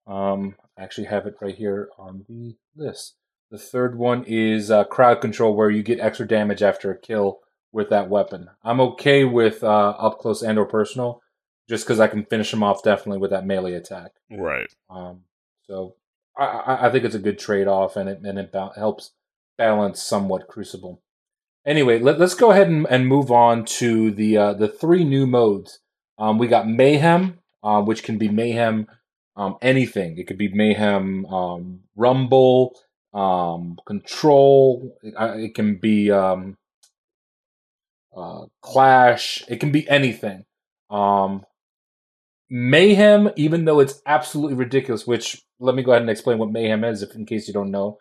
[SPEAKER 3] um, I actually have it right here on the list. The third one is uh, crowd control, where you get extra damage after a kill with that weapon. I'm okay with uh, up close and or personal, just because I can finish them off definitely with that melee attack.
[SPEAKER 5] right.
[SPEAKER 3] Um, so I, I, I think it's a good trade off, and it and it ba- helps balance somewhat Crucible. Anyway, let, let's go ahead and, and move on to the uh, the three new modes. Um, we got Mayhem, uh, which can be Mayhem um, anything. It could be Mayhem um, Rumble, um, Control. It, can be um, uh, Clash. It can be anything. Um, Mayhem, even though it's absolutely ridiculous, which let me go ahead and explain what Mayhem is, if in case you don't know.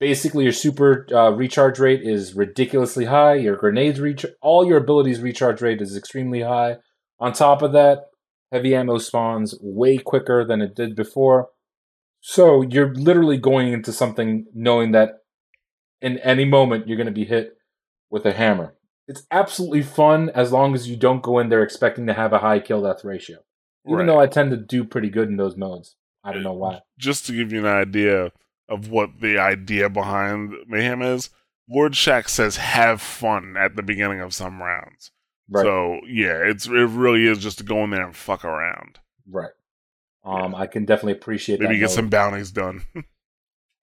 [SPEAKER 3] Basically, your super uh, recharge rate is ridiculously high. Your grenades reach, all your abilities recharge rate is extremely high. On top of that, heavy ammo spawns way quicker than it did before. So you're literally going into something knowing that in any moment you're going to be hit with a hammer. It's absolutely fun as long as you don't go in there expecting to have a high kill death ratio. Even
[SPEAKER 5] Right.
[SPEAKER 3] though I tend to do pretty good in those modes. I don't know why.
[SPEAKER 5] Just to give you an idea of what the idea behind Mayhem is, Lord Shaxx says have fun at the beginning of some rounds.
[SPEAKER 3] Right.
[SPEAKER 5] So yeah, it's it really is just to go in there and fuck around.
[SPEAKER 3] right. Um, I can definitely appreciate that.
[SPEAKER 5] Maybe get
[SPEAKER 3] mode.
[SPEAKER 5] some bounties done. <laughs>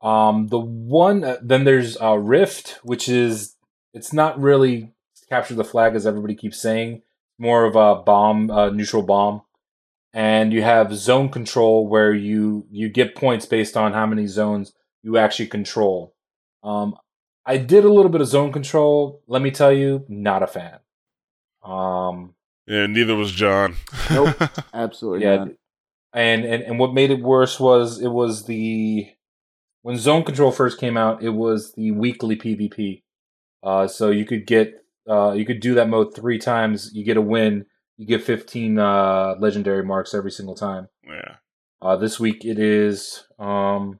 [SPEAKER 3] Um, the one uh, then there's uh, Rift, which is it's not really capture the flag as everybody keeps saying, more of a bomb, uh, neutral bomb, and you have zone control where you you get points based on how many zones you actually control. Um, I did a little bit of zone control. Let me tell you, not a fan. Um,
[SPEAKER 5] yeah, neither was John.
[SPEAKER 4] Nope. <laughs> Absolutely
[SPEAKER 3] yeah,
[SPEAKER 4] not.
[SPEAKER 3] And, and and what made it worse was it was the when zone control first came out, it was the weekly PvP. Uh, so you could get uh, you could do that mode three times. You get a win. You get fifteen uh, legendary marks every single time.
[SPEAKER 5] yeah.
[SPEAKER 3] Uh, this week it is um,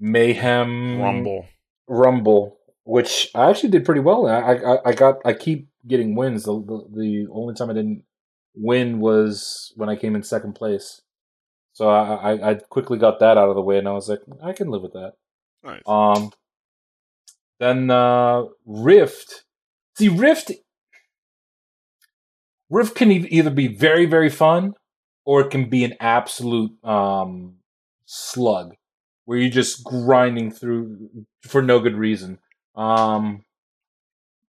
[SPEAKER 3] Mayhem
[SPEAKER 5] Rumble.
[SPEAKER 3] Rumble, which I actually did pretty well. I I, I got I keep getting wins. The, the the only time I didn't win was when I came in second place. So I, I I quickly got that out of the way, and I was like, I can live with that.
[SPEAKER 5] Nice.
[SPEAKER 3] Um, then uh, Rift. See, Rift. Rift can either be very very fun, or it can be an absolute um, slug, where you're just grinding through for no good reason. Um,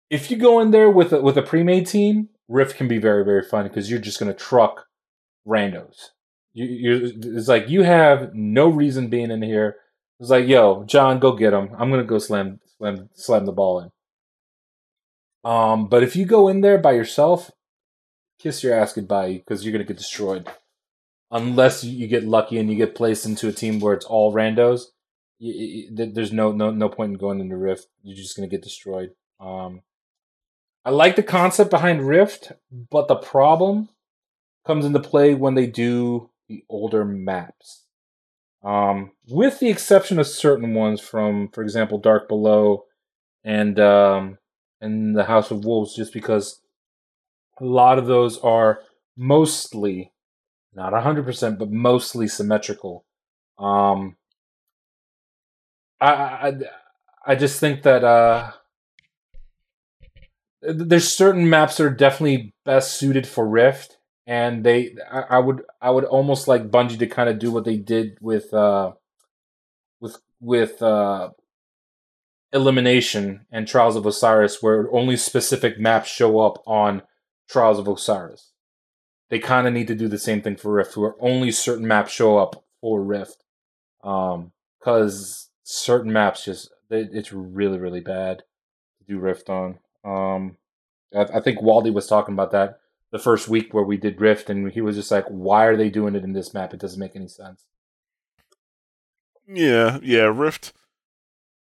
[SPEAKER 3] if you go in there with a, with a pre-made team, Rift can be very very fun because you're just gonna truck randos. You, it's like you have no reason being in here. It's like, yo, John, go get him. I'm gonna go slam slam slam the ball in. Um, but if you go in there by yourself, kiss your ass goodbye because you're gonna get destroyed. Unless you you get lucky and you get placed into a team where it's all randos, you, you, there's no no no point in going into Rift. You're just gonna get destroyed. Um, I like the concept behind Rift, but the problem comes into play when they do the older maps. Um, with the exception of certain ones from, for example, Dark Below and um, and the House of Wolves just because a lot of those are mostly, not 100%, but mostly symmetrical. Um, I, I, I just think that uh, there's certain maps that are definitely best suited for Rift, and they I, I would I would almost like Bungie to kind of do what they did with uh, with with uh, Elimination and Trials of Osiris, where only specific maps show up on Trials of Osiris. They kind of need to do the same thing for Rift, where only certain maps show up for Rift, um, certain maps just it's really really bad to do Rift on. Um, I, I think Waldy was talking about that the first week where we did Rift, and he was just like, "Why are they doing it in this map? It doesn't make any sense."
[SPEAKER 5] Yeah, yeah, Rift.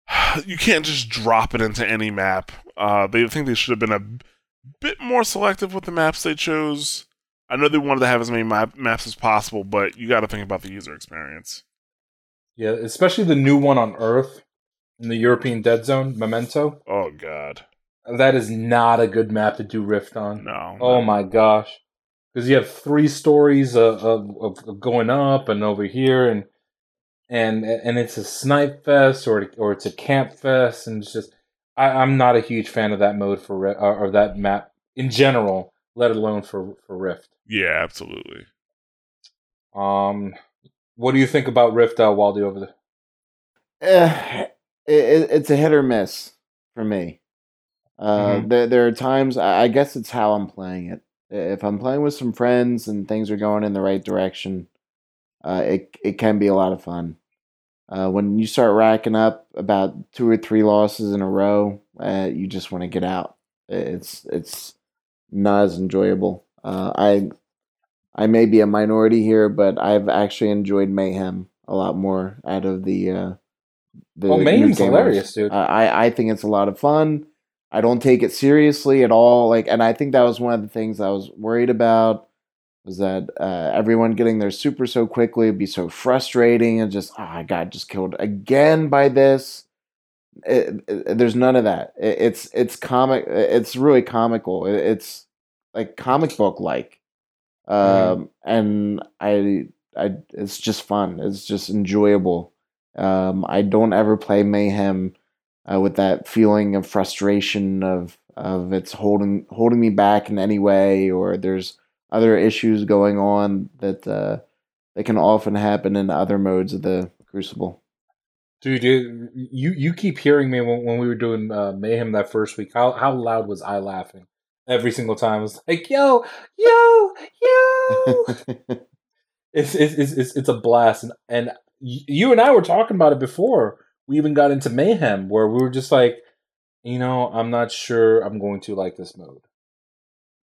[SPEAKER 5] <sighs> You can't just drop it into any map. Uh, they think they should have been a bit more selective with the maps they chose. I know they wanted to have as many map- maps as possible, but you got to think about the user experience.
[SPEAKER 3] Yeah, especially the new one on Earth in the European Dead Zone, Memento.
[SPEAKER 5] Oh God,
[SPEAKER 3] that is not a good map to do Rift on.
[SPEAKER 5] No.
[SPEAKER 3] Oh my gosh, because you have three stories of, of, of, going up and over here, and and and it's a snipe fest or or it's a camp fest, and it's just I, I'm not a huge fan of that mode for or, or that map in general, let alone for for Rift.
[SPEAKER 5] Yeah, absolutely.
[SPEAKER 3] Um, what do you think about Rift, uh, Waldy, over there?
[SPEAKER 4] Uh, it, it's a hit or miss for me. Uh, mm-hmm. there, there are times I guess it's how I'm playing it. If I'm playing with some friends and things are going in the right direction, uh, it it can be a lot of fun. Uh, when you start racking up about two or three losses in a row, uh, you just want to get out. It's it's not as enjoyable. Uh, I I may be a minority here, but I've actually enjoyed Mayhem a lot more out of the. Uh,
[SPEAKER 3] the well, Mayhem's hilarious, dude.
[SPEAKER 4] I I think it's a lot of fun. I don't take it seriously at all. Like, and I think that was one of the things I was worried about was that uh, everyone getting their super so quickly would be so frustrating and just, oh, I got just killed again by this. It, it, there's none of that. It, it's it's comic. It's really comical. it's like comic book like, mm-hmm. um, mm. and I I it's just fun. It's just enjoyable. Um, I don't ever play Mayhem uh, with that feeling of frustration of of it's holding holding me back in any way, or there's other issues going on that uh, that can often happen in other modes of the Crucible.
[SPEAKER 3] Dude, you you keep hearing me when, when we were doing uh, Mayhem that first week. How how loud was I laughing every single time? I was like, yo, yo, yo. <laughs> it's, it's it's it's a blast, and and you and I were talking about it before we even got into Mayhem, where we were just like, you know, I'm not sure I'm going to like this mode.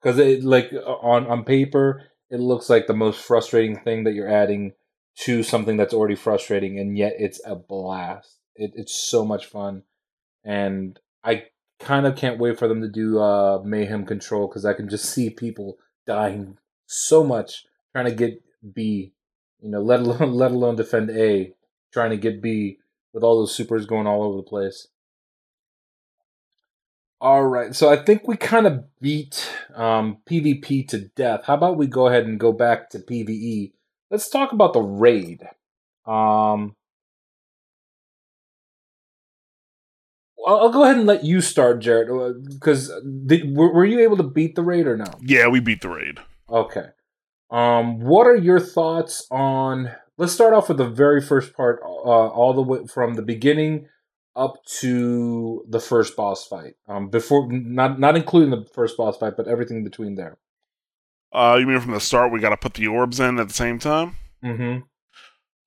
[SPEAKER 3] Because it like on on paper it looks like the most frustrating thing that you're adding to something that's already frustrating, and yet it's a blast. It, it's so much fun, and I kind of can't wait for them to do uh, mayhem control because I can just <laughs> see people dying so much trying to get B, you know, let alone <laughs> let alone defend A, trying to get B with all those supers going all over the place. All right, so I think we kind of beat um, PvP to death. How about we go ahead and go back to PvE? Let's talk about the raid. Um, I'll, go ahead and let you start, Jared, because uh, were, were you able to beat the raid or no?
[SPEAKER 5] Yeah, we beat the raid.
[SPEAKER 3] Okay. Um, what are your thoughts on? Let's start off with the very first part, uh, all the way from the beginning up to the first boss fight. Um, before not not including the first boss fight, but everything between there.
[SPEAKER 5] Uh, you mean from the start? We got to put the orbs in at the same time.
[SPEAKER 3] Mm-hmm.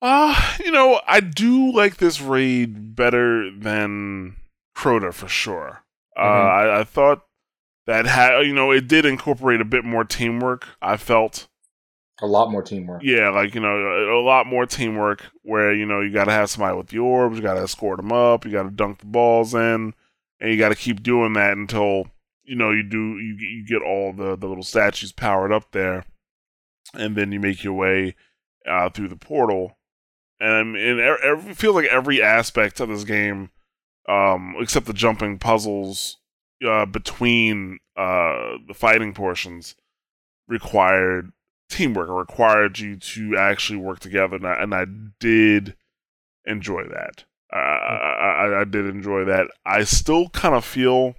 [SPEAKER 5] Uh, you know, I do like this raid better than Crota for sure. Uh, mm-hmm. Uh, I, I thought that had you know it did incorporate a bit more teamwork. I felt
[SPEAKER 3] a lot more teamwork.
[SPEAKER 5] Yeah, like you know, a, lot more teamwork. Where you know you got to have somebody with the orbs, you got to escort them up, you got to dunk the balls in, and you got to keep doing that until you know you do you you get all the the little statues powered up there, and then you make your way uh, through the portal. And and it feels like every aspect of this game, um, except the jumping puzzles, uh, between uh, the fighting portions required teamwork. It required you to actually work together, and I, and I did enjoy that. Uh, I, I, I did enjoy that. I still kind of feel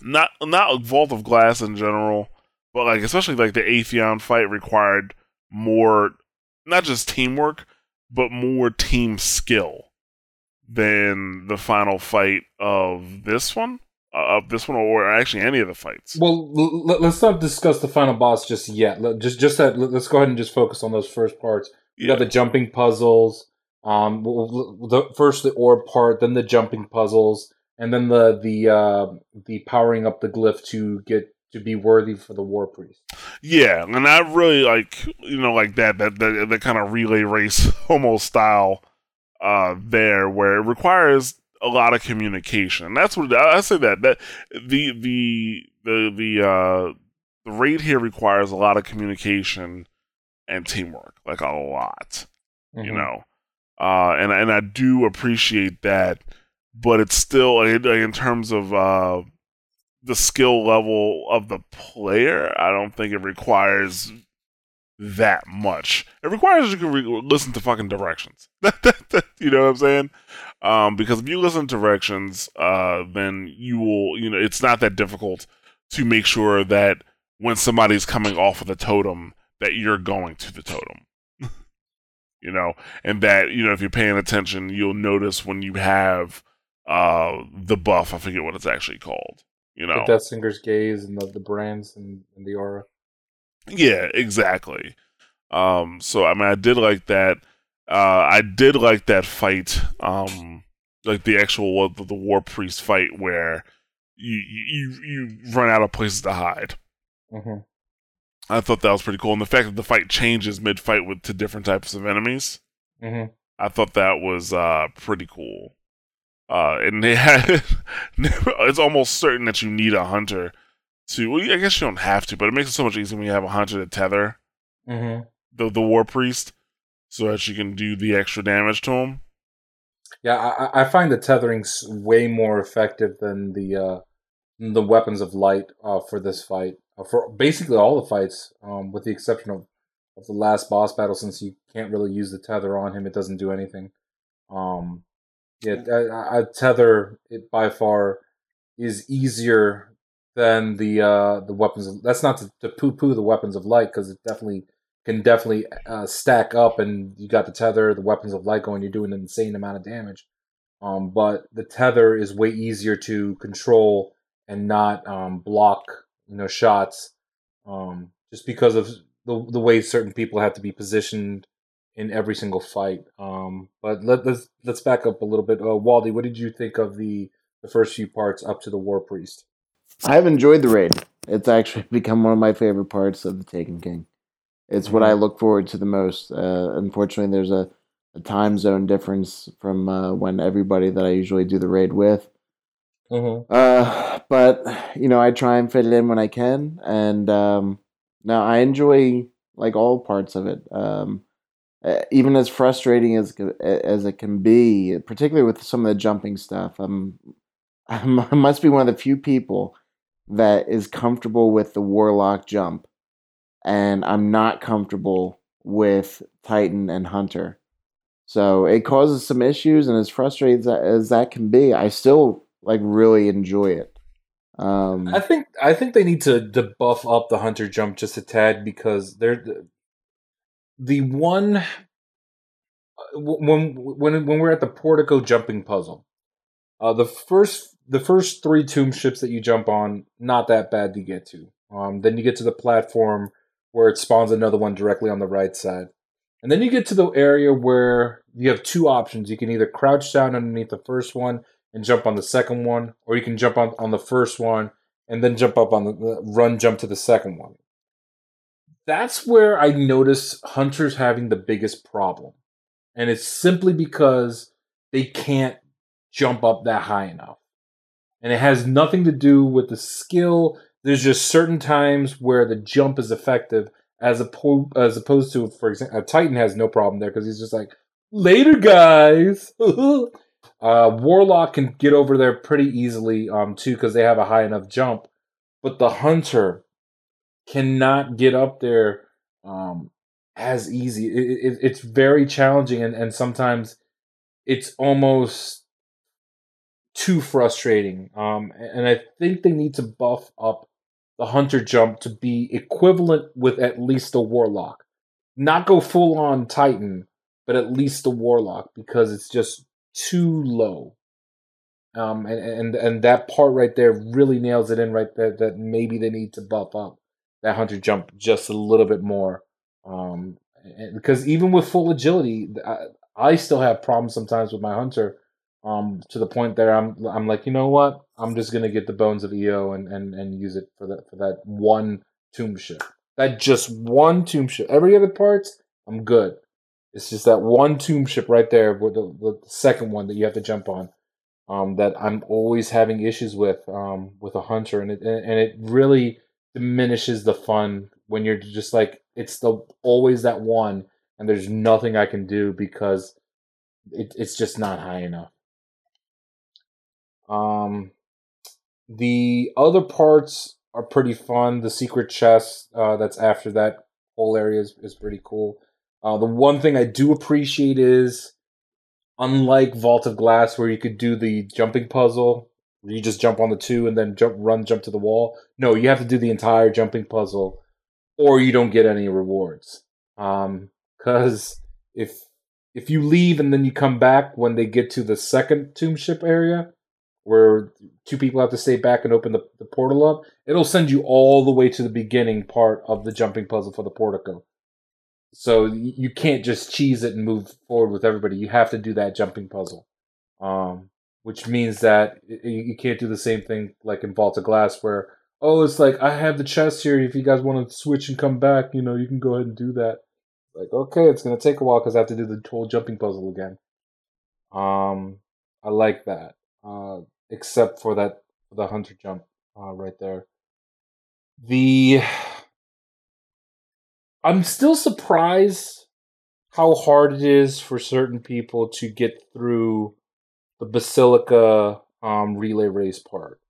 [SPEAKER 5] not not a Vault of Glass in general, but like especially like the Atheon fight required more not just teamwork, but more team skill than the final fight of this one, of this one, or actually any of the fights.
[SPEAKER 3] Well, l- let's not discuss the final boss just yet. Let- Just, just that. Let's go ahead and just focus on those first parts. You
[SPEAKER 5] Yeah.
[SPEAKER 3] got the jumping puzzles. Um, the first the orb part, then the jumping puzzles, and then the the uh, the powering up the glyph to get to be worthy for the war priest.
[SPEAKER 5] Yeah, and I really like you know like that that that, that kind of relay race <laughs> almost style uh there where it requires a lot of communication. That's what I I say that that the the the the uh the raid here requires a lot of communication and teamwork, like a lot,
[SPEAKER 3] Mm-hmm.
[SPEAKER 5] you know. Uh and and I do appreciate that, but it's still like, in terms of uh the skill level of the player, I don't think it requires that much. It requires you can re- listen to fucking directions. <laughs> you know what I'm saying? Um, because if you listen to directions, uh, then you will, you know, it's not that difficult to make sure that when somebody's coming off of the totem, that you're going to the totem. <laughs> you know, and that you know if you're paying attention, you'll notice when you have uh the buff. I forget what it's actually called. You know,
[SPEAKER 3] The Death Singer's gaze and the, the brands and, and the aura.
[SPEAKER 5] Yeah, exactly. Um, so I mean, I did like that. Uh, I did like that fight. Um, like the actual the, the war priest fight where you you you run out of places to hide.
[SPEAKER 3] Mm-hmm.
[SPEAKER 5] I thought that was pretty cool, and the fact that the fight changes mid fight with to different types of enemies.
[SPEAKER 3] Mm-hmm.
[SPEAKER 5] I thought that was uh, pretty cool. Uh, and they <laughs> had it's almost certain that you need a hunter to. Well, I guess you don't have to, but it makes it so much easier when you have a hunter to tether
[SPEAKER 3] Mm-hmm.
[SPEAKER 5] the the war priest so that she can do the extra damage to him.
[SPEAKER 3] Yeah, I, I find the tetherings way more effective than the uh, the weapons of light uh, for this fight. Uh, for basically all the fights, um, with the exception of, of the last boss battle, since you can't really use the tether on him, it doesn't do anything. Um, yeah, I, I tether it by far is easier than the uh, the weapons. Of, that's not to, to poo poo the weapons of light because it definitely can definitely uh, stack up, and you got the tether, the weapons of light going. You're doing an insane amount of damage. Um, but the tether is way easier to control and not um, block, you know, shots. Um, just because of the the way certain people have to be positioned in every single fight. Um, but let, let's let's back up a little bit. Uh, Waldy, what did you think of the the first few parts up to the War Priest?
[SPEAKER 4] I've enjoyed the raid. It's actually <laughs> become one of my favorite parts of the Taken King. It's what I look forward to the most. Uh, unfortunately, there's a, a time zone difference from uh, when everybody that I usually do the raid with.
[SPEAKER 3] Mm-hmm.
[SPEAKER 4] Uh, but you know, I try and fit it in when I can, and um, no, I enjoy like all parts of it. Um, even as frustrating as as it can be, particularly with some of the jumping stuff. I'm, I'm <laughs> I must be one of the few people that is comfortable with the warlock jump, and I'm not comfortable with Titan and Hunter. So it causes some issues, and as frustrating as that, can be, I still like really enjoy it. Um,
[SPEAKER 3] I think I think they need to, to buff up the hunter jump just a tad because they're the, the one uh, when when when we're at the portico jumping puzzle. Uh, the first the first three tomb ships that you jump on not that bad to get to. Um, then you get to the platform where it spawns another one directly on the right side, and then you get to the area where you have two options. You can either crouch down underneath the first one and jump on the second one, or you can jump on, on the first one and then jump up on the, the run jump to the second one. That's where I notice hunters having the biggest problem. And it's simply because they can't jump up that high enough. And it has nothing to do with the skill. There's just certain times where the jump is effective as opposed as opposed to for example a Titan has no problem there because he's just like later guys <laughs> Uh, Warlock can get over there pretty easily, um, too, because they have a high enough jump. But the Hunter cannot get up there um, as easy. It, it, it's very challenging, and, and sometimes it's almost too frustrating. Um, and I think they need to buff up the Hunter jump to be equivalent with at least a Warlock. Not go full on Titan, but at least a Warlock because it's just too low. Um, and, and and that part right there really nails it in right there that maybe they need to buff up that hunter jump just a little bit more. Um, and, because even with full agility, I, I still have problems sometimes with my hunter. Um, to the point that I'm I'm like, you know what? I'm just gonna get the bones of Eao and, and, and use it for that for that one tomb ship. That just one tomb ship. Every other parts, I'm good. It's just that one tomb ship right there with the, with the second one that you have to jump on. Um, that I'm always having issues with um, with a hunter, and it and it really diminishes the fun when you're just like it's the always that one, and there's nothing I can do because it, it's just not high enough. Um, the other parts are pretty fun. The secret chest uh, that's after that whole area is, is pretty cool. Uh, the one thing I do appreciate is, unlike Vault of Glass, where you could do the jumping puzzle, where you just jump on the two and then jump, run, jump to the wall. No, you have to do the entire jumping puzzle, or you don't get any rewards. Um, because if if you leave and then you come back when they get to the second tomb ship area, where two people have to stay back and open the, the portal up, it'll send you all the way to the beginning part of the jumping puzzle for the portico. So you can't just cheese it and move forward with everybody. You have to do that jumping puzzle, um, which means that you can't do the same thing like in Vault of Glass, where oh, it's like I have the chest here. If you guys want to switch and come back, you know, you can go ahead and do that. Like okay, it's gonna take a while because I have to do the whole jumping puzzle again. Um, I like that. Uh, except for that the hunter jump uh, right there. The I'm still surprised how hard it is for certain people to get through the Basilica um, relay race part.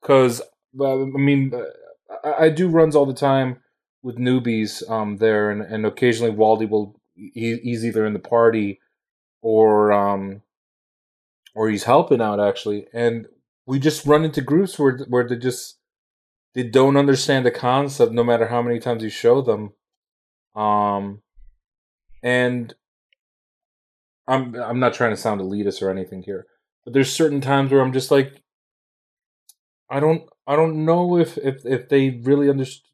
[SPEAKER 3] Because, I mean, uh, I, do runs all the time with newbies um, there, and, and occasionally Waldy will, he, he's either in the party or um, or he's helping out actually, and we just run into groups where where they just they don't understand the concept no matter how many times you show them. Um and i'm i'm not trying to sound elitist or anything here but there's certain times where i'm just like i don't i don't know if if if they really understood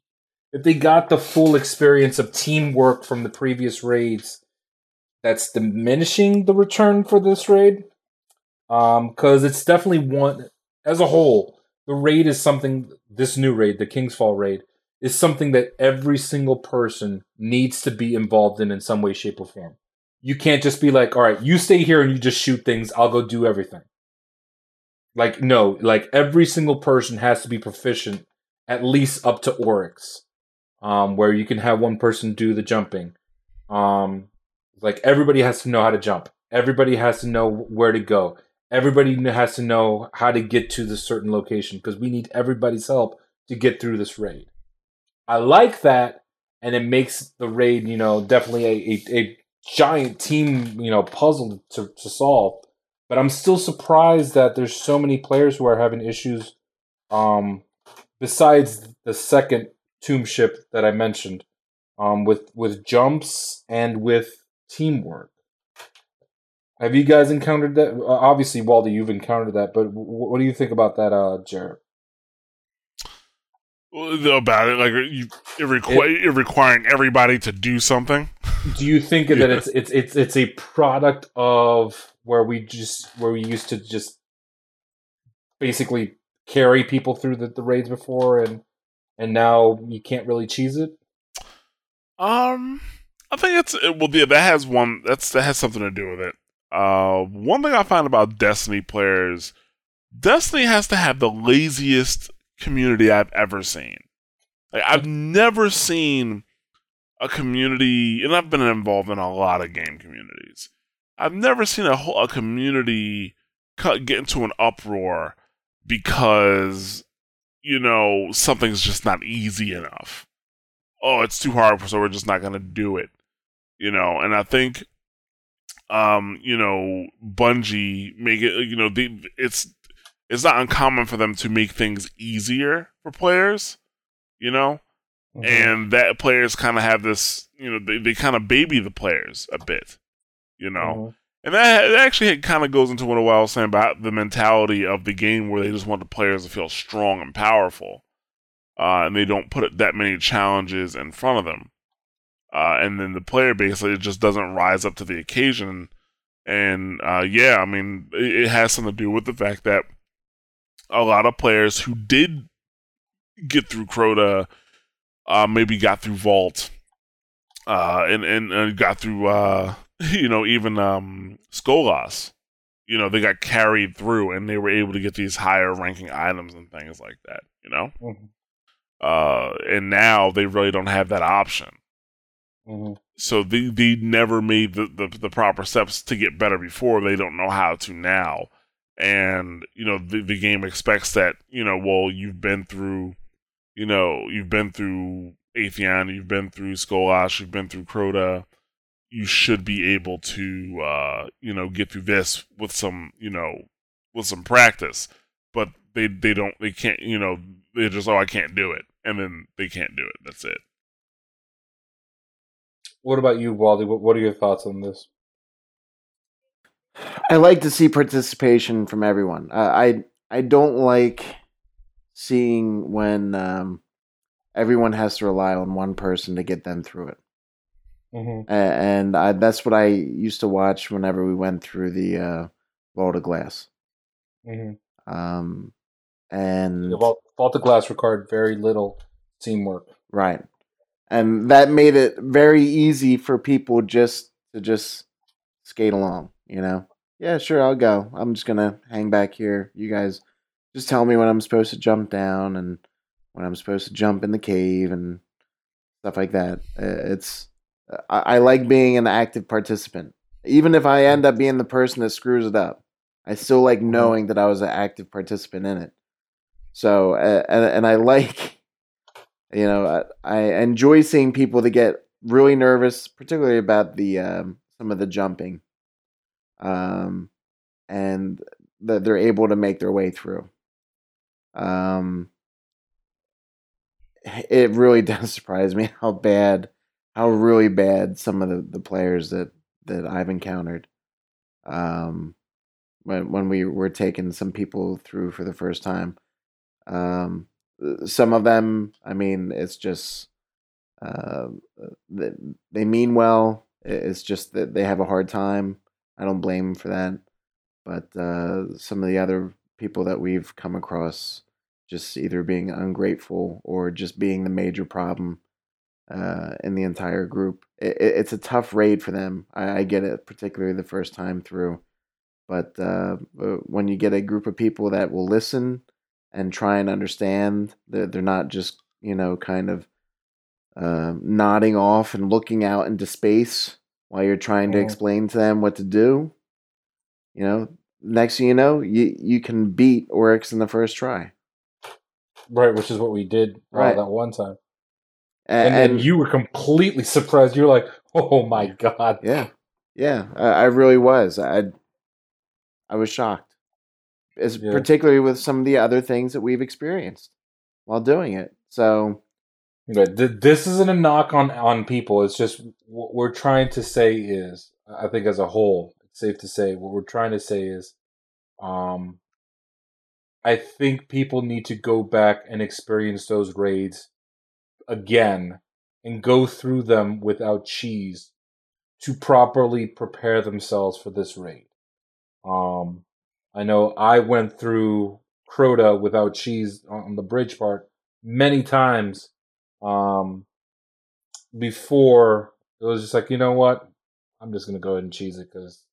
[SPEAKER 3] if they got the full experience of teamwork from the previous raids that's diminishing the return for this raid um because it's definitely one as a whole the raid is something this new raid, the King's Fall raid, is something that every single person needs to be involved in in some way, shape, or form. You can't just be like, all right, you stay here and you just shoot things. I'll go do everything. Like, no, like every single person has to be proficient, at least up to Oryx, um, where you can have one person do the jumping. Um, like everybody has to know how to jump. Everybody has to know where to go everybody has to know how to get to the certain location because we need everybody's help to get through this raid. I like that, and it makes the raid, you know, definitely a, a, a giant team, you know, puzzle to, to solve. But I'm still surprised that there's so many players who are having issues. Um, besides the second tomb ship that I mentioned, um, with with jumps and with teamwork. Have you guys encountered that? Obviously, Walter, you've encountered that, but what do you think about that, uh, Jared?
[SPEAKER 5] About it, like you, it requ- it, requiring everybody to do something.
[SPEAKER 3] Do you think yeah. that it's it's it's it's a product of where we just where we used to just basically carry people through the, the raids before, and and now you can't really cheese it?
[SPEAKER 5] Um, I think it's it, well, yeah, that has one that's that has something to do with it. Uh, one thing I find about Destiny players, Destiny has to have the laziest community I've ever seen. Like, I've never seen a community, and I've been involved in a lot of game communities. I've never seen a whole a community cut, get into an uproar because you know something's just not easy enough. Oh, it's too hard, so we're just not going to do it. You know, and I think, um, you know, Bungie make it. You know, the, it's it's not uncommon for them to make things easier for players. You know,
[SPEAKER 3] Mhm.
[SPEAKER 5] and that players kind of have this. You know, they they kind of baby the players a bit. You know.
[SPEAKER 3] Mhm.
[SPEAKER 5] And that, that actually kind of goes into what I was saying about the mentality of the game, where they just want the players to feel strong and powerful, uh, and they don't put that many challenges in front of them. Uh, and then the player basically just doesn't rise up to the occasion. And uh, yeah, I mean, it, it has something to do with the fact that a lot of players who did get through Crota, uh, maybe got through Vault, uh, and and uh, got through uh, <laughs> you know even um, Skolas. You know they got carried through, and they were able to get these higher ranking items and things like that. You know,
[SPEAKER 3] Mhm.
[SPEAKER 5] uh, and now they really don't have that option.
[SPEAKER 3] Mhm.
[SPEAKER 5] So they they never made the, the the proper steps to get better before. They don't know how to now, and you know the the game expects that you know well you've been through, you know you've been through Atheon, you've been through Skolas, you've been through Crota. You should be able to uh, you know get through this with some you know with some practice, but they they don't they can't you know they just oh I can't do it, and then they can't do it. That's it.
[SPEAKER 3] What about you, Wally? What, what are your thoughts on this?
[SPEAKER 4] I like to see participation from everyone. Uh, I I don't like seeing when um, everyone has to rely on one person to get them through it.
[SPEAKER 3] Mm-hmm.
[SPEAKER 4] And I, that's what I used to watch whenever we went through the uh, Vault of Glass.
[SPEAKER 3] Mm-hmm.
[SPEAKER 4] Um, and
[SPEAKER 3] The Vault, Vault of Glass required very little teamwork.
[SPEAKER 4] right, and that made it very easy for people just to just skate along. You know, yeah, sure, I'll go. I'm just gonna hang back here. You guys just tell me when I'm supposed to jump down and when I'm supposed to jump in the cave and stuff like that. It's I, I like being an active participant, even if I end up being the person that screws it up. I still like knowing that I was an active participant in it. So uh, and and I <laughs> like, you know, I, I enjoy seeing people that get really nervous, particularly about the um, some of the jumping, um, and that they're able to make their way through. Um, it really <laughs> does surprise me how bad, how really bad some of the, the players that that I've encountered. Um, when when we were taking some people through for the first time, um, some of them, I mean, it's just uh, they, they mean well. It's just that they have a hard time. I don't blame them for that. But uh, some of the other people that we've come across, just either being ungrateful or just being the major problem uh, in the entire group. It, it's a tough raid for them. I, I get it, particularly the first time through. But uh, when you get a group of people that will listen and try and understand, they're, they're not just, you know, kind of uh, nodding off and looking out into space while you're trying to explain to them what to do. You know, next thing you know, you you can beat Oryx in the first try.
[SPEAKER 3] Right, which is what we did
[SPEAKER 4] Right.
[SPEAKER 3] that one time.
[SPEAKER 4] A-
[SPEAKER 3] And, then you were completely surprised. You were like, "Oh my god!"
[SPEAKER 4] yeah, yeah, I, I really was. I I was shocked, as
[SPEAKER 3] Yeah.
[SPEAKER 4] particularly with some of the other things that we've experienced while doing it. So
[SPEAKER 3] this isn't a knock on on people. It's just what we're trying to say is, I think as a whole, it's safe to say what we're trying to say is, um, I think people need to go back and experience those raids again and go through them without cheese to properly prepare themselves for this raid. Um, I know I went through Crota without cheese on the bridge part many times um, before it was just like, you know what? I'm just gonna go ahead and cheese it because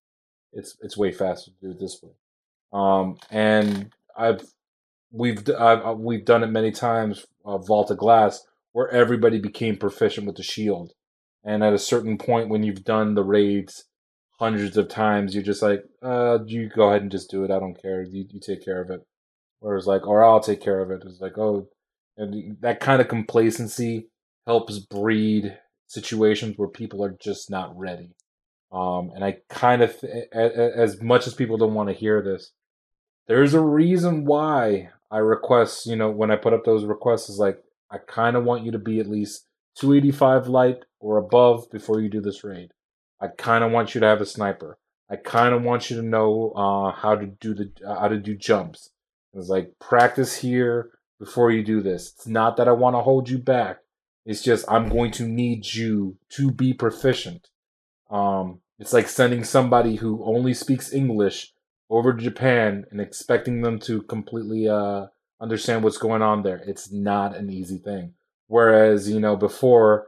[SPEAKER 3] it's it's way faster to do it this way. Um, and I've we've I've, uh, we've done it many times. Uh, Vault of Glass, where everybody became proficient with the shield, and at a certain point when you've done the raids hundreds of times, you're just like, uh, you go ahead and just do it. I don't care. You, you take care of it. Whereas like, or I'll take care of it. It's like, oh, and that kind of complacency helps breed situations where people are just not ready. Um, and I kind of, as much as people don't want to hear this, there's a reason why I request, you know, when I put up those requests, is like, I kind of want you to be at least 285 light or above before you do this raid. I kind of want you to have a sniper. I kind of want you to know uh, how to do the uh, how to do jumps. It's like practice here before you do this. It's not that I want to hold you back. It's just I'm going to need you to be proficient. Um, it's like sending somebody who only speaks English over to Japan and expecting them to completely uh, understand what's going on there. It's not an easy thing. Whereas, you know, before,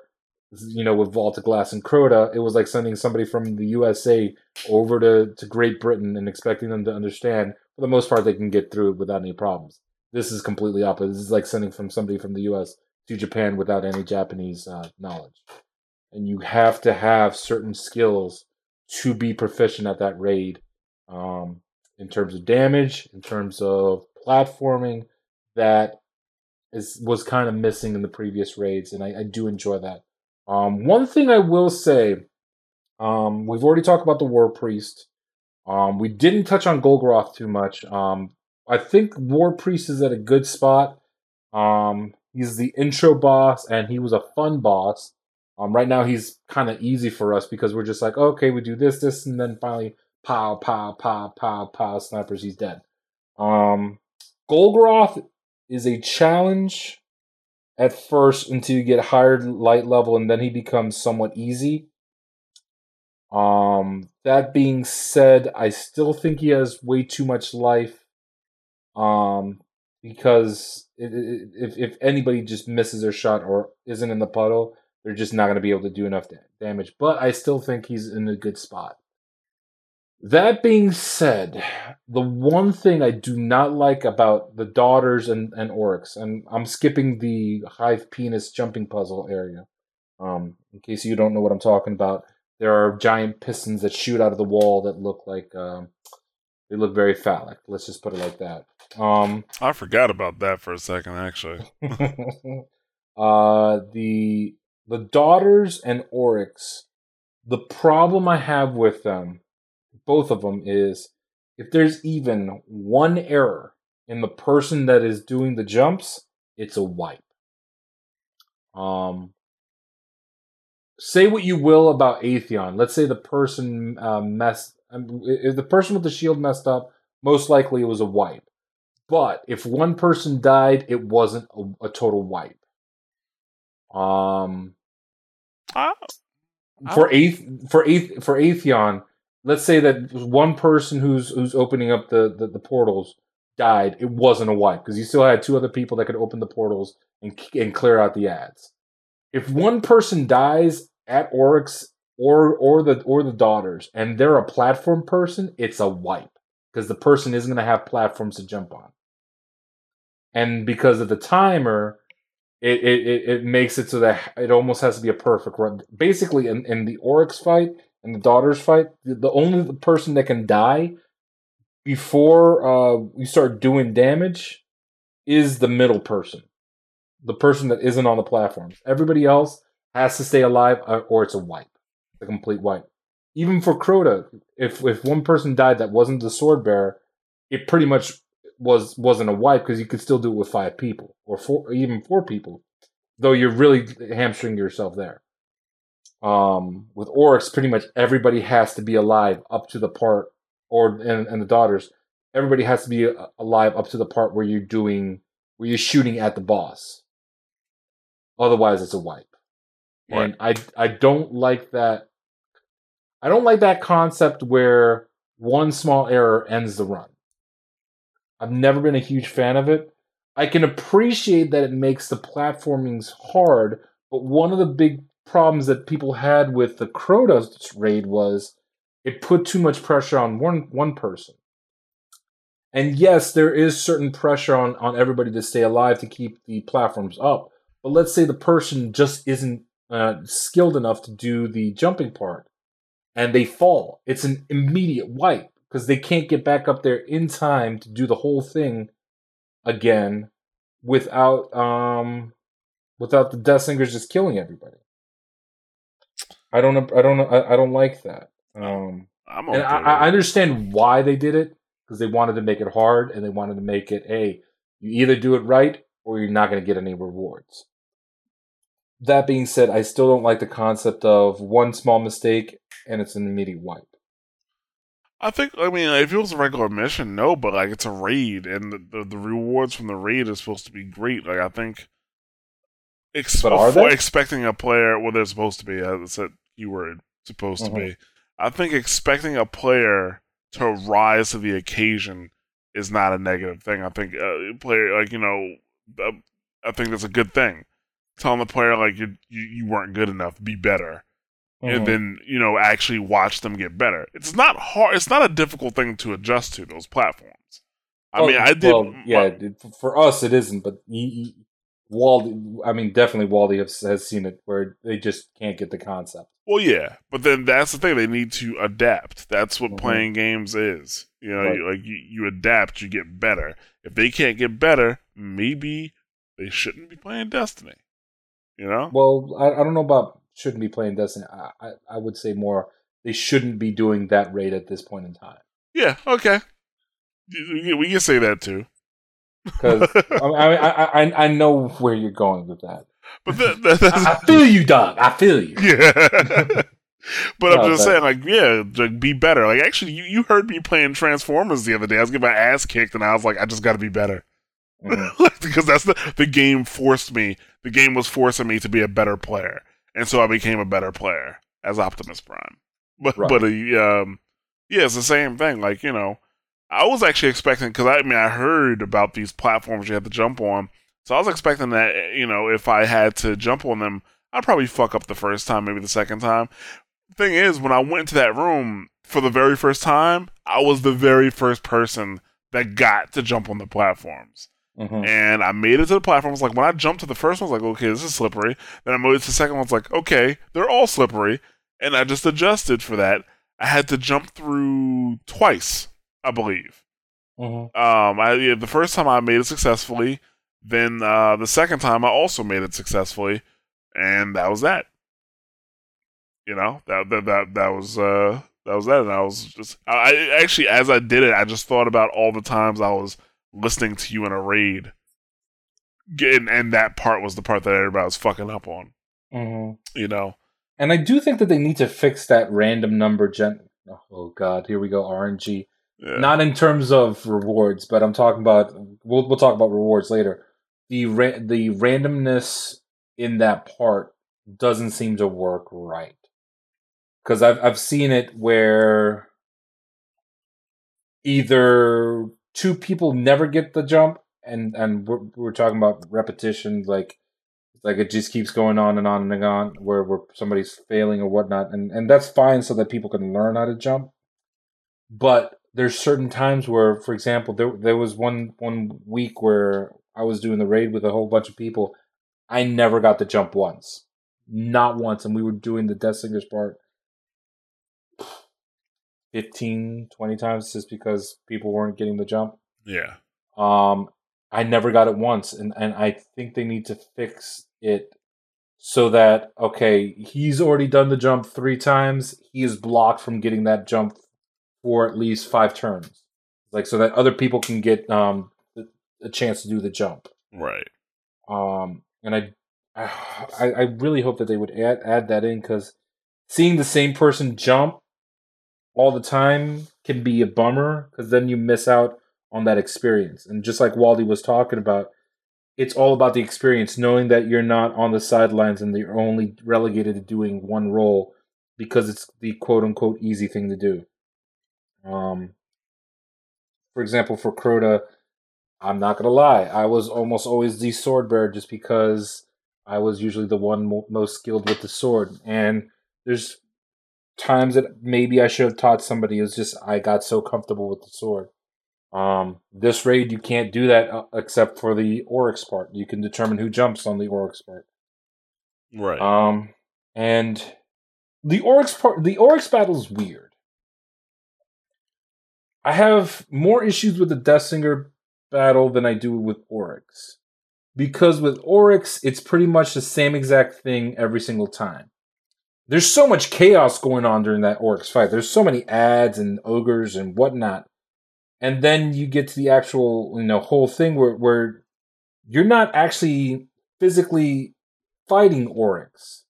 [SPEAKER 3] you know, with of Glass and Crota, it was like sending somebody from the USA over to, to Great Britain and expecting them to understand. For the most part, they can get through it without any problems. This is completely opposite. This is like sending from somebody from the US to Japan without any Japanese uh, knowledge. And you have to have certain skills to be proficient at that raid um, in terms of damage, in terms of platforming, that is was kind of missing in the previous raids, and I, I do enjoy that. Um, one thing I will say, um, we've already talked about the War Priest. Um, we didn't touch on Golgoroth too much. Um, I think War Priest is at a good spot. Um, he's the intro boss, and he was a fun boss. Um, right now he's kind of easy for us because we're just like, okay, we do this, this, and then finally, pow, pow, pow, pow, pow, snipers, he's dead. Golgoroth is a challenge at first until you get higher light level, and then he becomes somewhat easy. Um, that being said, I still think he has way too much life. Um, because it, it, if if anybody just misses their shot or isn't in the puddle, they're just not going to be able to do enough damage. But I still think he's in a good spot. That being said, the one thing I do not like about the daughters and, and Oryx, and I'm skipping the hive penis jumping puzzle area. Um, in case you don't know what I'm talking about, there are giant pistons that shoot out of the wall that look like um, they look very phallic. Let's just put it like that. Um,
[SPEAKER 5] I forgot about that for a second, actually. <laughs>
[SPEAKER 3] uh, the the daughters and Oryx. The problem I have with them both of them is if there's even one error in the person that is doing the jumps, it's a wipe. Um, say what you will about Atheon. Let's say the person uh, messed. Um, if the person with the shield messed up, most likely it was a wipe. But if one person died, it wasn't a, a total wipe. Um,
[SPEAKER 5] Ah,
[SPEAKER 3] for eighth for eighth for Atheon, let's say that one person who's who's opening up the, the, the portals died, it wasn't a wipe because you still had two other people that could open the portals and and clear out the ads. If one person dies at Oryx or or the or the daughters and they're a platform person, it's a wipe because the person isn't going to have platforms to jump on. And because of the timer, it, it, it makes it so that it almost has to be a perfect run. Basically, in, in the Oryx fight, in the daughters fight, the only person that can die before uh, we start doing damage is the middle person, the person that isn't on the platforms. Everybody else has to stay alive, uh, or it's a wipe, a complete wipe. Even for Crota, if if one person died that wasn't the sword bearer, it pretty much was wasn't a wipe because you could still do it with five people or four, or even four people, though you're really hamstring yourself there um, with Oryx, pretty much everybody has to be alive up to the part, or and, and the daughters, everybody has to be uh, alive up to the part where you're doing where you're shooting at the boss. Otherwise, it's a wipe.
[SPEAKER 5] Right.
[SPEAKER 3] And I I don't like that. I don't like that concept where one small error ends the run. I've never been a huge fan of it. I can appreciate that it makes the platformings hard, but one of the big problems that people had with the Crota raid was it put too much pressure on one one person. And yes, there is certain pressure on, on everybody to stay alive to keep the platforms up. But let's say the person just isn't uh, skilled enough to do the jumping part. and they fall. It's an immediate wipe because they can't get back up there in time to do the whole thing again without um without the Death Singers just killing everybody. I don't I don't I, I don't like that. Um
[SPEAKER 5] I'm
[SPEAKER 3] and
[SPEAKER 5] okay
[SPEAKER 3] I, I understand why they did it because they wanted to make it hard and they wanted to make it hey you either do it right or you're not going to get any rewards that being said i still don't like the concept of one small mistake and it's an immediate wipe
[SPEAKER 5] I think I mean if it was a regular mission, no, but like it's a raid, and the, the, the rewards from the raid is supposed to be great. Like I think, ex-
[SPEAKER 3] But are they?
[SPEAKER 5] expecting a player, well, they're supposed to be. As it's a keyword, supposed to
[SPEAKER 3] Mhm.
[SPEAKER 5] be. I think expecting a player to rise to the occasion is not a negative thing. I think a player like you know, uh, I think that's a good thing. Telling the player like you you, you weren't good enough, be better and then you know actually watch them get better. It's not hard. It's not a difficult thing to adjust to those platforms. I
[SPEAKER 3] Oh,
[SPEAKER 5] mean, I did.
[SPEAKER 3] well, yeah it- for us it isn't but he, Waldy, I mean, definitely Waldy has, has seen it where they just can't get the concept.
[SPEAKER 5] Well, yeah, but then that's the thing. They need to adapt. That's what
[SPEAKER 3] Mhm.
[SPEAKER 5] playing games is. You know,
[SPEAKER 3] Right.
[SPEAKER 5] you, like you, you adapt, you get better. If they can't get better, maybe they shouldn't be playing Destiny. You know?
[SPEAKER 3] Well, I, I don't know about shouldn't be playing Destiny. I, I, I would say more they shouldn't be doing that raid at this point in time.
[SPEAKER 5] Yeah. Okay. We can say that too.
[SPEAKER 3] Because <laughs> I, I, I, I I know where you're going with that.
[SPEAKER 5] but that, that, that's,
[SPEAKER 3] I, I feel you, dog. I feel you.
[SPEAKER 5] Yeah. <laughs> but I'm just
[SPEAKER 3] but-
[SPEAKER 5] saying, like, yeah, like, be better. Like, actually, you, you heard me playing Transformers the other day. I was getting my ass kicked, and I was like, I just got to be better. <laughs>
[SPEAKER 3] Mhm.
[SPEAKER 5] because that's the, the game forced me. The game was forcing me to be a better player. And so I became a better player as Optimus Prime. But,
[SPEAKER 3] Right.
[SPEAKER 5] but, uh, um, yeah, it's the same thing. Like, you know, I was actually expecting, because I, I mean, I heard about these platforms you had to jump on. So I was expecting that, you know, if I had to jump on them, I'd probably fuck up the first time, maybe the second time. Thing is, when I went into that room for the very first time, I was the very first person that got to jump on the platforms.
[SPEAKER 3] Mhm.
[SPEAKER 5] And I made it to the platforms. Like when I jumped to the first one, I was like, okay, this is slippery. Then I moved to the second one, I was like, okay, they're all slippery. And I just adjusted for that. I had to jump through twice, I believe.
[SPEAKER 3] Mhm.
[SPEAKER 5] Um, I yeah, the first time I made it successfully. Then uh, the second time I also made it successfully, and that was that. You know that that that that was uh that was that, and I was just I, I actually as I did it, I just thought about all the times I was listening to you in a raid, and, and that part was the part that everybody was fucking up on.
[SPEAKER 3] Mhm.
[SPEAKER 5] You know,
[SPEAKER 3] And I do think that they need to fix that random number gen. Oh God, here we go RNG.
[SPEAKER 5] Yeah.
[SPEAKER 3] Not in terms of rewards, but I'm talking about. We'll we'll talk about rewards later. The ra- the randomness in that part doesn't seem to work right because I've I've seen it where either two people never get the jump, and and we're, we're talking about repetition, like like it just keeps going on and on and on, where where somebody's failing or whatnot, and and that's fine so that people can learn how to jump. But there's certain times where, for example, there there was one one week where I was doing the raid with a whole bunch of people. I never got the jump once, not once, and we were doing the Death Singers part 15, 20 times just because people weren't getting the jump.
[SPEAKER 5] yeah,
[SPEAKER 3] Um, I never got it once, and and I think they need to fix it so that okay, he's already done the jump three times. He is blocked from getting that jump for at least five turns, like so that other people can get um a chance to do the jump.
[SPEAKER 5] right.
[SPEAKER 3] Um, and I, I, I really hope that they would add add that in because seeing the same person jump all the time can be a bummer because then you miss out on that experience. And just like Waldy was talking about, it's all about the experience, knowing that you're not on the sidelines and you're only relegated to doing one role because it's the quote unquote easy thing to do. Um, for example, for Crota, I'm not gonna lie, I was almost always the sword bearer just because I was usually the one mo- most skilled with the sword. And there's times that maybe I should have taught somebody. It was just I got so comfortable with the sword. Um, this raid you can't do that uh, except for the Oryx part. You can determine who jumps on the Oryx part.
[SPEAKER 5] Right.
[SPEAKER 3] Um, and the Oryx part, the Oryx battle is weird. I have more issues with the Death Singer battle than I do with Oryx. Because with Oryx, it's pretty much the same exact thing every single time. There's so much chaos going on during that Oryx fight. There's so many ads and ogres and whatnot. And then you get to the actual, you know, whole thing where, where you're not actually physically fighting Oryx.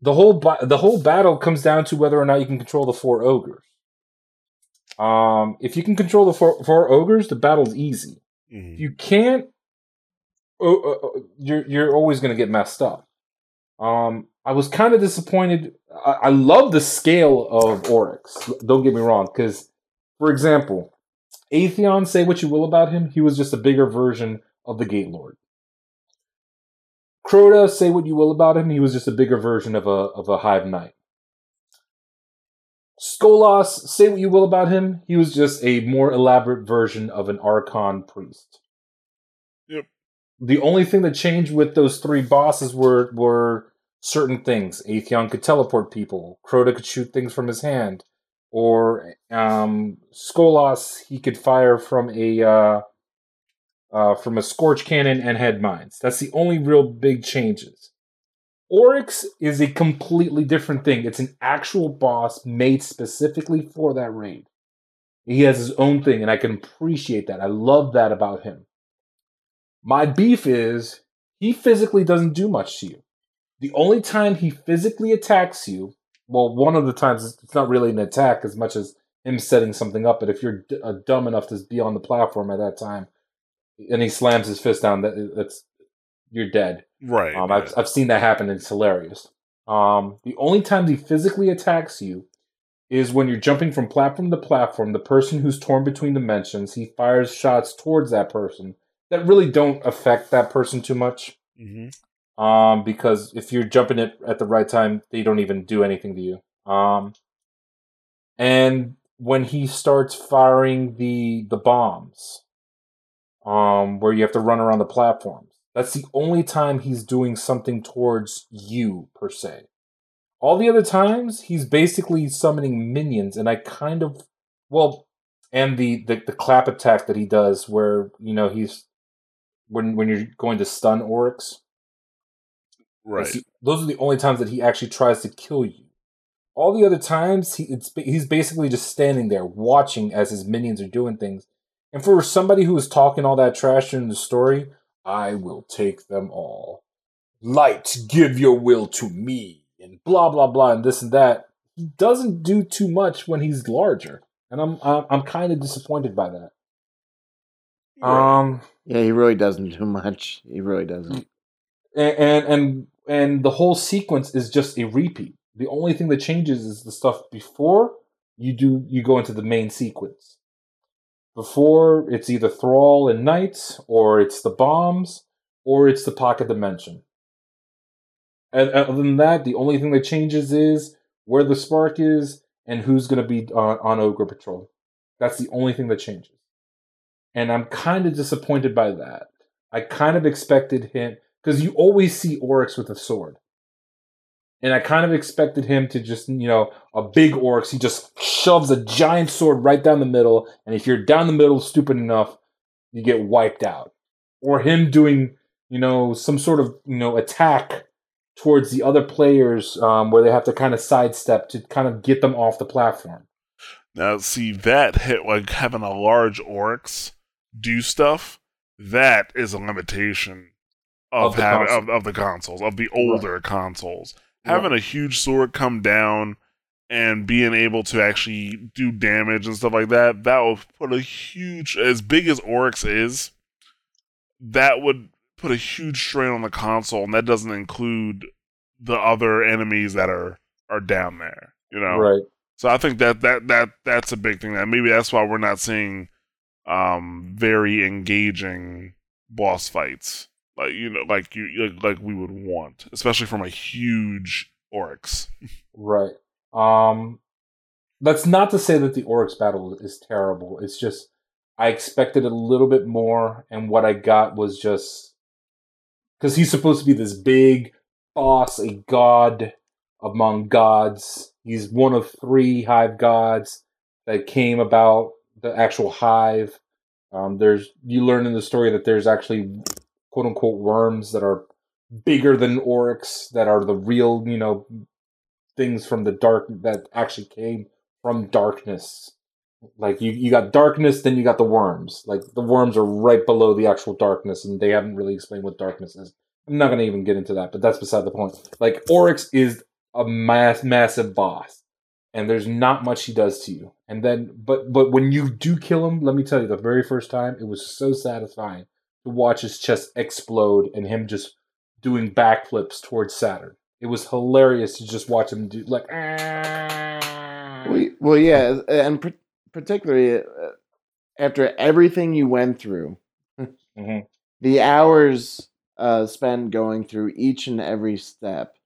[SPEAKER 3] The whole the whole battle comes down to whether or not you can control the four ogres. Um, if you can control the four, four ogres, the battle's easy.
[SPEAKER 5] Mhm.
[SPEAKER 3] If you can't, oh, you're you're always going to get messed up. Um, I was kind of disappointed. I, I love the scale of Oryx. Don't get me wrong, because, for example, Atheon, say what you will about him, he was just a bigger version of the Gate Lord. Crota, say what you will about him, he was just a bigger version of a of a Hive Knight. Skolas, say what you will about him, he was just a more elaborate version of an Archon priest.
[SPEAKER 5] Yep.
[SPEAKER 3] The only thing that changed with those three bosses were were certain things. Atheon could teleport people. Crota could shoot things from his hand, or um, Skolas he could fire from a uh, uh, from a scorch cannon and head mines. That's the only real big changes. Oryx is a completely different thing. It's an actual boss made specifically for that raid. He has his own thing, and I can appreciate that. I love that about him. My beef is he physically doesn't do much to you. The only time he physically attacks you, well, one of the times it's not really an attack as much as him setting something up. But if you're d- uh, dumb enough to be on the platform at that time, and he slams his fist down, that that's you're dead.
[SPEAKER 5] Right.
[SPEAKER 3] Um. I've, I've seen that happen, it's hilarious. Um, the only time he physically attacks you is when you're jumping from platform to platform. The person who's torn between dimensions, he fires shots towards that person that really don't affect that person too much.
[SPEAKER 5] Mhm.
[SPEAKER 3] Um, because if you're jumping it at the right time, they don't even do anything to you. Um, and when he starts firing the the bombs, um, where you have to run around the platforms, that's the only time he's doing something towards you per se. All the other times, he's basically summoning minions, and I kind of well, and the the, the clap attack that he does, where you know he's when when you're going to stun Oryx.
[SPEAKER 5] Right.
[SPEAKER 3] Those are the only times that he actually tries to kill you. All the other times, he, it's he's basically just standing there watching as his minions are doing things. And for somebody who is talking all that trash during the story, I will take them all. Light, give your will to me, and blah blah blah, and this and that. He doesn't do too much when he's larger, and I'm I'm, I'm kind of disappointed by that. Um,
[SPEAKER 4] Yeah, he really doesn't do much. He really doesn't.
[SPEAKER 3] and and and, and the whole sequence is just a repeat. The only thing that changes is the stuff before you do you go into the main sequence. Before it's either Thrall and Knights, or it's the bombs, or it's the pocket dimension. And other than that, the only thing that changes is where the spark is and who's going to be on, on Ogre Patrol. That's the only thing that changes. And I'm kind of disappointed by that. I kind of expected him because you always see Oryx with a sword. And I kind of expected him to just, you know, a big Oryx, he just shoves a giant sword right down the middle. And if you're down the middle stupid enough, you get wiped out. Or him doing, you know, some sort of, you know, attack towards the other players um, where they have to kind of sidestep to kind of get them off the platform.
[SPEAKER 5] Now, see that hit like having a large Oryx do stuff. That is a limitation of
[SPEAKER 3] Of the
[SPEAKER 5] having of, of the consoles of the older consoles. Having a huge sword come down and being able to actually do damage and stuff like that, that will put a huge as big as Oryx is, that would put a huge strain on the console, and that doesn't include the other enemies that are are down there. You know,
[SPEAKER 3] Right.
[SPEAKER 5] so I think that that that that's a big thing. That maybe that's why we're not seeing um very engaging boss fights, like you know, like you like, like we would want, especially from a huge Oryx.
[SPEAKER 3] Right. Um that's not to say that the Oryx battle is terrible. It's just I expected a little bit more and what I got was just cuz he's supposed to be this big boss, a god, among gods. He's one of three hive gods that came about the actual hive. Um, there's you learn in the story that there's actually quote unquote worms that are bigger than oryx that are the real you know things from the dark that actually came from darkness. Like you, you got darkness then you got the worms. Like the worms are right below the actual darkness and they haven't really explained what darkness is. I'm not going to even get into that but that's beside the point. Like oryx is a mass massive boss and there's not much he does to you. And then but but when you do kill him let me tell you the very first time it was so satisfying watch his chest explode and him just doing backflips towards saturn it was hilarious to just watch him do like
[SPEAKER 4] Well, well, yeah, and par- particularly uh, after everything you went through, <laughs>
[SPEAKER 3] Mhm.
[SPEAKER 4] the hours uh, spent going through each and every step,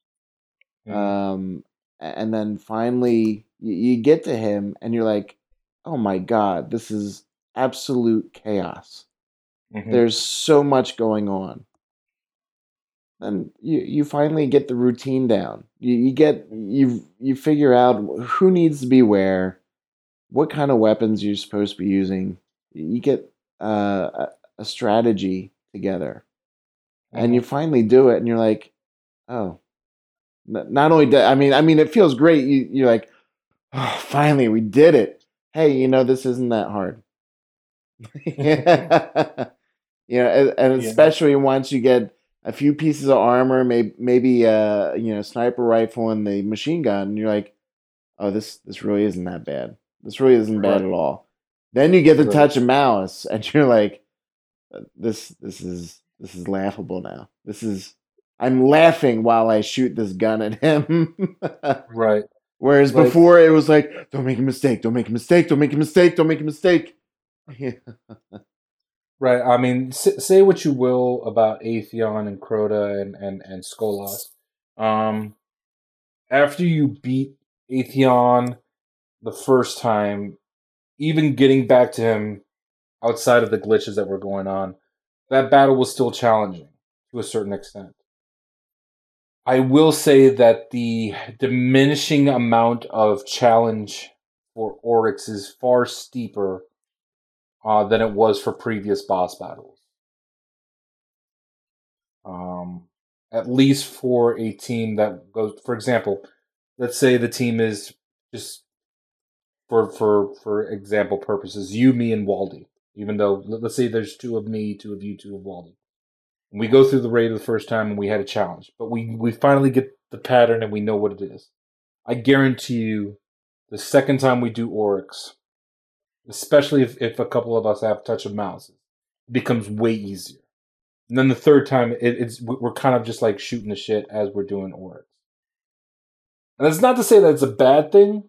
[SPEAKER 3] Mhm.
[SPEAKER 4] um, and then finally you, you get to him, and you're like, "Oh my god, this is absolute chaos."
[SPEAKER 3] Mhm.
[SPEAKER 4] There's so much going on. And you, you finally get the routine down. You, you get you you figure out who needs to be where, what kind of weapons you're supposed to be using. You get uh, a, strategy together, and you finally do it, and you're like, oh. Not only that, I mean, I mean, it feels great. You you're like, oh, finally we did it. Hey, you know this isn't that hard. <laughs> <laughs> you know, and, and
[SPEAKER 3] Yeah.
[SPEAKER 4] especially once you get a few pieces of armor, maybe maybe uh you know sniper rifle and the machine gun, and you're like, oh this this really isn't that bad. This really isn't bad at all. Then you get the
[SPEAKER 3] Right.
[SPEAKER 4] touch of malice, <laughs> and you're like, uh, this this is this is laughable now. This is I'm laughing while I shoot this gun at him.
[SPEAKER 3] right <laughs>
[SPEAKER 4] Whereas
[SPEAKER 3] Like-
[SPEAKER 4] before it was like, don't make a mistake, don't make a mistake, don't make a mistake, don't make a mistake. <laughs> Yeah.
[SPEAKER 3] Right. I mean, say what you will about Atheon and Crota and and and Skolas. Um, after you beat Atheon the first time, even getting back to him outside of the glitches that were going on, that battle was still challenging to a certain extent. I will say that the diminishing amount of challenge for Oryx is far steeper uh, than it was for previous boss battles. Um, at least for a team that goes, for example, let's say the team is just for for for example purposes, you, me, and Waldy. Even though let- let's say there's two of me, two of you, two of Waldy. We go through the raid the first time and we had a challenge, but we we finally get the pattern and we know what it is. I guarantee you, the second time we do Oryx, especially if, if a couple of us have touch of malice, it becomes way easier. And then the third time, it, it's we're kind of just like shooting the shit as we're doing Oryx. And that's not to say that it's a bad thing,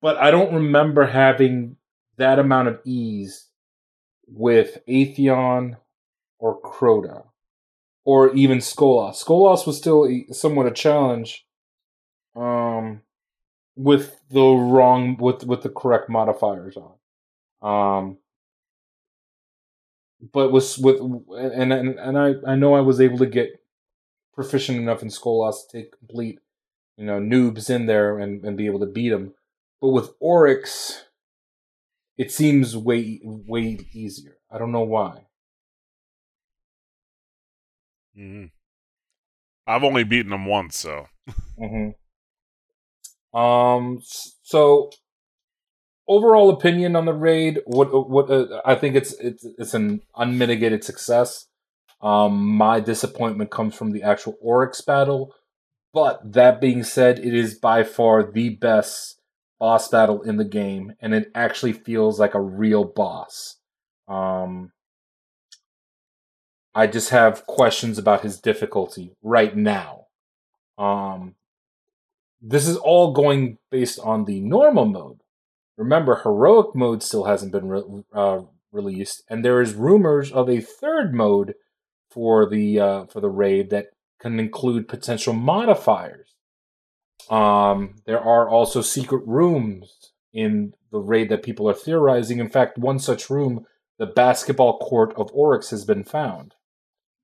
[SPEAKER 3] but I don't remember having that amount of ease with Atheon or Crota or even Skolas. Skolas was still somewhat a challenge um, with the wrong with with the correct modifiers on. Um, but was with and and and I I know I was able to get proficient enough in Skolas to take complete you know noobs in there and and be able to beat them. But with Oryx, it seems way way easier. I don't know why.
[SPEAKER 5] hmm I've only beaten him once, so
[SPEAKER 3] hmm Um. So, overall opinion on the raid. What? What? Uh, I think it's it's it's an unmitigated success. Um, my disappointment comes from the actual Oryx battle. But that being said, it is by far the best boss battle in the game, and it actually feels like a real boss. Um, I just have questions about his difficulty right now. Um, this is all going based on the normal mode. Remember, heroic mode still hasn't been re- uh, released, and there is rumors of a third mode for the uh, for the raid that can include potential modifiers. Um, there are also secret rooms in the raid that people are theorizing. In fact, one such room, the basketball court of Oryx, has been found,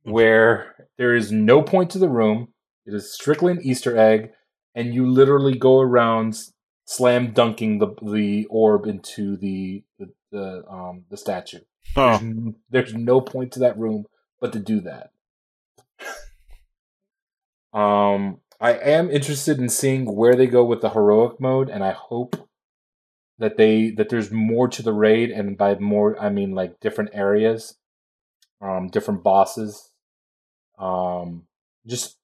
[SPEAKER 3] where there is no point to the room. It is strictly an Easter egg, and you literally go around slam dunking the the orb into the the, the um the statue.
[SPEAKER 5] Huh.
[SPEAKER 3] There's, there's no point to that room but to do that. um, I am interested in seeing where they go with the heroic mode, and I hope that they that there's more to the raid, and by more I mean like different areas, um, different bosses, um, just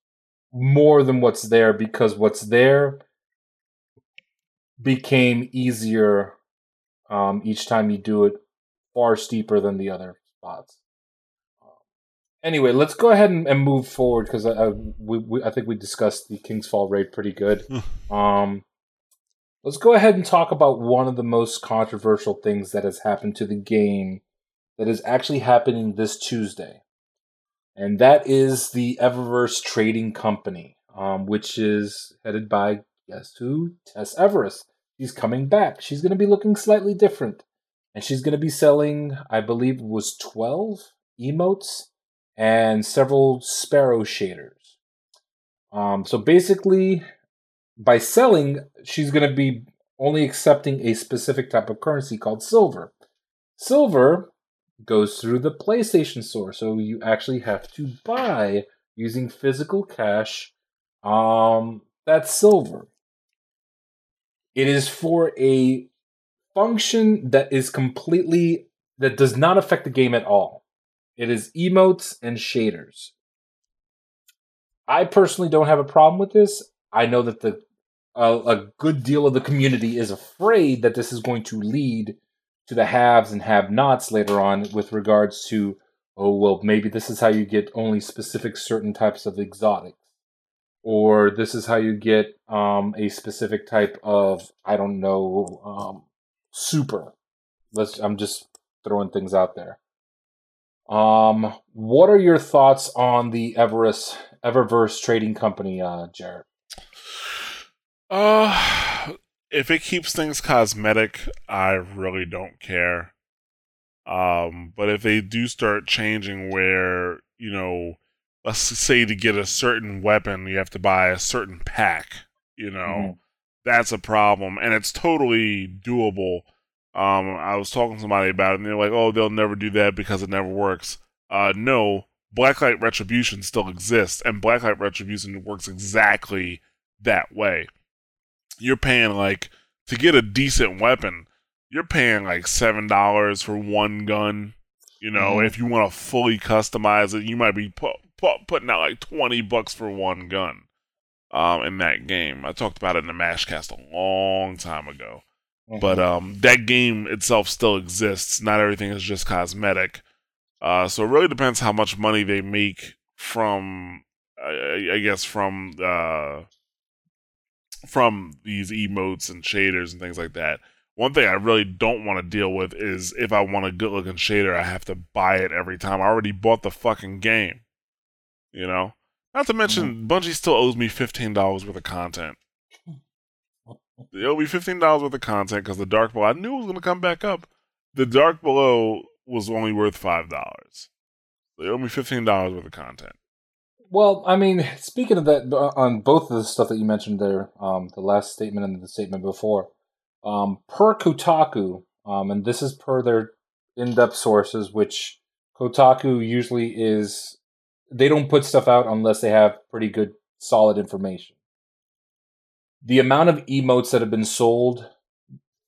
[SPEAKER 3] more than what's there because what's there became easier um, each time you do it, far steeper than the other spots. Anyway, let's go ahead and, and move forward because I, I, we, we, I think we discussed the King's Fall raid pretty good. um, let's go ahead and talk about one of the most controversial things that has happened to the game that is actually happening this Tuesday, and that is the Eververse Trading Company, um, which is headed by guess who? Tess Everis. She's coming back. She's going to be looking slightly different, and she's going to be selling, I believe, was twelve emotes and several sparrow shaders. Um, so basically, by selling, she's going to be only accepting a specific type of currency called silver. Silver goes through the PlayStation Store, so you actually have to buy using physical cash. Um, that's silver. It is for a function that is completely that does not affect the game at all. It is emotes and shaders. I personally don't have a problem with this. I know that the a good deal of the community is afraid that this is going to lead to the haves and have-nots later on with regards to oh well maybe this is how you get only specific certain types of exotics or this is how you get um, a specific type of I don't know um, super. Let's I'm just throwing things out there. Um, what are your thoughts on the Everis Eververse Trading Company, uh, Jarrett?
[SPEAKER 5] Uh, if it keeps things cosmetic, I really don't care. Um, but if they do start changing where, you know, let's say to get a certain weapon, you have to buy a certain pack, you know,
[SPEAKER 3] Mhm.
[SPEAKER 5] that's a problem. And it's totally doable. Um, I was talking to somebody about it, and they're like, oh, they'll never do that because it never works. Uh, no, Blacklight Retribution still exists, and Blacklight Retribution works exactly that way you're paying like to get a decent weapon, you're paying like seven dollars for one gun. You know,
[SPEAKER 3] Mhm.
[SPEAKER 5] if you want to fully customize it, you might be putting out like twenty bucks for one gun. Um, in that game, I talked about it in the Mashcast a long time ago. But um, that game itself still exists. Not everything is just cosmetic. Uh, so it really depends how much money they make from, I, I guess, from uh, from these emotes and shaders and things like that. One thing I really don't want to deal with is if I want a good looking shader, I have to buy it every time. I already bought the fucking game. You know? Not to mention, Bungie still owes me $15 worth of content. They owe me $15 worth of content because the Dark Below, I knew it was going to come back up. The Dark Below was only worth $5. They owe me $15 worth of content.
[SPEAKER 3] Well, I mean, speaking of that, uh, on both of the stuff that you mentioned there, um, the last statement and the statement before, um, per Kotaku, um, and this is per their in-depth sources, which Kotaku usually is, they don't put stuff out unless they have pretty good, solid information. The amount of emotes that have been sold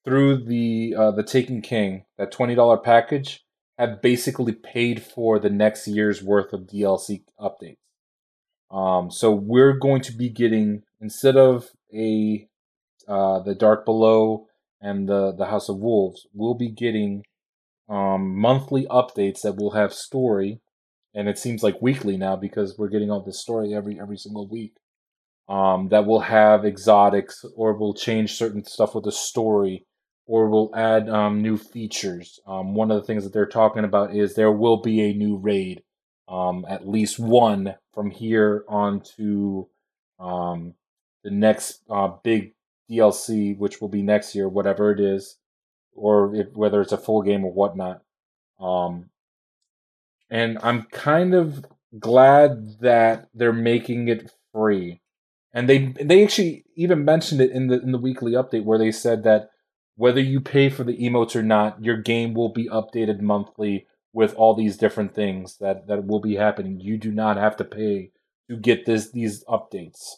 [SPEAKER 3] through the uh, the Taken King, that twenty dollar package, have basically paid for the next year's worth of DLC updates. Um, so we're going to be getting instead of a uh, the Dark Below and the the House of Wolves, we'll be getting um, monthly updates that will have story, and it seems like weekly now because we're getting all this story every every single week. Um, that will have exotics, or will change certain stuff with the story, or will add um, new features. Um, one of the things that they're talking about is there will be a new raid um, at least one from here on to um, the next uh, big DLC, which will be next year, whatever it is, or if, whether it's a full game or whatnot. Um, and I'm kind of glad that they're making it free. and they they actually even mentioned it in the in the weekly update where they said that whether you pay for the emotes or not, your game will be updated monthly with all these different things that that will be happening. You do not have to pay to get this these updates,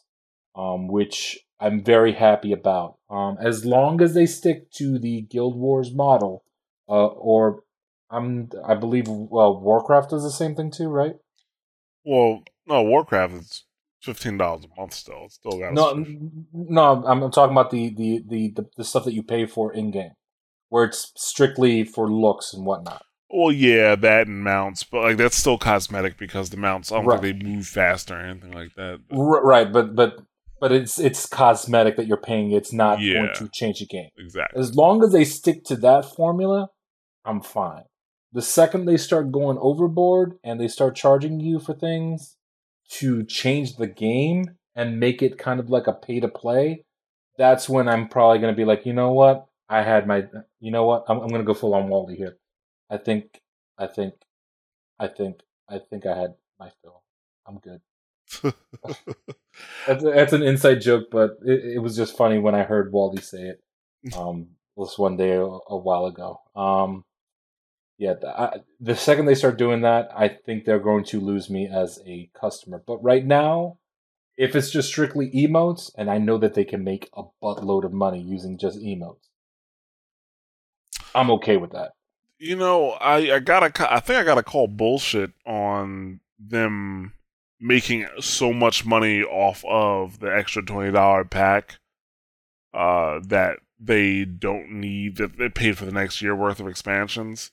[SPEAKER 3] um, which I'm very happy about. Um, as long as they stick to the Guild Wars model, uh, or I'm I believe Warcraft does the same thing too, right?
[SPEAKER 5] Well, no, Warcraft is fifteen dollars a month still. It's still got
[SPEAKER 3] No, no, I'm, I'm talking about the, the, the, the, stuff that you pay for in game, where it's strictly for looks and whatnot.
[SPEAKER 5] Well, yeah, that and mounts, but like that's still cosmetic because the mounts, I don't
[SPEAKER 3] Right.
[SPEAKER 5] think they move faster or anything like that. But
[SPEAKER 3] R- right, but but but it's it's cosmetic that you're paying. It's not
[SPEAKER 5] Yeah.
[SPEAKER 3] going to change the game.
[SPEAKER 5] exactly.
[SPEAKER 3] As long as they stick to that formula, I'm fine. The second they start going overboard and they start charging you for things to change the game and make it kind of like a pay to play, that's when I'm probably going to be like, you know what? I had my, you know what? I'm, I'm going to go full on Wally here. I think, I think, I think, I think I had my fill. I'm good. That's, that's an inside joke, but it, it was just funny when I heard Wally say it. <laughs> Um, this one day a, a while ago. Um, yeah, the, I, the second they start doing that, I think they're going to lose me as a customer. But right now, if it's just strictly emotes, and I know that they can make a buttload of money using just emotes, I'm okay with that.
[SPEAKER 5] You know, I I gotta I think I gotta call bullshit on them making so much money off of the extra twenty dollar pack uh, that they don't need that they paid for the next year worth of expansions.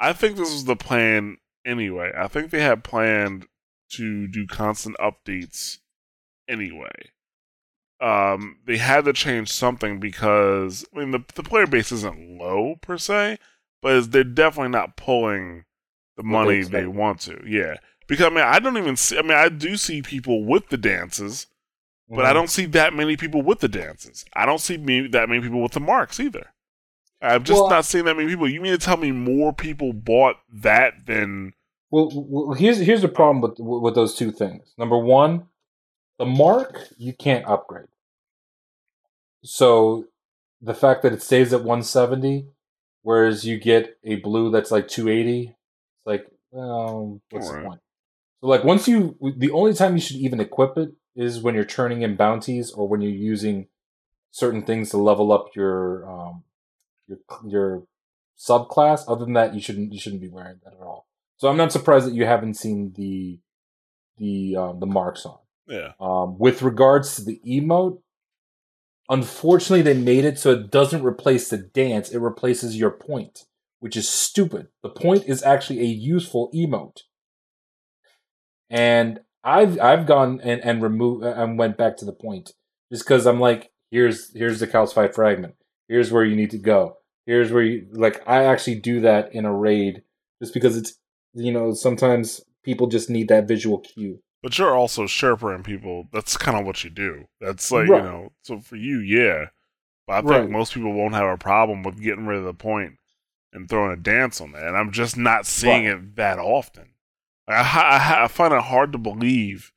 [SPEAKER 5] I think this was the plan anyway. I think they had planned to do constant updates anyway. Um, they had to change something because I mean the the player base isn't low per se, but they're definitely not pulling the
[SPEAKER 3] What they
[SPEAKER 5] money they, want to. Yeah, because I mean I don't even see. I mean I do see people with the dances, but
[SPEAKER 3] Mm-hmm.
[SPEAKER 5] I don't see that many people with the dances. I don't see me that many people with the marks either. I've just
[SPEAKER 3] Well,
[SPEAKER 5] not seen that many people. You mean to tell me more people bought that than
[SPEAKER 3] Well, well, here's here's the problem with with those two things. Number one, the mark you can't upgrade. So the fact that it stays at 170, whereas you get a blue that's like 280, it's like, um, what's
[SPEAKER 5] Alright.
[SPEAKER 3] the point? So like once you, the only time you should even equip it is when you're turning in bounties or when you're using certain things to level up your um your your subclass. Other than that, you shouldn't you shouldn't be wearing that at all. So I'm not surprised that you haven't seen the the um, the marks on.
[SPEAKER 5] yeah.
[SPEAKER 3] Um, with regards to the emote, unfortunately, they made it so it doesn't replace the dance; it replaces your point, which is stupid. The point is actually a useful emote, and I've I've gone and and removed and went back to the point just because I'm like, here's here's the calcified fragment. Here's where you need to go. Here's where you like. I actually do that in a raid just because it's you know sometimes people just need that visual cue.
[SPEAKER 5] But you're also Sherpering people. That's kind of what you do. That's like
[SPEAKER 3] Right.
[SPEAKER 5] you know. So for you, yeah. But I think
[SPEAKER 3] Right.
[SPEAKER 5] most people won't have a problem with getting rid of the point and throwing a dance on that. And I'm just not seeing
[SPEAKER 3] Right.
[SPEAKER 5] it that often. I, I, I find it hard to believe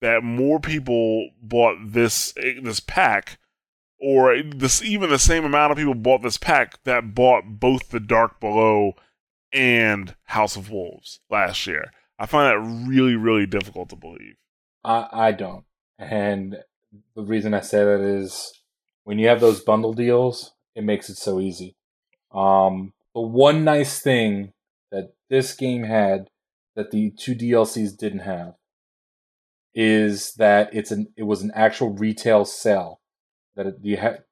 [SPEAKER 5] that more people bought this eh, this pack, or this even the same amount of people bought this pack that bought both the Dark Below and House of Wolves last year. I find that really, really difficult to believe.
[SPEAKER 3] I, I don't. And the reason I say that is when you have those bundle deals, it makes it so easy. Um, the one nice thing that this game had that the two DLCs didn't have is that it's an it was an actual retail sale that you had.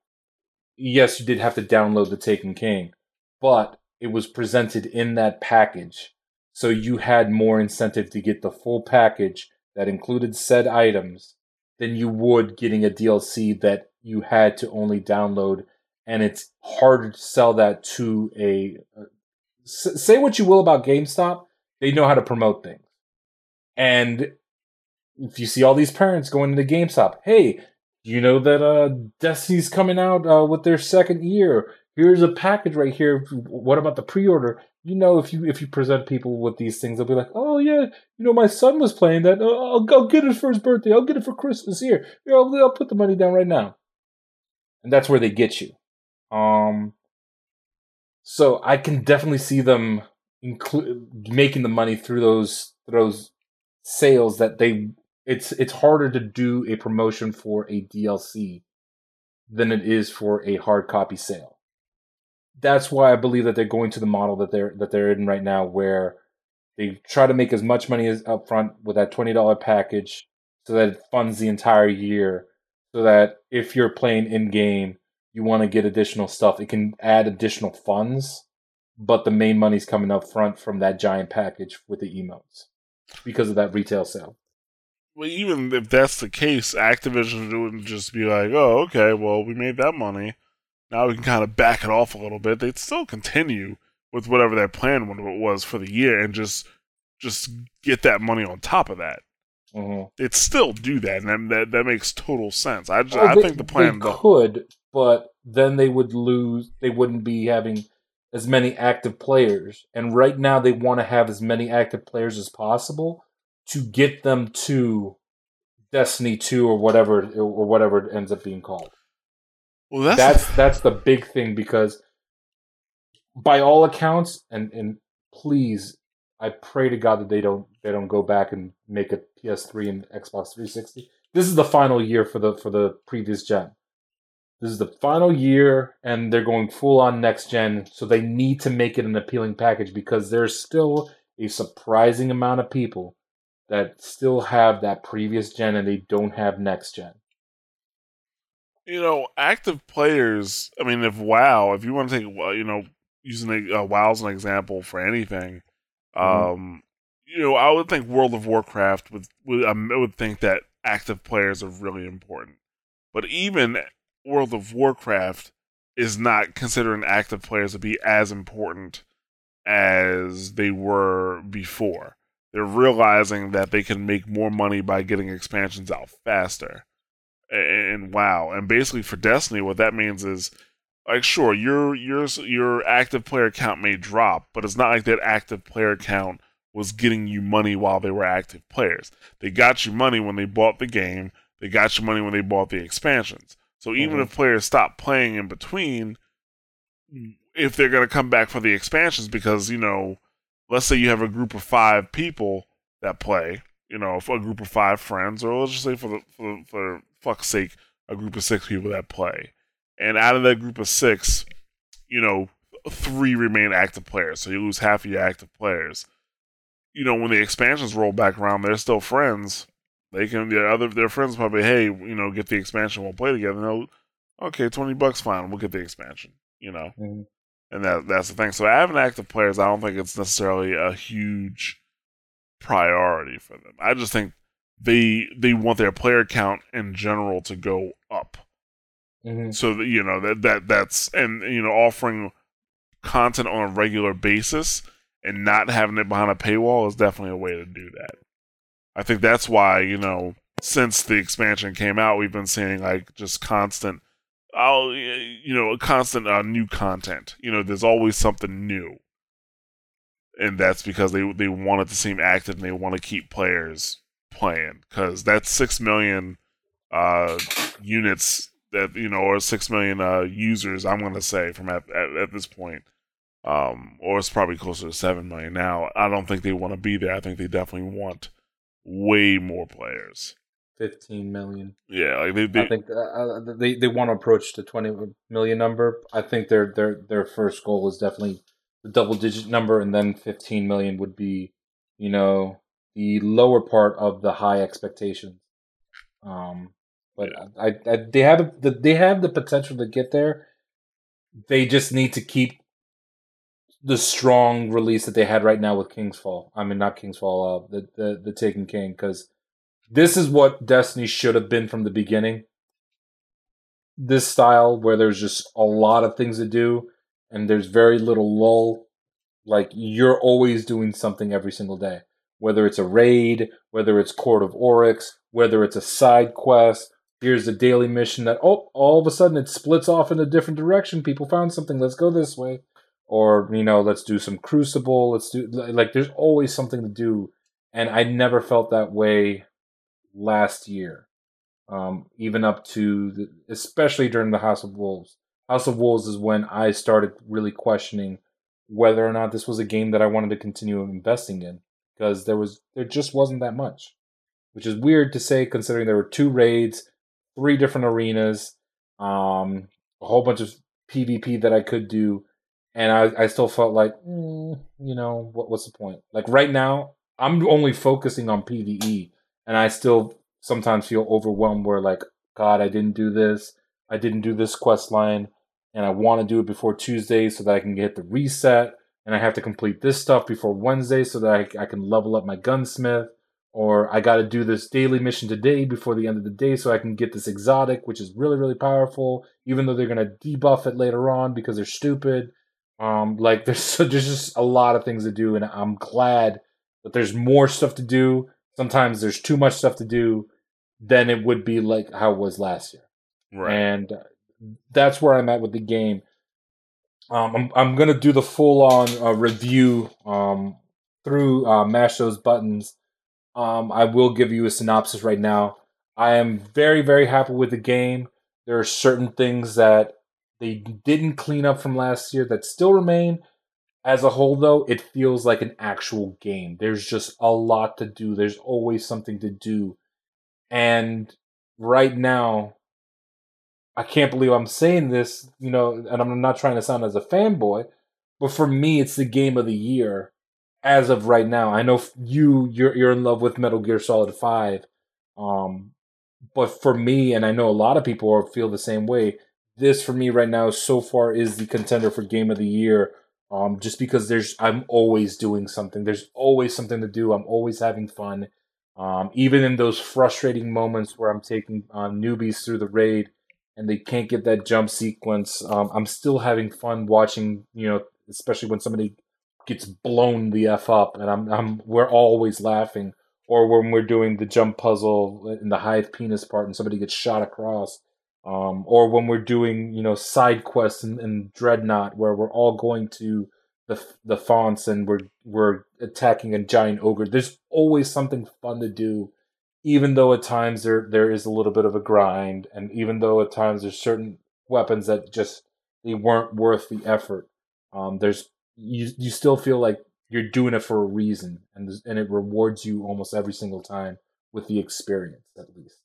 [SPEAKER 3] Yes, you did have to download the Taken King, but it was presented in that package, so you had more incentive to get the full package that included said items than you would getting a DLC that you had to only download. And it's harder to sell that to a. uh, s- say what you will about GameStop, they know how to promote things. And if you see all these parents going into GameStop, hey, you know that uh, Destiny's coming out uh, with their second year. Here's a package right here. What about the pre-order? you know, if you if you present people with these things, they'll be like, "Oh yeah, you know, my son was playing that. Uh, I'll, I'll get it for his birthday. I'll get it for Christmas. Here, here, I'll, I'll put the money down right now." And that's where they get you. Um, so I can definitely see them include making the money through those those sales that they. It's it's harder to do a promotion for a DLC than it is for a hard copy sale that's why I believe that they're going to the model that they're that they're in right now, where they try to make as much money as upfront with that twenty dollar package, so that it funds the entire year. So that if you're playing in game, you want to get additional stuff, it can add additional funds, but the main money's coming up front from that giant package with the emotes because of that retail sale.
[SPEAKER 5] Well, even if that's the case, Activision wouldn't just be like, "Oh, okay, well, we made that money." now we can kind of back it off a little bit. They'd still continue with whatever their plan was for the year and just just get that money on top of that.
[SPEAKER 3] Mm-hmm.
[SPEAKER 5] They'd still do that, and that that makes total sense. I just,
[SPEAKER 3] Oh,
[SPEAKER 5] I
[SPEAKER 3] they-
[SPEAKER 5] think the plan
[SPEAKER 3] they could, but then they would lose. They wouldn't be having as many active players, and right now they want to have as many active players as possible to get them to Destiny Two or whatever or whatever it ends up being called.
[SPEAKER 5] well, that's,
[SPEAKER 3] That's that's the big thing because by all accounts, and and please, I pray to God that they don't they don't go back and make a PS3 and Xbox 360. This is the final year for the for the previous gen. This is the final year, and they're going full on next gen. So they need to make it an appealing package because there's still a surprising amount of people that still have that previous gen and they don't have next gen.
[SPEAKER 5] you know, active players. I mean, if WoW, if you want to take, you know, using uh, WoW as an example for anything,
[SPEAKER 3] Mhm.
[SPEAKER 5] um, you know, I would think World of Warcraft would would um, I would think that active players are really important, but even World of Warcraft is not considering active players to be as important as they were before. They're realizing that they can make more money by getting expansions out faster and WoW. And basically for Destiny, what that means is like sure, your your your active player count may drop, but it's not like that active player count was getting you money while they were active players. They got you money when they bought the game. They got you money when they bought the expansions. So even
[SPEAKER 3] Mhm.
[SPEAKER 5] if players stop playing in between, if they're going to come back for the expansions, because you know, let's say you have a group of five people that play, you know, a group of five friends, or let's just say for the for, for fuck's sake, a group of six people that play, and out of that group of six, you know, three remain active players, so you lose half of your active players. You know, when the expansions roll back around, they're still friends. They can their other their friends probably, hey, you know, get the expansion, we'll play together. No, okay, twenty bucks, fine, we'll get the expansion. You know,
[SPEAKER 3] Mhm.
[SPEAKER 5] And that that's the thing. So having active players, I don't think it's necessarily a huge priority for them. I just think they they want their player count in general to go up.
[SPEAKER 3] Mhm.
[SPEAKER 5] So that you know that that that's and you know offering content on a regular basis and not having it behind a paywall is definitely a way to do that. I think that's why you know since the expansion came out, we've been seeing like just constant, oh you know, a constant uh, new content. You know, there's always something new, and that's because they they want it to seem active and they want to keep players playing because that's six million uh, units that you know, or six million uh, users. I'm going to say from at, at, at this point, um, or it's probably closer to seven million now. I don't think they want to be there. I think they definitely want way more players.
[SPEAKER 3] 15 million.
[SPEAKER 5] Yeah, they, they
[SPEAKER 3] I think uh, uh, they they want to approach the 20 million number. I think their their their first goal is definitely the double digit number, and then 15 million would be, you know, the lower part of the high expectations. Um, but I, I they have the they have the potential to get there. They just need to keep the strong release that they had right now with King's Fall. I mean, not King's Fall, uh, the the the Taken King, because this is what Destiny should have been from the beginning. This style where there's just a lot of things to do and there's very little lull. Like you're always doing something every single day. Whether it's a raid, whether it's Court of Oryx, whether it's a side quest, here's a daily mission that oh all of a sudden it splits off in a different direction. People found something, let's go this way. or you know, let's do some Crucible. Let's do like there's always something to do, and I never felt that way last year. Um, even up to the, especially during the House of Wolves. House of Wolves is when I started really questioning whether or not this was a game that I wanted to continue investing in because there was there just wasn't that much, which is weird to say considering there were two raids, three different arenas, um, a whole bunch of PvP that I could do, and I, I still felt like mm, you know what what's the point? Like right now, I'm only focusing on PVE, and I still sometimes feel overwhelmed where like God, I didn't do this, I didn't do this quest line, and I want to do it before Tuesday so that I can get the reset, and I have to complete this stuff before Wednesday so that I, I can level up my gunsmith, or I got to do this daily mission today before the end of the day so I can get this exotic, which is really really powerful, even though they're gonna debuff it later on because they're stupid. Um, like <laughs> there's there's just a lot of things to do, and I'm glad that there's more stuff to do. Sometimes there's too much stuff to do than it would be like how it was last year.
[SPEAKER 5] Right.
[SPEAKER 3] And that's where I'm at with the game. Um, I'm I'm gonna do the full on uh, review um, through uh, mash those buttons. Um, I will give you a synopsis right now. I am very very happy with the game. There are certain things that they didn't clean up from last year that still remain. As a whole, though, it feels like an actual game. There's just a lot to do. There's always something to do. And right now, I can't believe I'm saying this, you know, and I'm not trying to sound as a fanboy, but for me, it's the game of the year as of right now. I know you, you're you're in love with Metal Gear Solid Five, um, but for me, and I know a lot of people feel the same way. This for me right now, so far, is the contender for game of the year um, just because there's I'm always doing something. There's always something to do. I'm always having fun. Um, even in those frustrating moments where I'm taking uh, newbies through the raid and they can't get that jump sequence, um, I'm still having fun watching. You know, especially when somebody gets blown the f up, and I'm I'm we're always laughing. Or when we're doing the jump puzzle in the hive penis part, and somebody gets shot across um, or when we're doing you know side quests in, in Dreadnought where we're all going to the the fonts and we're we're attacking a giant ogre. There's always something fun to do, even though at times there there is a little bit of a grind, and even though at times there's certain weapons that just they weren't worth the effort. Um, there's you you still feel like you're doing it for a reason, and and it rewards you almost every single time with the experience at least.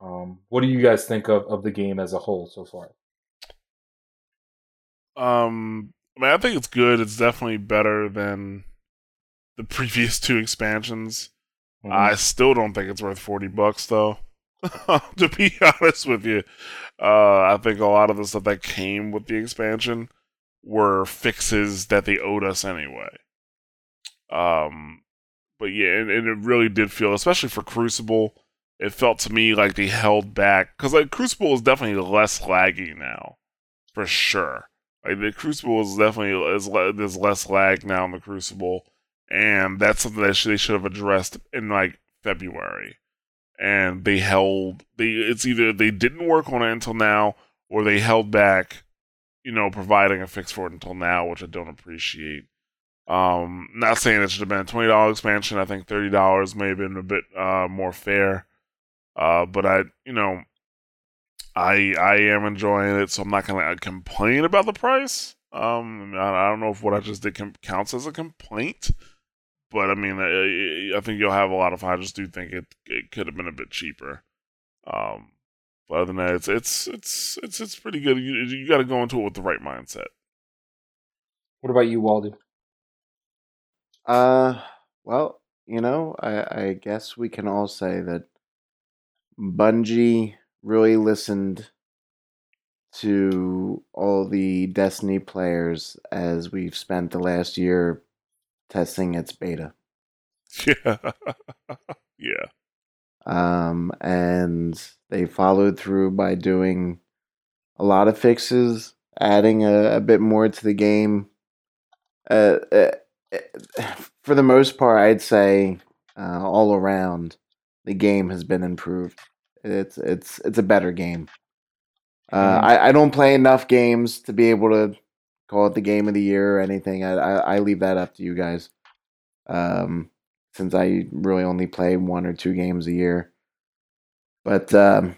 [SPEAKER 3] Um, what do you guys think of, of the game as a whole so far?
[SPEAKER 5] Um, I mean, I think it's good. It's definitely better than the previous two expansions. Mm-hmm. I still don't think it's worth forty bucks, though. <laughs> to be <laughs> honest with you, uh, I think a lot of the stuff that came with the expansion were fixes that they owed us anyway. Um, but yeah, and, and it really did feel, especially for Crucible it felt to me like they held back because like Crucible is definitely less laggy now, for sure. Like the Crucible is definitely is there's less lag now in the Crucible, and that's something that they should have addressed in like February. And they held they it's either they didn't work on it until now or they held back, you know, providing a fix for it until now, which I don't appreciate. Um, not saying it should have been a twenty dollar expansion. I think thirty dollars may have been a bit uh, more fair. Uh, but I, you know, I I am enjoying it, so I'm not gonna complain about the price. Um, I, don't know if what I just did counts as a complaint, but I mean, I, I, think you'll have a lot of. I just do think it it could have been a bit cheaper. Um, but other than that, it's it's it's it's it's pretty good. You you got to go into it with the right mindset.
[SPEAKER 3] What about you, Walden?
[SPEAKER 4] Uh, well, you know, I I guess we can all say that Bungie really listened to all the Destiny players as we've spent the last year testing its beta. <laughs>
[SPEAKER 5] Yeah. yeah.
[SPEAKER 4] Um, and they followed through by doing a lot of fixes, adding a, a bit more to the game. Uh, uh, <sighs> for the most part, I'd say uh, all around, the game has been improved. It's it's it's a better game. Uh, mm-hmm. I, I don't play enough games to be able to call it the game of the year or anything. I I, I leave that up to you guys. Um, since I really only play one or two games a year, but um,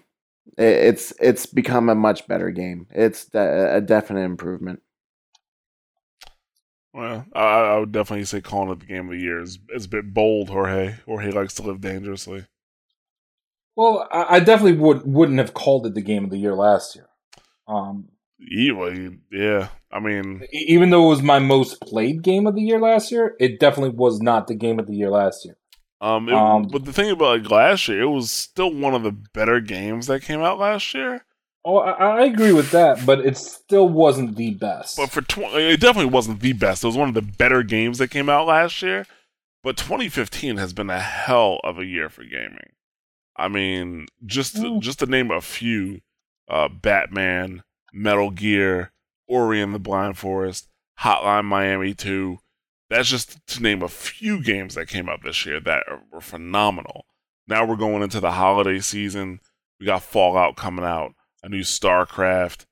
[SPEAKER 4] it, it's it's become a much better game. It's de- a definite improvement.
[SPEAKER 5] Well, I, I would definitely say calling it the game of the year is, is a bit bold, Jorge. Jorge likes to live dangerously.
[SPEAKER 3] Well, I, I definitely would wouldn't have called it the game of the year last year. Um,
[SPEAKER 5] Yeah, yeah. I mean,
[SPEAKER 3] even though it was my most played game of the year last year, it definitely was not the game of the year last year.
[SPEAKER 5] um, it-
[SPEAKER 3] Um,
[SPEAKER 5] but the thing about like last year, it was still one of the better games that came out last year.
[SPEAKER 3] Oh, I, I agree with that, but it still wasn't the best.
[SPEAKER 5] But for tw- it definitely wasn't the best. It was one of the better games that came out last year. But 2015 has been a hell of a year for gaming. I mean, just to,
[SPEAKER 3] Mm.
[SPEAKER 5] just to name a few: uh, Batman, Metal Gear, Ori and the Blind Forest, Hotline Miami 2. That's just to name a few games that came out this year that were phenomenal. Now we're going into the holiday season. We got Fallout coming out, a new StarCraft.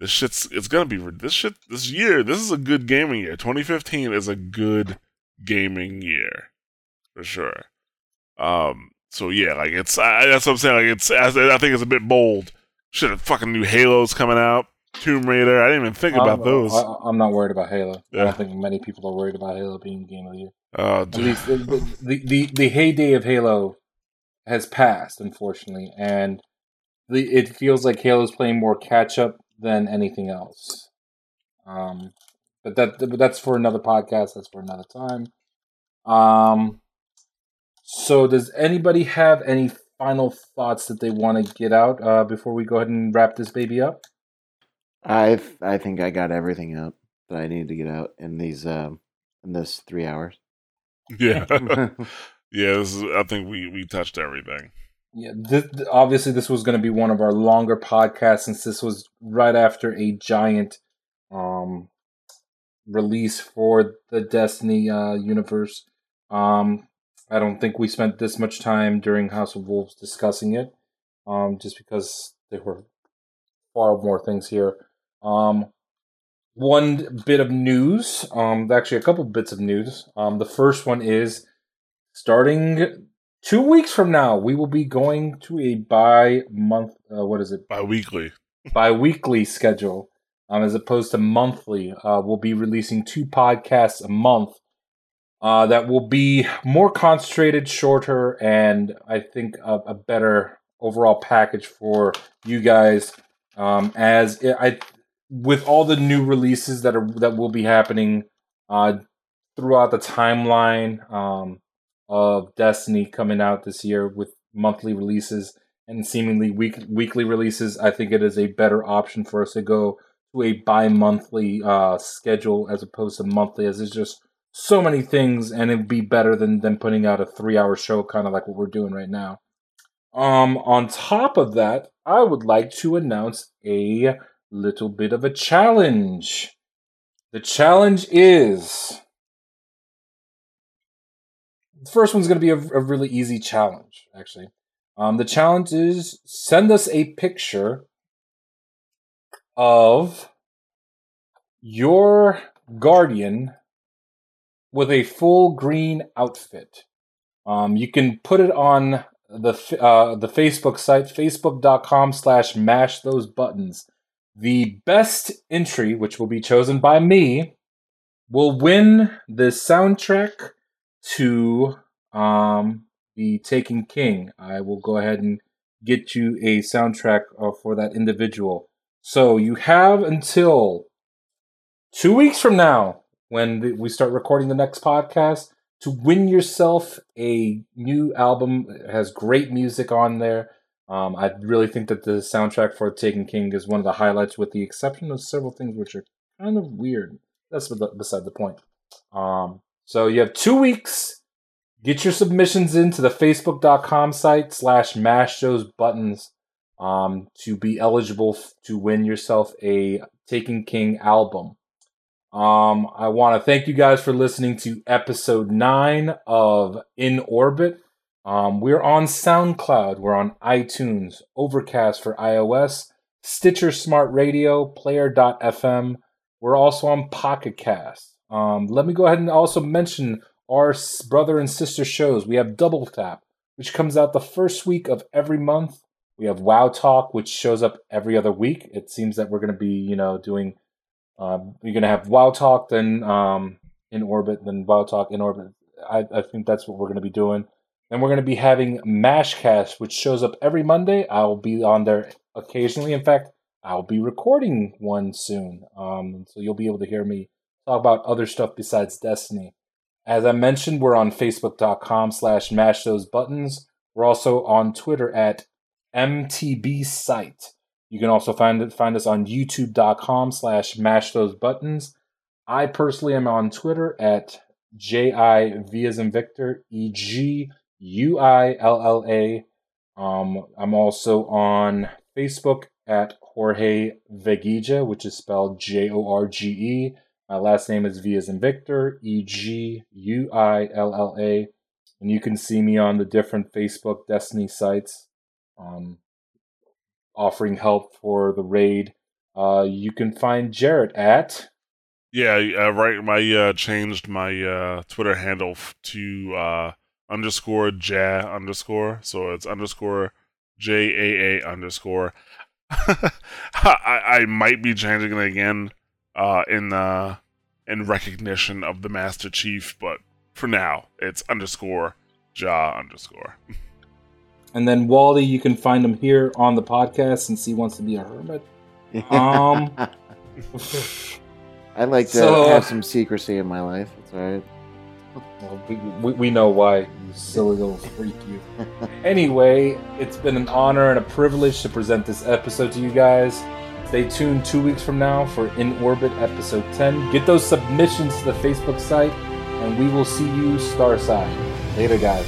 [SPEAKER 5] This shit's it's gonna be this shit this year. This is a good gaming year. 2015 is a good gaming year for sure. Um. So yeah, like it's I, that's what I'm saying. Like it's I, I think it's a bit bold. Shit, a fucking new Halo's coming out. Tomb Raider. I didn't even think about
[SPEAKER 3] I'm,
[SPEAKER 5] those.
[SPEAKER 3] I, I'm not worried about Halo. I don't think many people are worried about Halo being game of the year.
[SPEAKER 5] Uh,
[SPEAKER 3] At least the, the, the, the heyday of Halo has passed, unfortunately, and the, it feels like Halo's playing more catch up than anything else. Um, but that but that's for another podcast. That's for another time. Um, so does anybody have any final thoughts that they want to get out uh, before we go ahead and wrap this baby up?
[SPEAKER 4] I I think I got everything out that I need to get out in these um in this three hours.
[SPEAKER 5] yeah, <laughs> yeah. This is, I think we we touched everything.
[SPEAKER 3] Yeah, this, obviously this was going to be one of our longer podcasts since this was right after a giant um, release for the Destiny uh, universe. Um, I don't think we spent this much time during House of Wolves discussing it, um, just because there were far more things here. Um, one bit of news, um, actually a couple bits of news. Um, the first one is starting two weeks from now, we will be going to a bi month. Uh, what is it?
[SPEAKER 5] Bi-weekly.
[SPEAKER 3] Bi weekly schedule, um, as opposed to monthly. Uh, we'll be releasing two podcasts a month. Uh, that will be more concentrated, shorter, and I think a, a better overall package for you guys. Um, as it, I, with all the new releases that are that will be happening uh, throughout the timeline. Um, of Destiny coming out this year with monthly releases and seemingly week weekly releases, I think it is a better option for us to go to a bi-monthly uh, schedule as opposed to monthly, as it's just so many things, and it'd be better than than putting out a three-hour show, kind of like what we're doing right now. Um, on top of that, I would like to announce a little bit of a challenge. The challenge is the first one's going to be a, a really easy challenge, actually. Um, the challenge is send us a picture of your guardian with a full green outfit. Um, you can put it on the uh, the Facebook site, facebook.com slash mash those buttons. The best entry, which will be chosen by me, will win the soundtrack to um, the Taken King. I will go ahead and get you a soundtrack uh, for that individual. So you have until two weeks from now, when we start recording the next podcast, to win yourself a new album. It has great music on there. Um, I really think that the soundtrack for Taken King is one of the highlights, with the exception of several things which are kind of weird. That's beside the point. Um, so you have two weeks. Get your submissions into the facebook.com site slash mash those buttons um, to be eligible to win yourself a Taken King album. Um, I want to thank you guys for listening to episode nine of In Orbit. Um, we're on SoundCloud, we're on iTunes, Overcast for iOS, Stitcher Smart Radio, Player.fm. We're also on Pocket Cast. Um, let me go ahead and also mention our brother and sister shows. We have Double Tap, which comes out the first week of every month. We have Wow Talk, which shows up every other week. It seems that we're going to be, you know, doing. Um, we're going to have Wow Talk, then um, in orbit, then Wow Talk in orbit. I, I think that's what we're to be doing. And we're to be having Mashcast, which shows up every Monday. I'll be on there occasionally. In fact, I'll be recording one soon. Um, so you'll be able to hear me talk about other stuff besides Destiny. As I mentioned, we're on Facebook.com slash mash those buttons. We're also on Twitter at MTB site. You can also find find us on YouTube.com slash mash those buttons. I personally am on Twitter at J I V as in Victor E G U I L L A. Um, I'm also on Facebook at Jorge Veguilla, which is spelled J O R G E. My last name is V as in Victor, E G U I L L A. And you can see me on the different Facebook Destiny sites um, offering help for the raid. Uh, you can find Jarrett at.
[SPEAKER 5] Yeah, uh, right. My uh, changed my uh, Twitter handle to uh, underscore ja underscore. So it's underscore j a a underscore. <laughs> I, I might be changing it again uh, in uh, in recognition of the Master Chief, but for now it's underscore ja underscore. <laughs>
[SPEAKER 3] And then Wally, you can find him here on the podcast since he wants to be a hermit. <laughs> Um,
[SPEAKER 4] I like to
[SPEAKER 3] So-
[SPEAKER 4] have some secrecy in my life. It's all right.
[SPEAKER 3] Well, we, we, we know why, you silly little freak you. <laughs> Anyway, it's been an honor and a privilege to present this episode to you guys. Stay tuned two weeks from now for In Orbit episode 10. Get those submissions to the Facebook site, and we will see you Starside. Later, guys.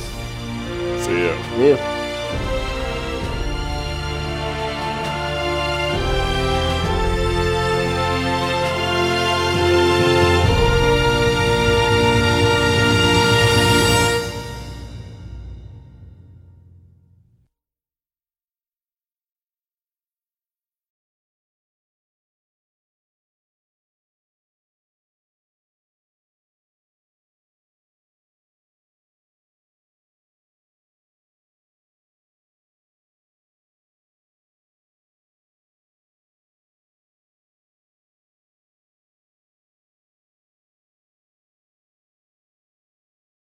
[SPEAKER 5] See ya.
[SPEAKER 4] Yeah.